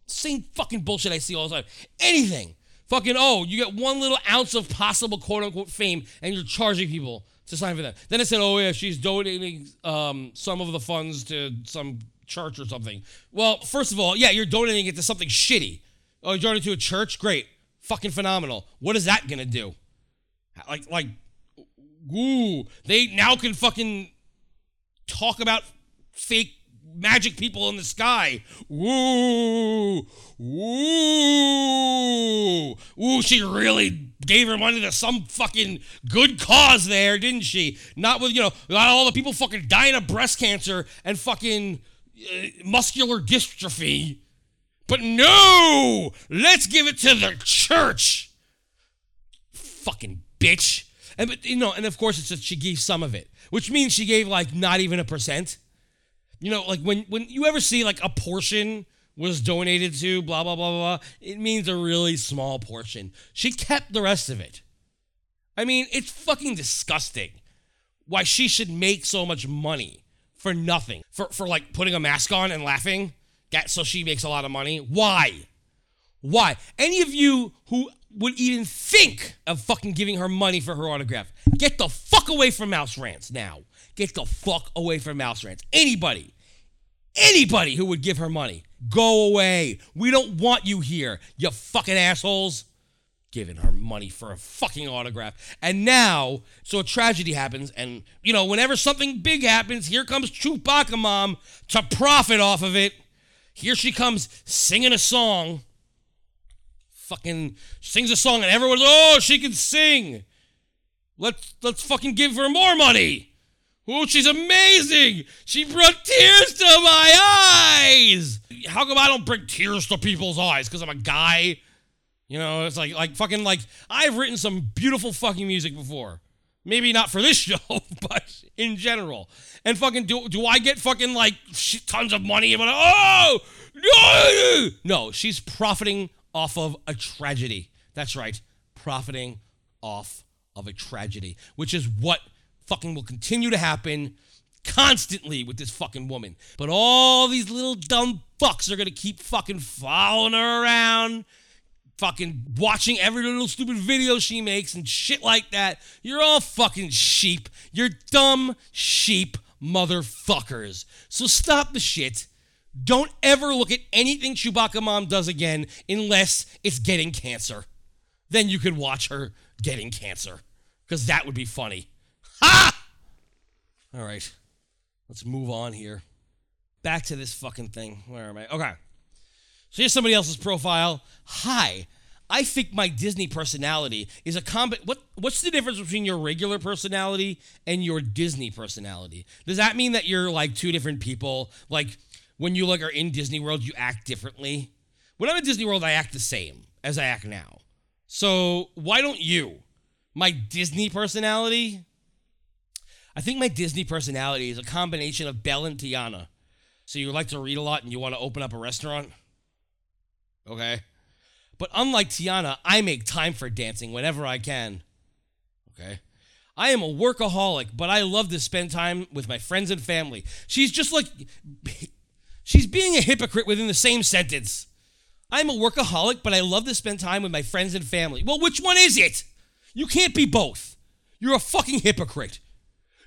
Same fucking bullshit I see all the time. Anything. Fucking, oh, you get one little ounce of possible quote unquote fame and you're charging people to sign for that. Then it said, oh, yeah, she's donating um, some of the funds to some church or something. Well, first of all, yeah, you're donating it to something shitty. Oh, you're donating to a church? Great. Fucking phenomenal. What is that gonna do? Like, like, ooh, they now can fucking talk about fake magic people in the sky. Woo! Woo! Woo, she really gave her money to some fucking good cause there, didn't she? Not with, you know, not all the people fucking dying of breast cancer and fucking Uh, muscular dystrophy. But no! Let's give it to the church! Fucking bitch. And but you know, and of course it's just she gave some of it, which means she gave like not even a percent. You know, like when when you ever see like a portion was donated to blah blah blah blah, blah it means a really small portion. She kept the rest of it. I mean, it's fucking disgusting why she should make so much money for nothing. For for like putting a mask on and laughing. That so she makes a lot of money. Why? Why? Any of you who would even think of fucking giving her money for her autograph, get the fuck away from Mouse Rants now. Get the fuck away from Mouse Rants. Anybody, anybody who would give her money, go away. We don't want you here, you fucking assholes. Giving her money for a fucking autograph. And now, so a tragedy happens, and you know, whenever something big happens, here comes Chewbacca Mom to profit off of it. Here she comes singing a song fucking sings a song and everyone's oh she can sing. Let's let's fucking give her more money. Oh, she's amazing. She brought tears to my eyes. How come I don't bring tears to people's eyes? Because I'm a guy. You know, it's like like fucking like I've written some beautiful fucking music before. Maybe not for this <laughs> show, but in general. And fucking do do I get fucking like shit tons of money? Like, oh no, no, she's profiting off of a tragedy. That's right, profiting off of a tragedy, which is what fucking will continue to happen constantly with this fucking woman. But all these little dumb fucks are gonna keep fucking following her around, fucking watching every little stupid video she makes and shit like that. You're all fucking sheep. You're dumb sheep motherfuckers. So stop the shit don't ever look at anything Chewbacca Mom does again unless it's getting cancer. Then you could watch her getting cancer. Because that would be funny. Ha! All right. Let's move on here. Back to this fucking thing. Where am I? Okay. So here's somebody else's profile. Hi. I think my Disney personality is a comb. What What's the difference between your regular personality and your Disney personality? Does that mean that you're like two different people? Like when you like are in Disney World, you act differently. When I'm in Disney World, I act the same as I act now. So why don't you? My Disney personality? I think my Disney personality is a combination of Belle and Tiana. So you like to read a lot and you want to open up a restaurant? Okay. But unlike Tiana, I make time for dancing whenever I can. Okay. I am a workaholic, but I love to spend time with my friends and family. She's just like <laughs> She's being a hypocrite within the same sentence. I'm a workaholic, but I love to spend time with my friends and family. Well, which one is it? You can't be both. You're a fucking hypocrite.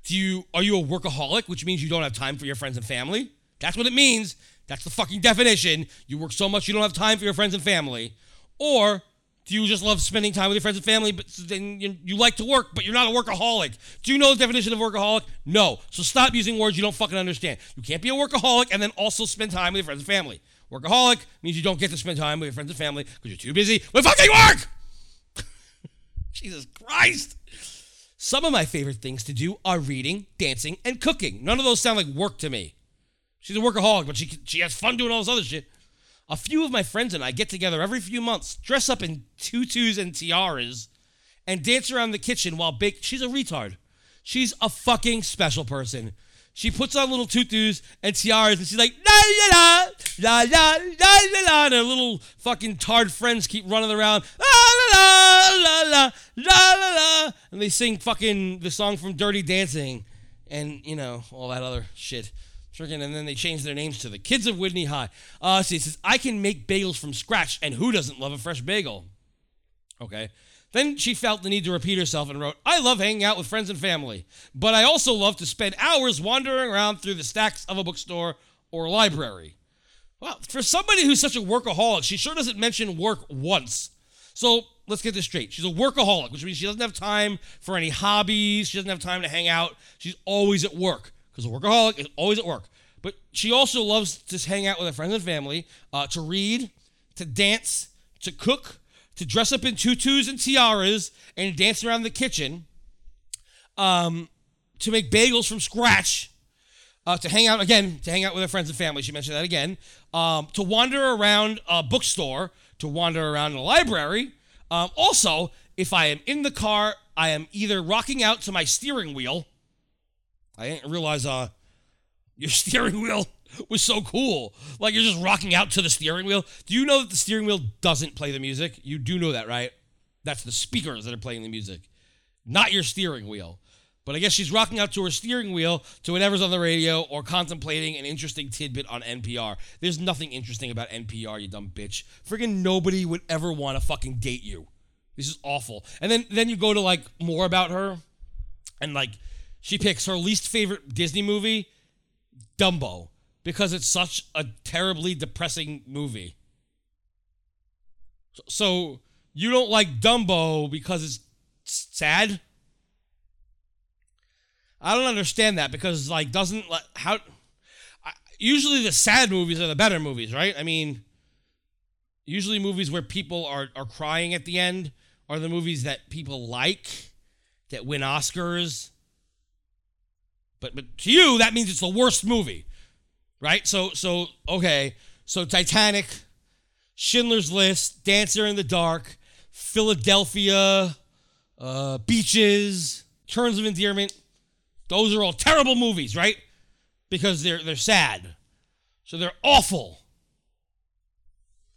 Do you are you a workaholic, which means you don't have time for your friends and family? That's what it means. That's the fucking definition. You work so much you don't have time for your friends and family. Or do you just love spending time with your friends and family, but then you, you, like to work, but you're not a workaholic? Do you know the definition of workaholic? No. So stop using words you don't fucking understand. You can't be a workaholic and then also spend time with your friends and family. Workaholic means you don't get to spend time with your friends and family because you're too busy with fucking work. <laughs> Jesus Christ. Some of my favorite things to do are reading, dancing, and cooking. None of those sound like work to me. She's a workaholic, but she, she has fun doing all this other shit. A few of my friends and I get together every few months, dress up in tutus and tiaras, and dance around the kitchen while bake. She's a retard. She's a fucking special person. She puts on little tutus and tiaras, and she's like la la la la la la la, and her little fucking tard friends keep running around la la la la la la, and they sing fucking the song from Dirty Dancing, and you know all that other shit. Freaking, and then they changed their names to the Kids of Whitney High. Uh, so he says, I can make bagels from scratch, and who doesn't love a fresh bagel? Okay. Then she felt the need to repeat herself and wrote, I love hanging out with friends and family, but I also love to spend hours wandering around through the stacks of a bookstore or library. Well, for somebody who's such a workaholic, she sure doesn't mention work once. So let's get this straight. She's a workaholic, which means she doesn't have time for any hobbies. She doesn't have time to hang out. She's always at work because a workaholic is always at work. but she also loves to hang out with her friends and family, uh, to read, to dance, to cook, to dress up in tutus and tiaras and dance around the kitchen, um, to make bagels from scratch, uh, to hang out again, to hang out with her friends and family. She mentioned that again. Um, to wander around a bookstore, to wander around a library. Um, also, if I am in the car, I am either rocking out to my steering wheel. I didn't realize uh, your <laughs> steering wheel was so cool. Like you're just rocking out to the steering wheel. Do you know that the steering wheel doesn't play the music? You do know that, right? That's the speakers that are playing the music, not your steering wheel. But I guess she's rocking out to her steering wheel to whatever's on the radio or contemplating an interesting tidbit on NPR. There's nothing interesting about NPR, you dumb bitch. Friggin' nobody would ever want to fucking date you. This is awful. And then then you go to like more about her, and like she picks her least favorite Disney movie, Dumbo, because it's such a terribly depressing movie. So, you don't like Dumbo because it's sad? I don't understand that because like doesn't how usually the sad movies are the better movies, right? I mean, usually movies where people are are crying at the end are the movies that people like that win Oscars. But but to you that means it's the worst movie. Right? So so okay. So Titanic, Schindler's List, Dancer in the Dark, Philadelphia, uh, Beaches, Terms of Endearment. Those are all terrible movies, right? Because they're they're sad. So they're awful.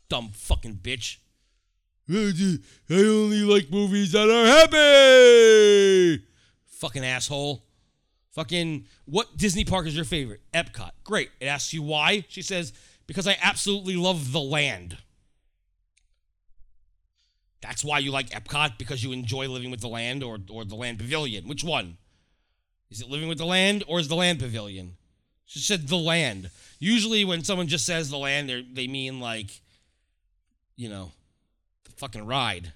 Dumb fucking bitch. I only like movies that are happy. Fucking asshole. Fucking what Disney park is your favorite? Epcot. Great. It asks you why. She says, because I absolutely love the land. That's why you like Epcot, because you enjoy living with the land or, or the land pavilion. Which one? Is it living with the land or is the land pavilion? She said the land. Usually when someone just says the land, they mean like, you know, the fucking ride.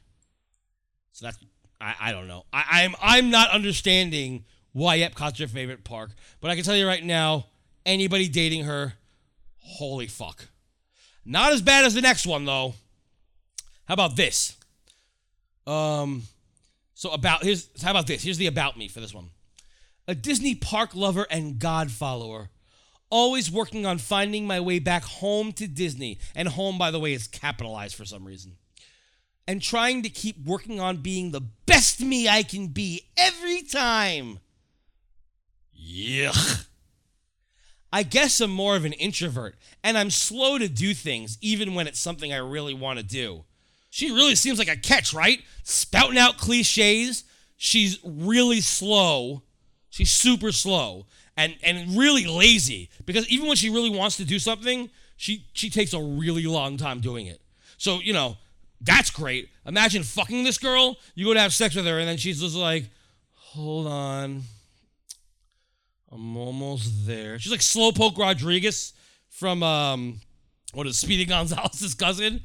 So that's I, I don't know. I, I'm I'm not understanding why Epcot's your favorite park. But I can tell you right now, anybody dating her, holy fuck. Not as bad as the next one though. How about this? Um so about here's how about this? Here's the about me for this one. A Disney park lover and God follower. Always working on finding my way back home to Disney. And home, by the way, is capitalized for some reason. And trying to keep working on being the best me I can be every time. Yuck. I guess I'm more of an introvert, and I'm slow to do things, even when it's something I really want to do. She really seems like a catch, right? Spouting out cliches. She's really slow. She's super slow and and really lazy because even when she really wants to do something, she she takes a really long time doing it. So you know that's great. Imagine fucking this girl. You go to have sex with her, and then she's just like, "Hold on, I'm almost there." She's like Slowpoke Rodriguez from um, what is Speedy Gonzales's cousin?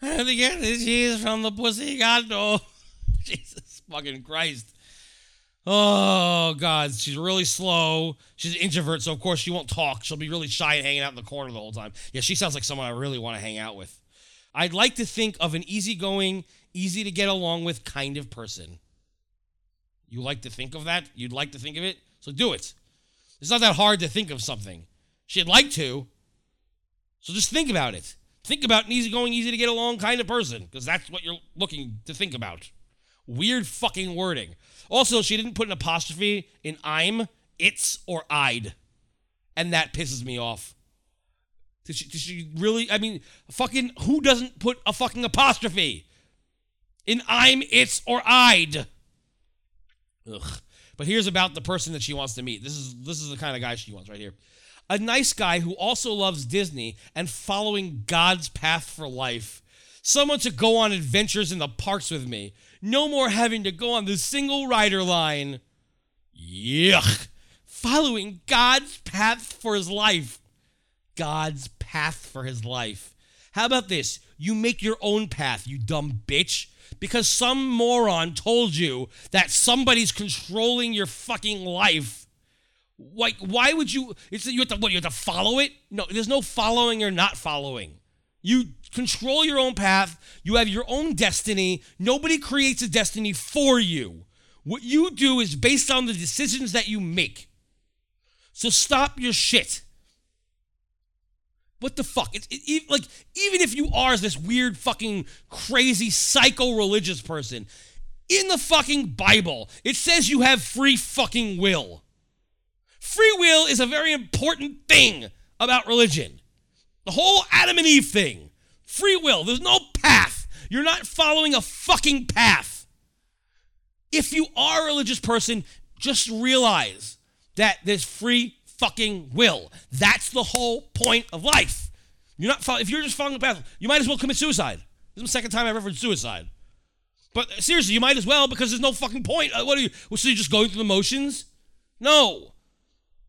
And again, she's from the Pussy Gato. <laughs> Jesus fucking Christ. Oh God, she's really slow. She's an introvert, so of course she won't talk. She'll be really shy and hanging out in the corner the whole time. Yeah, she sounds like someone I really want to hang out with. I'd like to think of an easygoing, easy to get along with kind of person. You like to think of that? You'd like to think of it? So do it. It's not that hard to think of something. She'd like to. So just think about it. Think about an easygoing, easy to get along kind of person, because that's what you're looking to think about. Weird fucking wording. Also, she didn't put an apostrophe in I'm, it's, or I'd. And that pisses me off. Did she, did she really? I mean, fucking, who doesn't put a fucking apostrophe in I'm, it's, or I'd? Ugh. But here's about the person that she wants to meet. This is this is the kind of guy she wants right here. A nice guy who also loves Disney and following God's path for life. Someone to go on adventures in the parks with me. No more having to go on the single rider line. Yuck. Following God's path for his life. God's path for his life. How about this? You make your own path, you dumb bitch. Because some moron told you that somebody's controlling your fucking life. Like, why would you? It's you have to what? You have to follow it? No, there's no following or not following. You control your own path. You have your own destiny. Nobody creates a destiny for you. What you do is based on the decisions that you make. So stop your shit. What the fuck? It's it, it- like even if you are this weird fucking crazy psycho religious person, in the fucking Bible, it says you have free fucking will. Free will is a very important thing about religion. The whole Adam and Eve thing. Free will. There's no path. You're not following a fucking path. If you are a religious person, just realize that there's free fucking will. That's the whole point of life. You're not if you're just following the path, you might as well commit suicide. This is the second time I've ever heard suicide. But seriously, you might as well because there's no fucking point. Uh, What are you? So you're just going through the motions? No.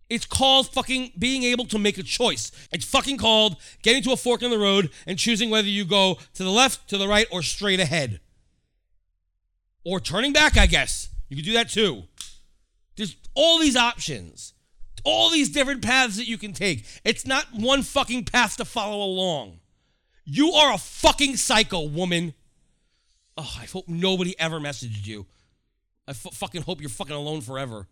It's called fucking being able to make a choice. It's fucking called getting to a fork in the road and choosing whether you go to the left, to the right, or straight ahead. Or turning back, I guess. You can do that too. There's all these options, all these different paths that you can take. It's not one fucking path to follow along. You are a fucking psycho, woman. Oh, I hope nobody ever messaged you. I f- fucking hope you're fucking alone forever.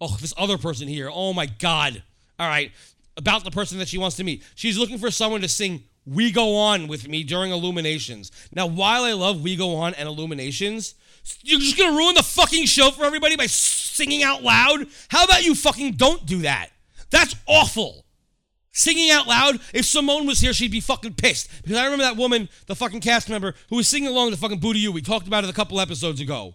Oh, this other person here. Oh my God. All right. About the person that she wants to meet. She's looking for someone to sing We Go On with me during Illuminations. Now, while I love We Go On and Illuminations, you're just to ruin the fucking show for everybody by singing out loud? How about you fucking don't do that? That's awful. Singing out loud, if Simone was here, she'd be fucking pissed. Because I remember that woman, the fucking cast member, who was singing along to fucking Booty You. We talked about it a couple episodes ago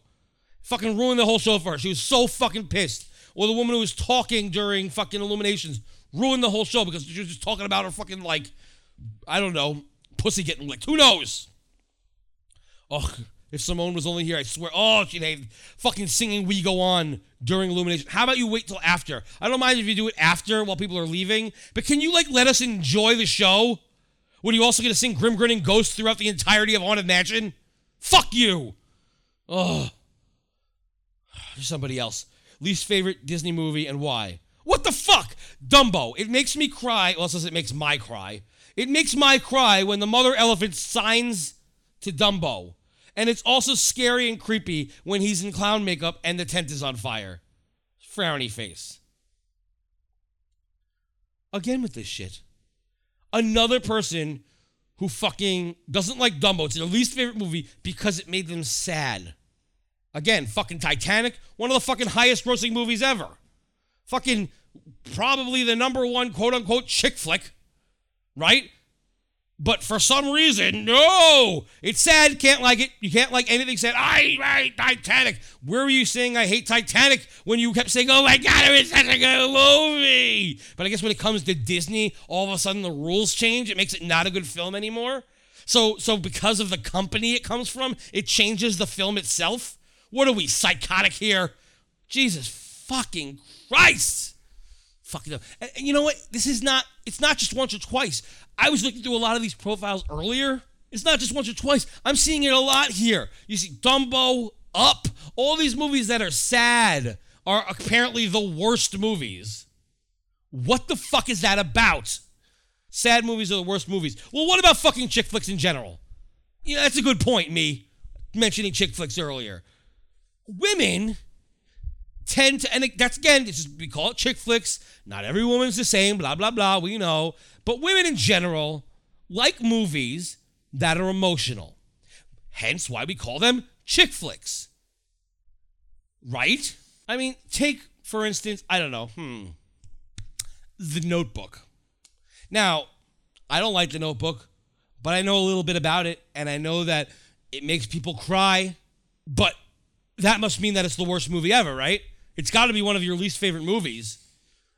fucking ruined the whole show for her. She was so fucking pissed. Or the woman who was talking during fucking Illuminations ruined the whole show because she was just talking about her fucking like, I don't know, pussy getting licked. Who knows? Oh, if Simone was only here, I swear. Oh, she'd hate fucking singing "We Go On" during Illumination. How about you wait till after? I don't mind if you do it after while people are leaving, but can you like let us enjoy the show? What you also gonna sing "Grim Grinning Ghost" throughout the entirety of Haunted Mansion? Fuck you. Oh. There's somebody else. Least favorite Disney movie and why? What the fuck? Dumbo. It makes me cry. Well, it it makes my cry. It makes my cry when the mother elephant signs to Dumbo. And it's also scary and creepy when he's in clown makeup and the tent is on fire. Frowny face. Again with this shit. Another person who fucking doesn't like Dumbo. It's their least favorite movie because it made them sad. Again, fucking Titanic, one of the fucking highest grossing movies ever. Fucking probably the number one quote unquote chick flick, right? But for some reason, no, it's sad. Can't like it. You can't like anything said. I hate Titanic. Where were you saying I hate Titanic when you kept saying, "Oh my god, it was such a good movie"? But I guess when it comes to Disney, all of a sudden the rules change. It makes it not a good film anymore. So, so because of the company it comes from, it changes the film itself. What are we psychotic here? Jesus fucking Christ! Fucking up. And, and you know what? This is not. It's not just once or twice. I was looking through a lot of these profiles earlier. It's not just once or twice. I'm seeing it a lot here. You see Dumbo, Up, all these movies that are sad are apparently the worst movies. What the fuck is that about? Sad movies are the worst movies. Well, what about fucking chick flicks in general? Yeah, that's a good point, me mentioning chick flicks earlier. Women tend to, and that's again, this is, we call it chick flicks. Not every woman's the same, blah, blah, blah, we know. But women in general like movies that are emotional. Hence why we call them chick flicks. Right? I mean, take, for instance, I don't know, hmm, The Notebook. Now, I don't like The Notebook, but I know a little bit about it, and I know that it makes people cry, but that must mean that it's the worst movie ever, right? It's got to be one of your least favorite movies,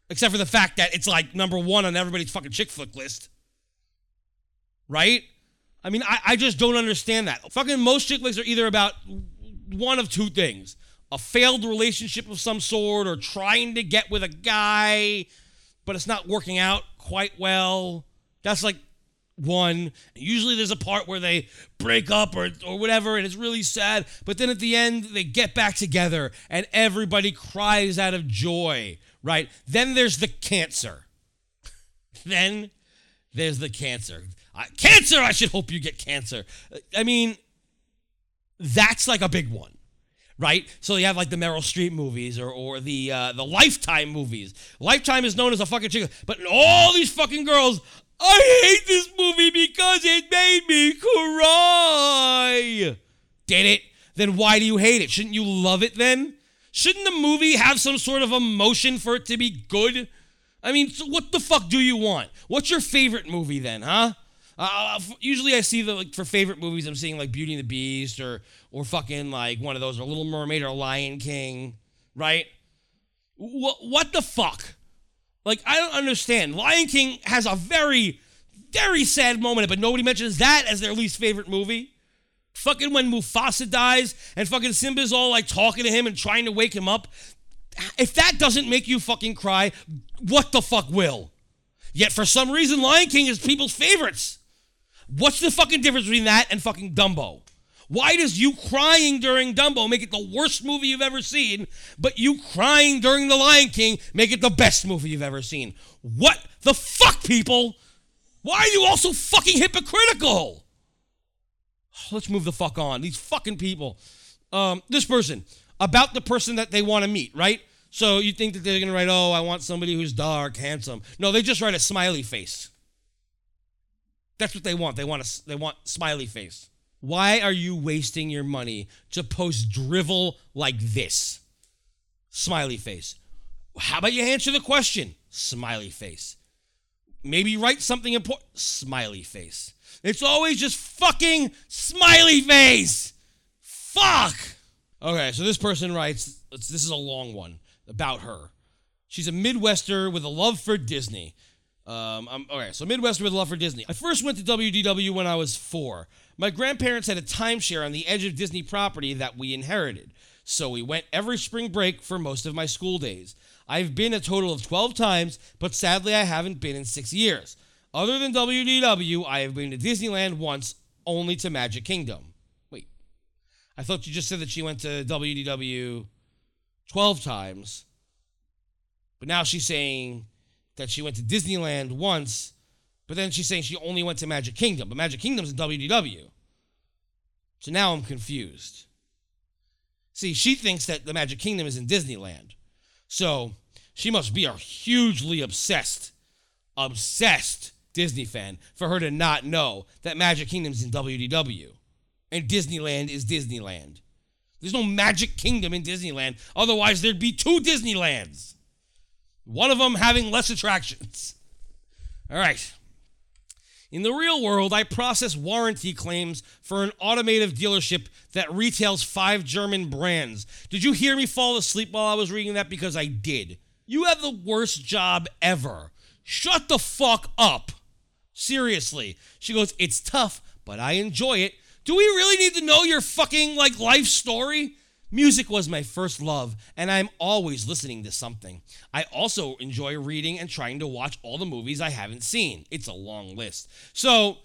except for the fact that it's like number one on everybody's fucking chick flick list, right? I mean, I, I just don't understand that. Fucking most chick flicks are either about one of two things a failed relationship of some sort or trying to get with a guy, but it's not working out quite well. That's like one. Usually there's a part where they break up or, or whatever, and it's really sad. But then at the end, they get back together and everybody cries out of joy, right? Then there's the cancer. then there's the cancer. Uh, cancer, I should hope you get cancer. I mean, that's like a big one. Right, so you have like the Meryl Streep movies or, or the uh, the Lifetime movies. Lifetime is known as a fucking chicken, but all these fucking girls, I hate this movie because it made me cry. Did it? Then why do you hate it? Shouldn't you love it then? Shouldn't the movie have some sort of emotion for it to be good? I mean, so what the fuck do you want? What's your favorite movie then, huh? Uh, f- usually I see the like for favorite movies I'm seeing like Beauty and the Beast or or fucking like one of those or Little Mermaid or Lion King, right? What what the fuck? Like I don't understand. Lion King has a very very sad moment, but nobody mentions that as their least favorite movie. Fucking when Mufasa dies and fucking Simba's all like talking to him and trying to wake him up. If that doesn't make you fucking cry, what the fuck will? Yet for some reason, Lion King is people's favorites. What's the fucking difference between that and fucking Dumbo? Why does you crying during Dumbo make it the worst movie you've ever seen, but you crying during The Lion King make it the best movie you've ever seen? What the fuck, people? Why are you all so fucking hypocritical? Let's move the fuck on. These fucking people. Um, this person about the person that they want to meet, right? So you think that they're gonna write, "Oh, I want somebody who's dark, handsome." No, they just write a smiley face. That's what they want. They want a they want smiley face. Why are you wasting your money to post drivel like this? Smiley face. How about you answer the question? Smiley face. Maybe write something important. Smiley face. It's always just fucking smiley face. Fuck. Okay, so this person writes. This is a long one about her. She's a Midwester with a love for Disney. Um, I'm, okay, so Midwestern with a love for Disney. I first went to WDW when I was four. My grandparents had a timeshare on the edge of Disney property that we inherited, so we went every spring break for most of my school days. I've been a total of 12 times, but sadly I haven't been in six years. Other than WDW, I have been to Disneyland once, only to Magic Kingdom. Wait, I thought you just said that she went to WDW 12 times, but now she's saying that she went to Disneyland once, but then she's saying she only went to Magic Kingdom. But Magic Kingdom's in WDW. So now I'm confused. See, she thinks that the Magic Kingdom is in Disneyland. So she must be a hugely obsessed, obsessed Disney fan for her to not know that Magic Kingdom's in WDW. And Disneyland is Disneyland. There's no Magic Kingdom in Disneyland. Otherwise, there'd be two Disneylands. One of them having less attractions. All right. In the real world, I process warranty claims for an automotive dealership that retails five German brands. Did you hear me fall asleep while I was reading that? Because I did. You have the worst job ever. Shut the fuck up. Seriously. She goes, It's tough, but I enjoy it. Do we really need to know your fucking like life story? Music was my first love, and I'm always listening to something. I also enjoy reading and trying to watch all the movies I haven't seen. It's a long list. So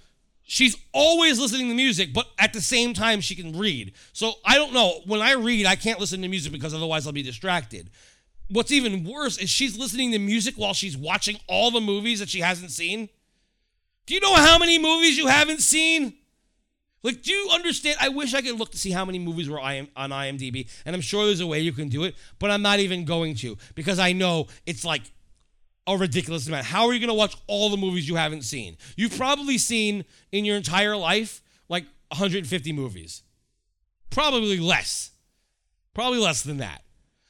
she's always listening to music, but at the same time, she can read. So I don't know. When I read, I can't listen to music because otherwise I'll be distracted. What's even worse is she's listening to music while she's watching all the movies that she hasn't seen. Do you know how many movies you haven't seen? Like, do you understand? I wish I could look to see how many movies were on IMDb, and I'm sure there's a way you can do it, but I'm not even going to because I know it's like a ridiculous amount. How are you going to watch all the movies you haven't seen? You've probably seen in your entire life like 150 movies, probably less, probably less than that.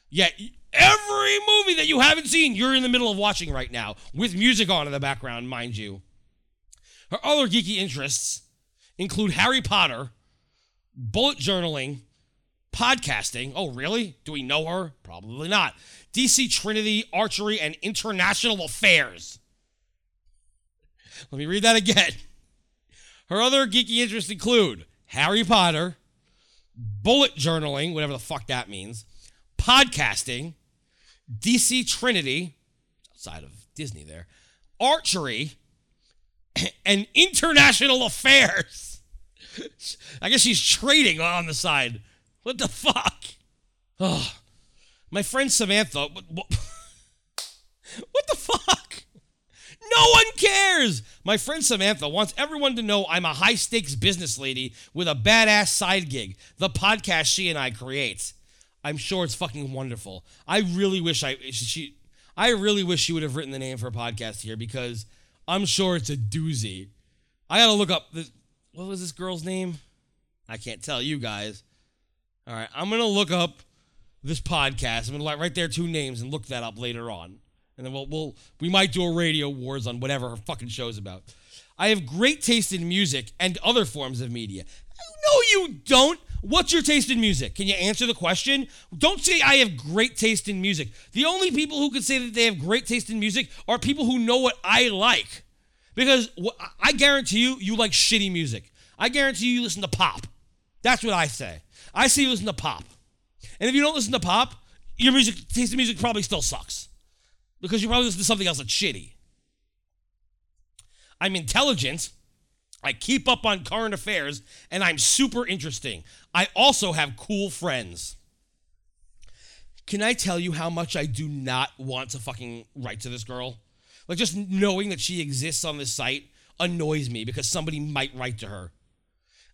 Yet every movie that you haven't seen, you're in the middle of watching right now with music on in the background, mind you. Her other geeky interests include Harry Potter, bullet journaling, podcasting. Oh, really? Do we know her? Probably not. DC Trinity, archery, and international affairs. Let me read that again. Her other geeky interests include Harry Potter, bullet journaling, whatever the fuck that means, podcasting, DC Trinity, outside of Disney there, archery, <coughs> and international affairs. I guess she's trading on the side. What the fuck? Oh, my friend Samantha. What, what, <laughs> What the fuck? No one cares. My friend Samantha wants everyone to know I'm a high stakes business lady with a badass side gig, the podcast she and I create. I'm sure it's fucking wonderful. I really wish I she I really wish she would have written the name for a podcast here because I'm sure it's a doozy. I gotta look up. What was this girl's name? I can't tell you guys. All right, I'm gonna look up this podcast. I'm gonna write there two names and look that up later on, and then we'll we'll we might do a radio wars on whatever her fucking show's about. I have great taste in music and other forms of media. No, you don't. What's your taste in music? Can you answer the question? Don't say I have great taste in music. The only people who could say that they have great taste in music are people who know what I like. Because I guarantee you, you like shitty music. I guarantee you, you listen to pop. That's what I say. I say you listen to pop. And if you don't listen to pop, your music taste in music probably still sucks. Because you probably listen to something else that's shitty. I'm intelligent. I keep up on current affairs, and I'm super interesting. I also have cool friends. Can I tell you how much I do not want to fucking write to this girl? Like, just knowing that she exists on this site annoys me because somebody might write to her.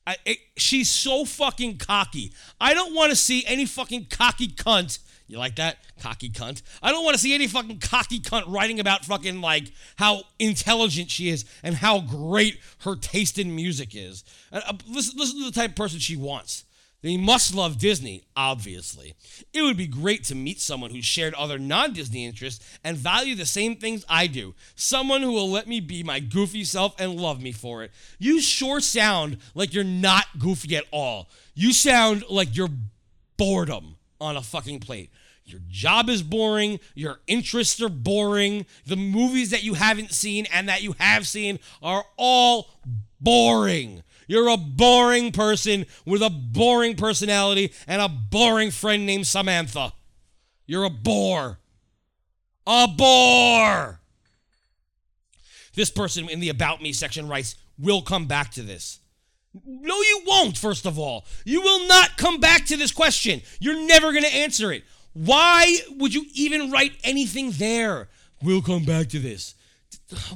I, it, she's so fucking cocky. I don't want to see any fucking cocky cunt. You like that? Cocky cunt. I don't want to see any fucking cocky cunt writing about fucking like how intelligent she is and how great her taste in music is. Uh, uh, listen, listen to the type of person she wants. They must love Disney, obviously. It would be great to meet someone who shared other non Disney interests and value the same things I do. Someone who will let me be my goofy self and love me for it. You sure sound like you're not goofy at all. You sound like you're boredom on a fucking plate. Your job is boring. Your interests are boring. The movies that you haven't seen and that you have seen are all boring. You're a boring person with a boring personality and a boring friend named Samantha. You're a bore. A bore. This person in the About Me section writes, We'll come back to this. No, you won't, first of all. You will not come back to this question. You're never going to answer it. Why would you even write anything there? We'll come back to this.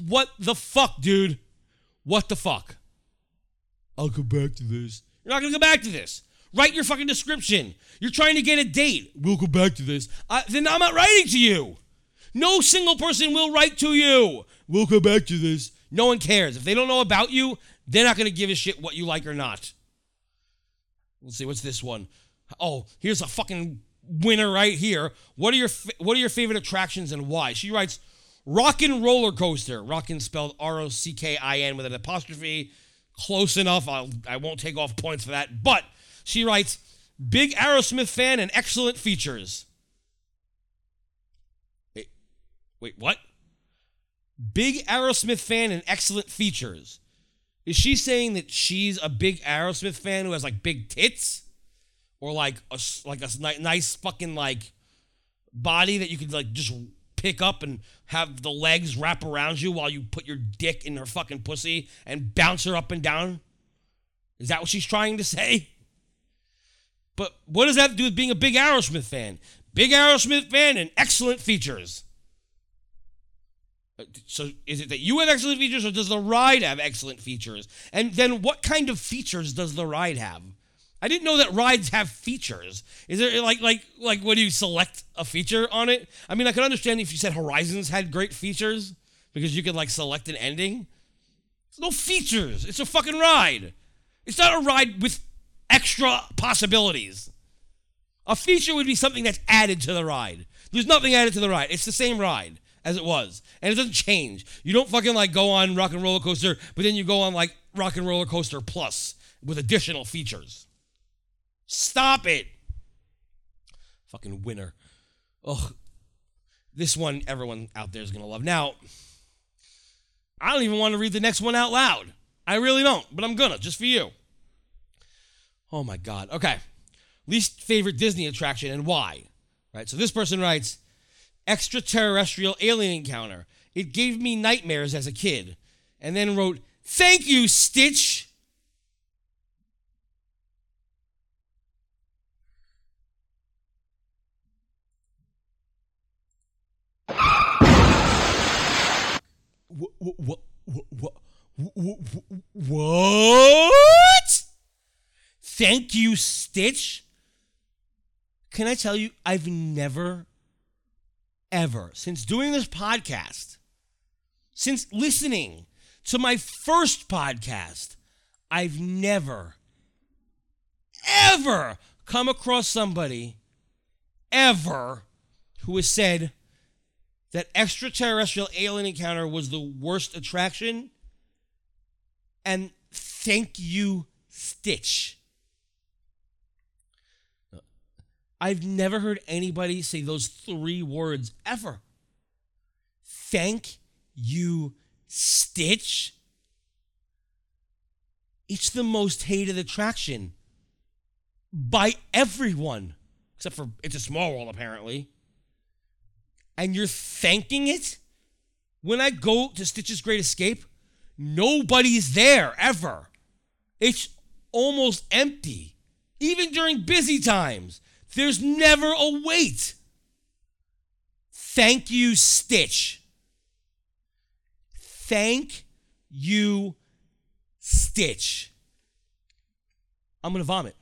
What the fuck, dude? What the fuck? I'll come back to this. You're not to come back to this. Write your fucking description. You're trying to get a date. We'll go back to this. Uh, then I'm not writing to you. No single person will write to you. We'll come back to this. No one cares. If they don't know about you, they're not to give a shit what you like or not. Let's see, what's this one? Oh, here's a fucking winner right here. What are your what are your favorite attractions and why? She writes, "Rockin' roller coaster." Rockin' spelled R O C K I N with an apostrophe. Close enough. I'll, I won't take off points for that. But she writes, "Big Aerosmith fan and excellent features." Wait, wait, what? Big Aerosmith fan and excellent features. Is she saying that she's a big Aerosmith fan who has like big tits? Or like a like a nice fucking like body that you could like just pick up and have the legs wrap around you while you put your dick in her fucking pussy and bounce her up and down? Is that what she's trying to say? But what does that do with being a big Aerosmith fan? Big Aerosmith fan and excellent features. Uh, so is it that you have excellent features or does the ride have excellent features? And then what kind of features does the ride have? I didn't know that rides have features. Is there like like like when do you select a feature on it? I mean, I could understand if you said Horizons had great features because you could like select an ending. There's no features. It's a fucking ride. It's not a ride with extra possibilities. A feature would be something that's added to the ride. There's nothing added to the ride. It's the same ride as it was, and it doesn't change. You don't fucking like go on Rock and Roller Coaster, but then you go on like Rock and Roller Coaster Plus with additional features. Stop it. Fucking winner. Ugh. This one, everyone out there is going to love. Now, I don't even want to read the next one out loud. I really don't, but I'm going to, just for you. Oh my God. Okay. Least favorite Disney attraction and why? Right. So this person writes extraterrestrial alien encounter. It gave me nightmares as a kid. And then wrote, Thank you, Stitch. What? Thank you, Stitch. Can I tell you, I've never, ever, since doing this podcast, since listening to my first podcast, I've never, ever come across somebody ever who has said that extraterrestrial alien encounter was the worst attraction. And thank you, Stitch. I've never heard anybody say those three words ever. Thank you, Stitch. It's the most hated attraction by everyone, except for It's a Small World, apparently. And you're thanking it? When I go to Stitch's Great Escape, nobody's there ever. It's almost empty. Even during busy times, there's never a wait. Thank you, Stitch. Thank you, Stitch. I'm gonna vomit.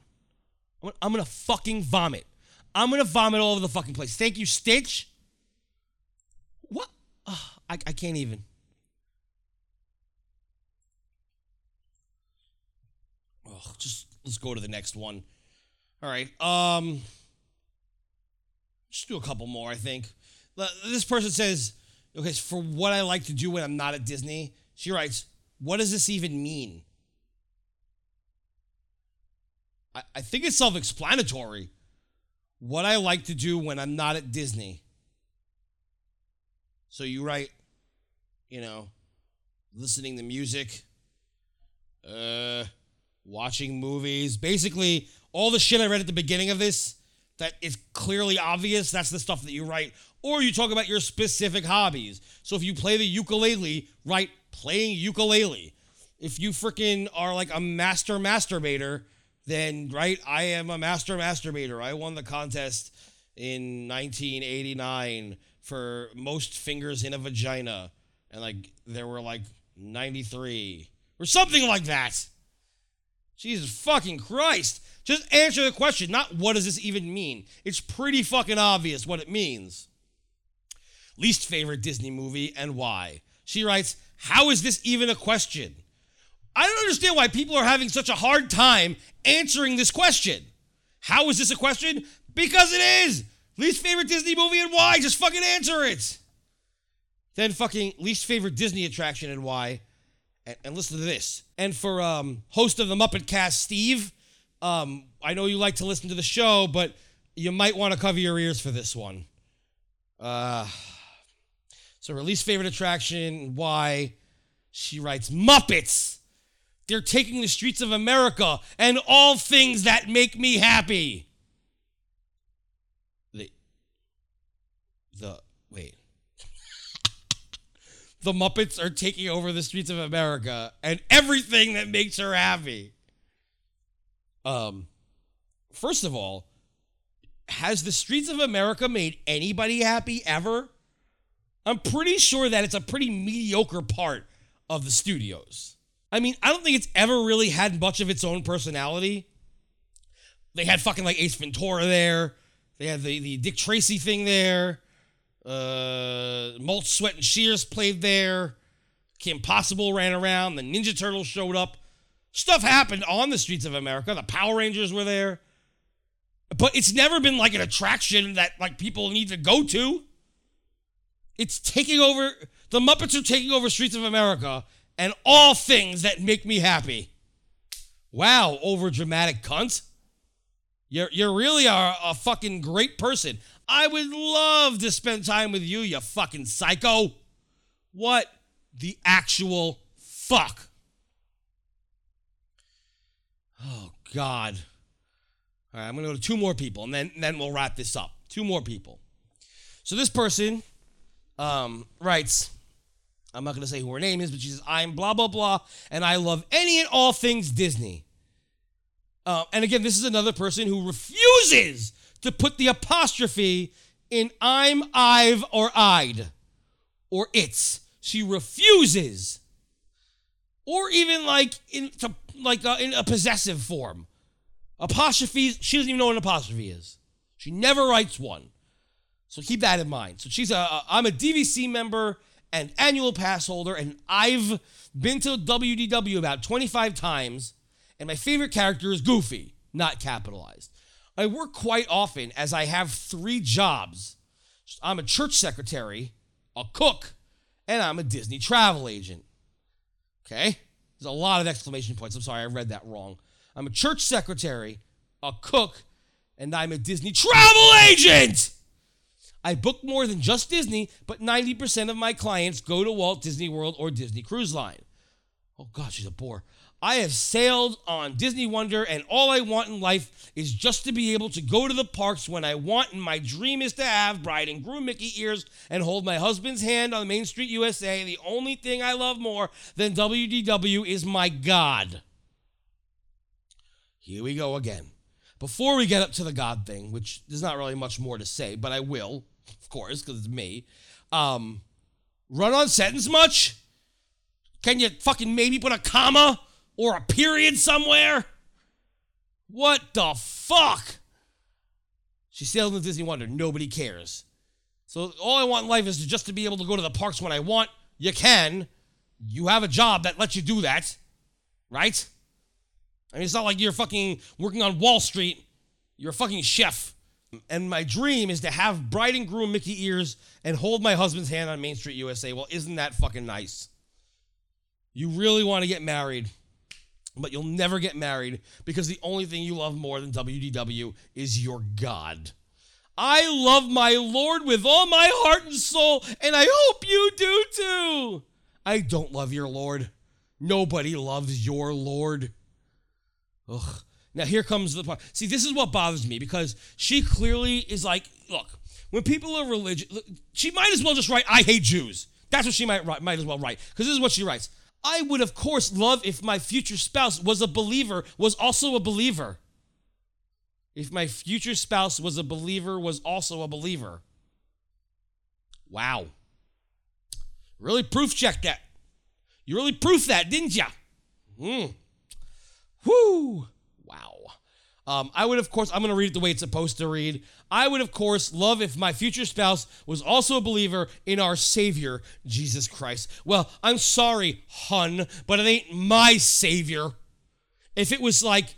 I'm gonna, fucking vomit. I'm gonna vomit all over the fucking place. Thank you, Stitch. What? Ugh, I, I can't even. Ugh, just let's go to the next one. All right. Um. Just do a couple more, I think. This person says, okay, for what I like to do when I'm not at Disney, she writes, what does this even mean? I, I think it's self explanatory. What I like to do when I'm not at Disney. So you write, you know, listening to music, uh, watching movies, basically all the shit I read at the beginning of this that is clearly obvious, that's the stuff that you write. Or you talk about your specific hobbies. So if you play the ukulele, write playing ukulele. If you freaking are like a master masturbator, then right, I am a master masturbator. I won the contest in 1989 for most fingers in a vagina. And like there were like 93 or something like that. Jesus fucking Christ. Just answer the question, not what does this even mean? It's pretty fucking obvious what it means. Least favorite Disney movie and why. She writes, How is this even a question? I don't understand why people are having such a hard time answering this question. How is this a question? Because it is. Least favorite Disney movie and why? Just fucking answer it. Then fucking least favorite Disney attraction and why. And, and listen to this. And for um, host of the Muppet Cast, Steve, um, I know you like to listen to the show, but you might want to cover your ears for this one. Uh, so her least favorite attraction, why? She writes Muppets. They're taking the streets of America and all things that make me happy. The the. The Muppets are taking over the streets of America and everything that makes her happy. Um first of all, has the streets of America made anybody happy ever? I'm pretty sure that it's a pretty mediocre part of the studios. I mean, I don't think it's ever really had much of its own personality. They had fucking like Ace Ventura there. They had the, the Dick Tracy thing there. Uh, Mulch, Sweat, and Shears played there. Kim Possible ran around. The Ninja Turtles showed up. Stuff happened on the streets of America. The Power Rangers were there. But it's never been like an attraction that like people need to go to. It's taking over. The Muppets are taking over Streets of America and all things that make me happy. Wow, over dramatic cunt. You're, you really are a fucking great person. I would love to spend time with you, you fucking psycho. What the actual fuck? Oh, God. All right, I'm going to go to two more people and then, then we'll wrap this up. Two more people. So this person um, writes, I'm not going to say who her name is, but she says, I'm blah, blah, blah, and I love any and all things Disney. Uh, and again, this is another person who refuses to put the apostrophe in I'm, I've, or I'd, or it's. She refuses. or even like in to, like uh, in a possessive form. Apostrophes, she doesn't even know what an apostrophe is. She never writes one. So keep that in mind. So she's a, a I'm a DVC member and annual pass holder, and I've been to WDW about 25 times, and my favorite character is Goofy, not capitalized. I work quite often as I have three jobs. I'm a church secretary, a cook, and I'm a Disney travel agent. Okay? There's a lot of exclamation points. I'm sorry, I read that wrong. I'm a church secretary, a cook, and I'm a Disney travel agent. I book more than just Disney, but 90% of my clients go to Walt Disney World or Disney Cruise Line. Oh, God, she's a bore. I have sailed on Disney Wonder, and all I want in life is just to be able to go to the parks when I want, and my dream is to have bride and groom Mickey ears and hold my husband's hand on Main Street USA. The only thing I love more than WDW is my God. Here we go again. Before we get up to the God thing, which there's not really much more to say, but I will, of course, because it's me. Um, run on sentence much? Can you fucking maybe put a comma or a period somewhere? What the fuck? She sailed into Disney Wonder. Nobody cares. So all I want in life is to just to be able to go to the parks when I want. You can. You have a job that lets you do that, right? I mean, it's not like you're fucking working on Wall Street. You're a fucking chef. And my dream is to have bride and groom Mickey ears and hold my husband's hand on Main Street USA. Well, isn't that fucking nice? You really want to get married, but you'll never get married because the only thing you love more than WDW is your God. I love my Lord with all my heart and soul, and I hope you do too. I don't love your Lord. Nobody loves your Lord. Ugh. Now here comes the part. See, this is what bothers me because she clearly is like, look, when people are religious, she might as well just write, "I hate Jews." That's what she might write, might as well write because this is what she writes. I would, of course, love if my future spouse was a believer, was also a believer. If my future spouse was a believer, was also a believer. Wow. Really proof checked that. You really proof that, didn't you? Hmm. Whoo! Um, I would, of course, I'm going to read it the way it's supposed to read. I would, of course, love if my future spouse was also a believer in our Savior, Jesus Christ. Well, I'm sorry, hun, but it ain't my Savior. If it was like,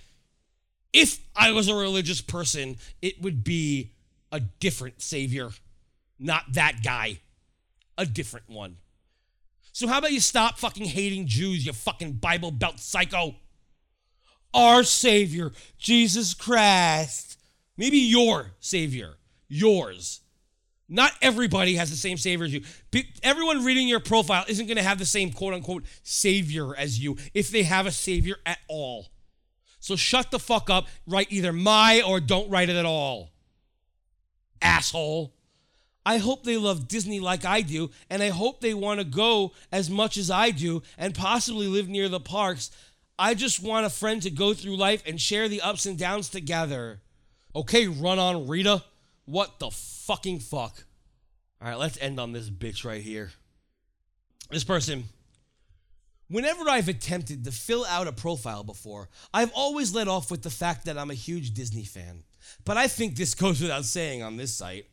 if I was a religious person, it would be a different Savior, not that guy, a different one. So, how about you stop fucking hating Jews, you fucking Bible Belt psycho? Our Savior, Jesus Christ. Maybe your Savior, yours. Not everybody has the same Savior as you. Everyone reading your profile isn't going to have the same quote unquote Savior as you if they have a Savior at all. So shut the fuck up, write either my or don't write it at all. Asshole. I hope they love Disney like I do, and I hope they want to go as much as I do and possibly live near the parks I just want a friend to go through life and share the ups and downs together. Okay, run on Rita. What the fucking fuck? All right, let's end on this bitch right here. This person. Whenever I've attempted to fill out a profile before, I've always led off with the fact that I'm a huge Disney fan. But I think this goes without saying on this site.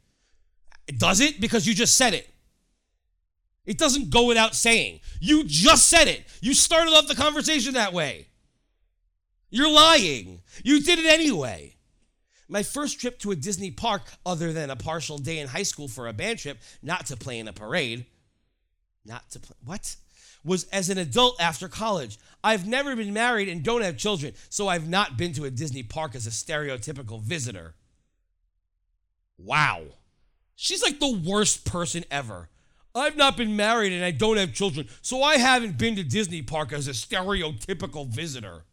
Does it? Because you just said it. It doesn't go without saying. You just said it. You started off the conversation that way. You're lying. You did it anyway. My first trip to a Disney park, other than a partial day in high school for a band trip, not to play in a parade, not to play, what? Was as an adult after college. I've never been married and don't have children, so I've not been to a Disney park as a stereotypical visitor. Wow. She's like the worst person ever. I've not been married and I don't have children, so I haven't been to Disney Park as a stereotypical visitor.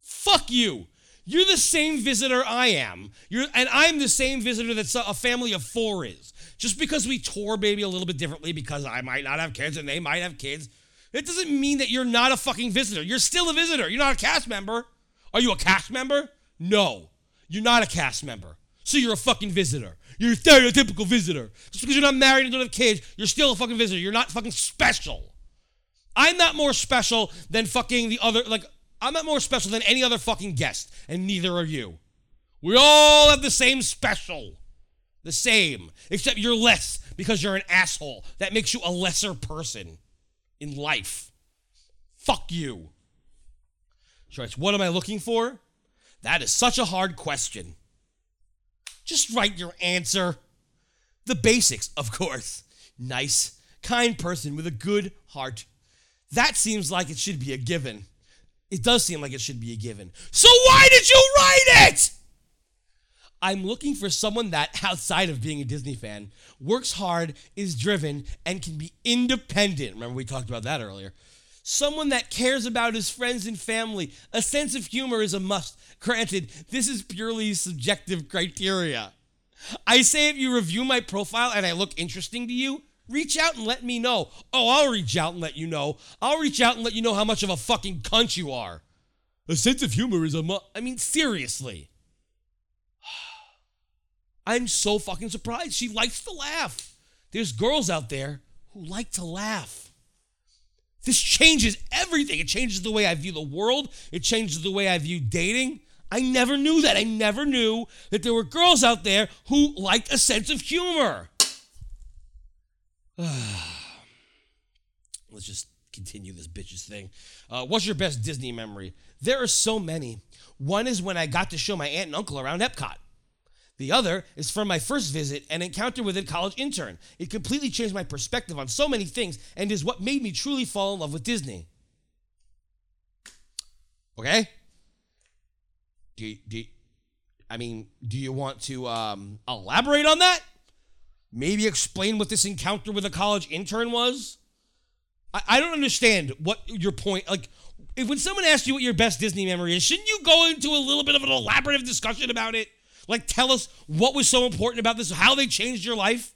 Fuck you. You're the same visitor I am. You're, and I'm the same visitor that a family of four is. Just because we tour maybe a little bit differently because I might not have kids and they might have kids, it doesn't mean that you're not a fucking visitor. You're still a visitor. You're not a cast member. Are you a cast member? No. You're not a cast member. So you're a fucking visitor. You're a stereotypical visitor. Just because you're not married and don't have kids, you're still a fucking visitor. You're not fucking special. I'm not more special than fucking the other, like, I'm not more special than any other fucking guest, and neither are you. We all have the same special. The same. Except you're less because you're an asshole. That makes you a lesser person in life. Fuck you. Joyce, what am I looking for? That is such a hard question. Just write your answer. The basics, of course. Nice, kind person with a good heart. That seems like it should be a given. It does seem like it should be a given. So why did you write it? I'm looking for someone that, <laughs> outside of being a Disney fan, works hard, is driven, and can be independent. Remember, we talked about that earlier. Someone that cares about his friends and family. A sense of humor is a must. Granted, this is purely subjective criteria. I say if you review my profile and I look interesting to you, reach out and let me know. Oh, I'll reach out and let you know. I'll reach out and let you know how much of a fucking cunt you are. A sense of humor is a must. I mean, seriously. <sighs> I'm so fucking surprised. She likes to laugh. There's girls out there who like to laugh. This changes everything. It changes the way I view the world, it changes the way I view dating. I never knew that. I never knew that there were girls out there who liked a sense of humor. <sighs> Let's just continue this bitch's thing. Uh, what's your best Disney memory? There are so many. One is when I got to show my aunt and uncle around Epcot. The other is from my first visit and encounter with a college intern. It completely changed my perspective on so many things and is what made me truly fall in love with Disney. Okay? Do, do, I mean, do you want to um, elaborate on that? Maybe explain what this encounter with a college intern was? I, I don't understand what your point. Like, if when someone asks you what your best Disney memory is, shouldn't you go into a little bit of an elaborative discussion about it? Like, tell us what was so important about this, how they changed your life.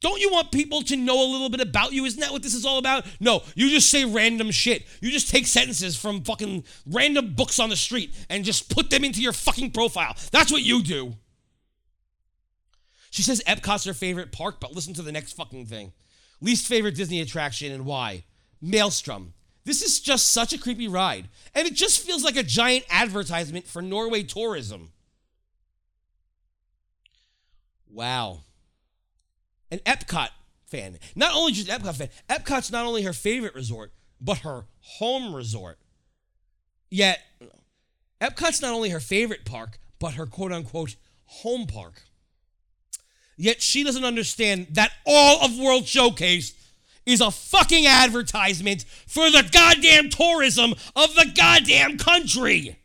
Don't you want people to know a little bit about you? Isn't that what this is all about? No, you just say random shit. You just take sentences from fucking random books on the street and just put them into your fucking profile. That's what you do. She says Epcot's her favorite park, but listen to the next fucking thing. Least favorite Disney attraction and why? Maelstrom. This is just such a creepy ride, and it just feels like a giant advertisement for Norway tourism. Wow. An Epcot fan. Not only just Epcot fan, Epcot's not only her favorite resort, but her home resort. Yet, Epcot's not only her favorite park, but her quote unquote home park. Yet she doesn't understand that all of World Showcase is a fucking advertisement for the goddamn tourism of the goddamn country.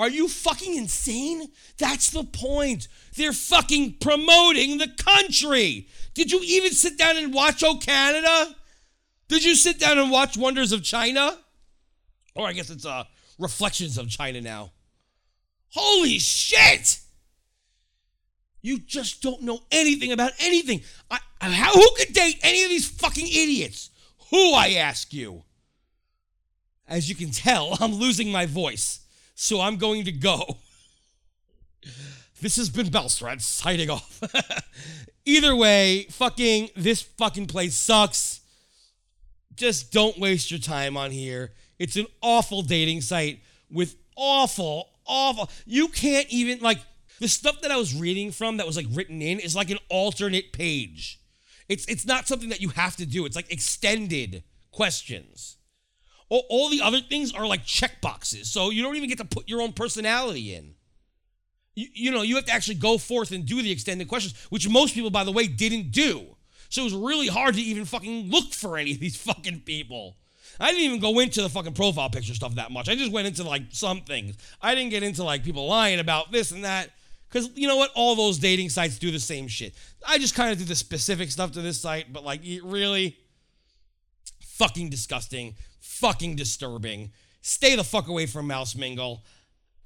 Are you fucking insane? That's the point. They're fucking promoting the country. Did you even sit down and watch O Canada? Did you sit down and watch Wonders of China? Or I guess it's uh Reflections of China now. Holy shit! You just don't know anything about anything. I, I- how, who could date any of these fucking idiots? Who, I ask you? As you can tell, <laughs> I'm losing my voice, so I'm going to go. This has been Bellstrat signing off. <laughs> Either way, fucking, this fucking place sucks. Just don't waste your time on here. It's an awful dating site with awful, awful. You can't even, like, the stuff that I was reading from that was, like, written in is like an alternate page. It's, it's not something that you have to do, it's like extended questions. All, all the other things are like check boxes, so you don't even get to put your own personality in. You, you know, you have to actually go forth and do the extended questions, which most people, by the way, didn't do. So it was really hard to even fucking look for any of these <laughs> fucking people. I didn't even go into the fucking profile picture stuff that much. I just went into like some things. I didn't get into like people lying about this and that. Because you know what? All those dating sites do the same shit. I just kind of do the specific stuff to this site, but like, really fucking disgusting, fucking disturbing. Stay the fuck away from Mouse Mingle.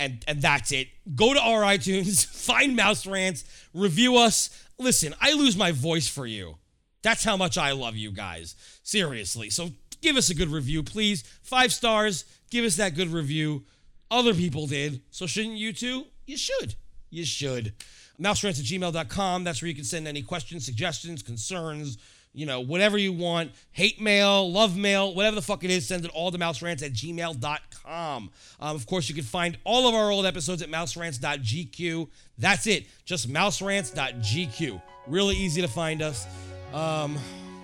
And, and that's it. Go to our <laughs> iTunes, find Mouse Rants, review us. Listen, I lose my voice for you. That's how much I love you guys. Seriously. So give us a good review, please. Five stars. Give us that good review. Other people did. So shouldn't you too? You should. You should. Mouserants at gmail.com. That's where you can send any questions, suggestions, concerns, you know, whatever you want, hate mail, love mail, whatever the fuck it is, send it all to mouserants at gmail.com. Um, of course, you can find all of our old episodes at mouserants.gq. That's it, just mouserants.gq. Really easy to find us. Um,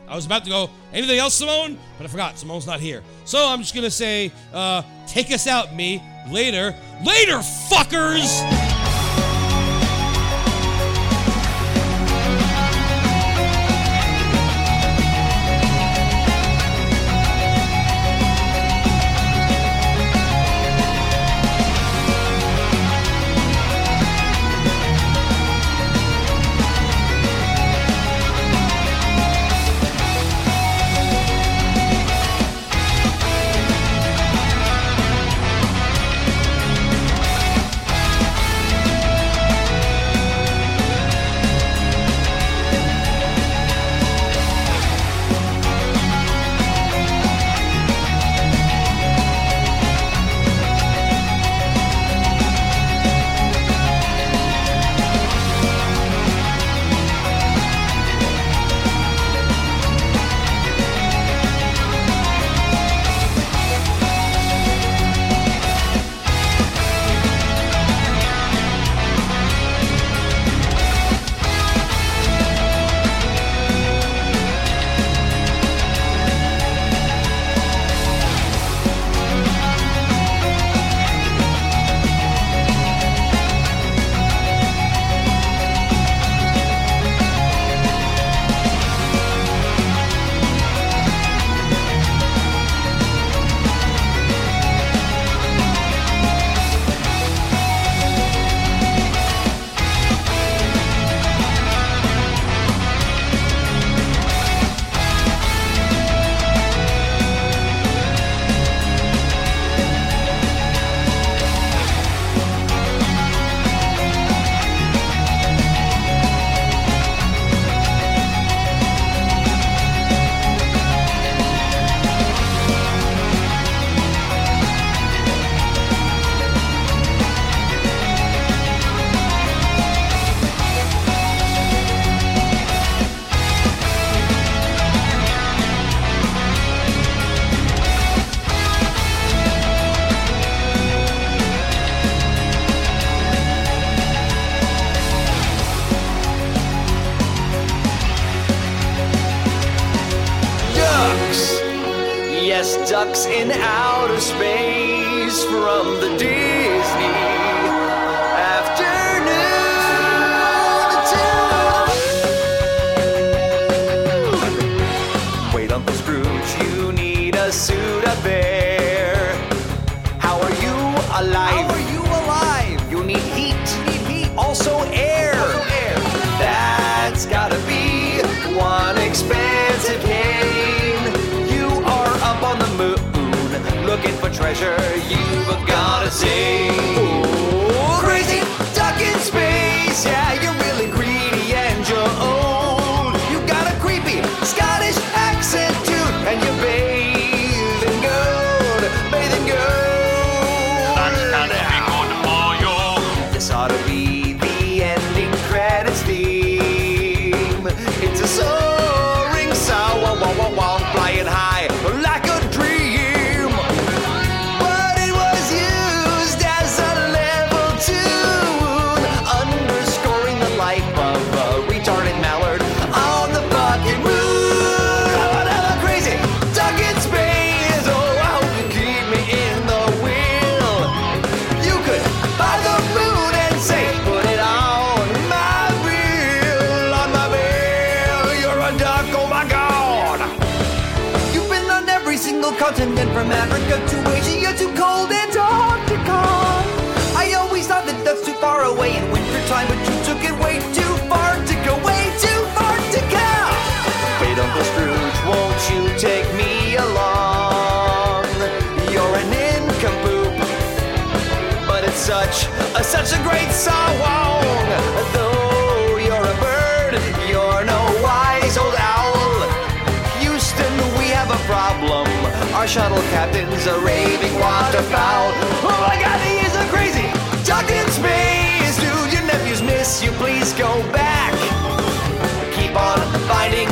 I was about to go, anything else, Simone? But I forgot, Simone's not here. So I'm just gonna say, uh, take us out, me. Later. Later, fuckers! In outer space from the Disney treasure. You've gotta say, "Ooh, such a such a great song. Though you're a bird, you're no wise old owl. Houston, we have a problem. Our shuttle captain's a raving waterfowl. Oh my God, he is a crazy duck in space. Do your nephews miss you? Please go back. Keep on finding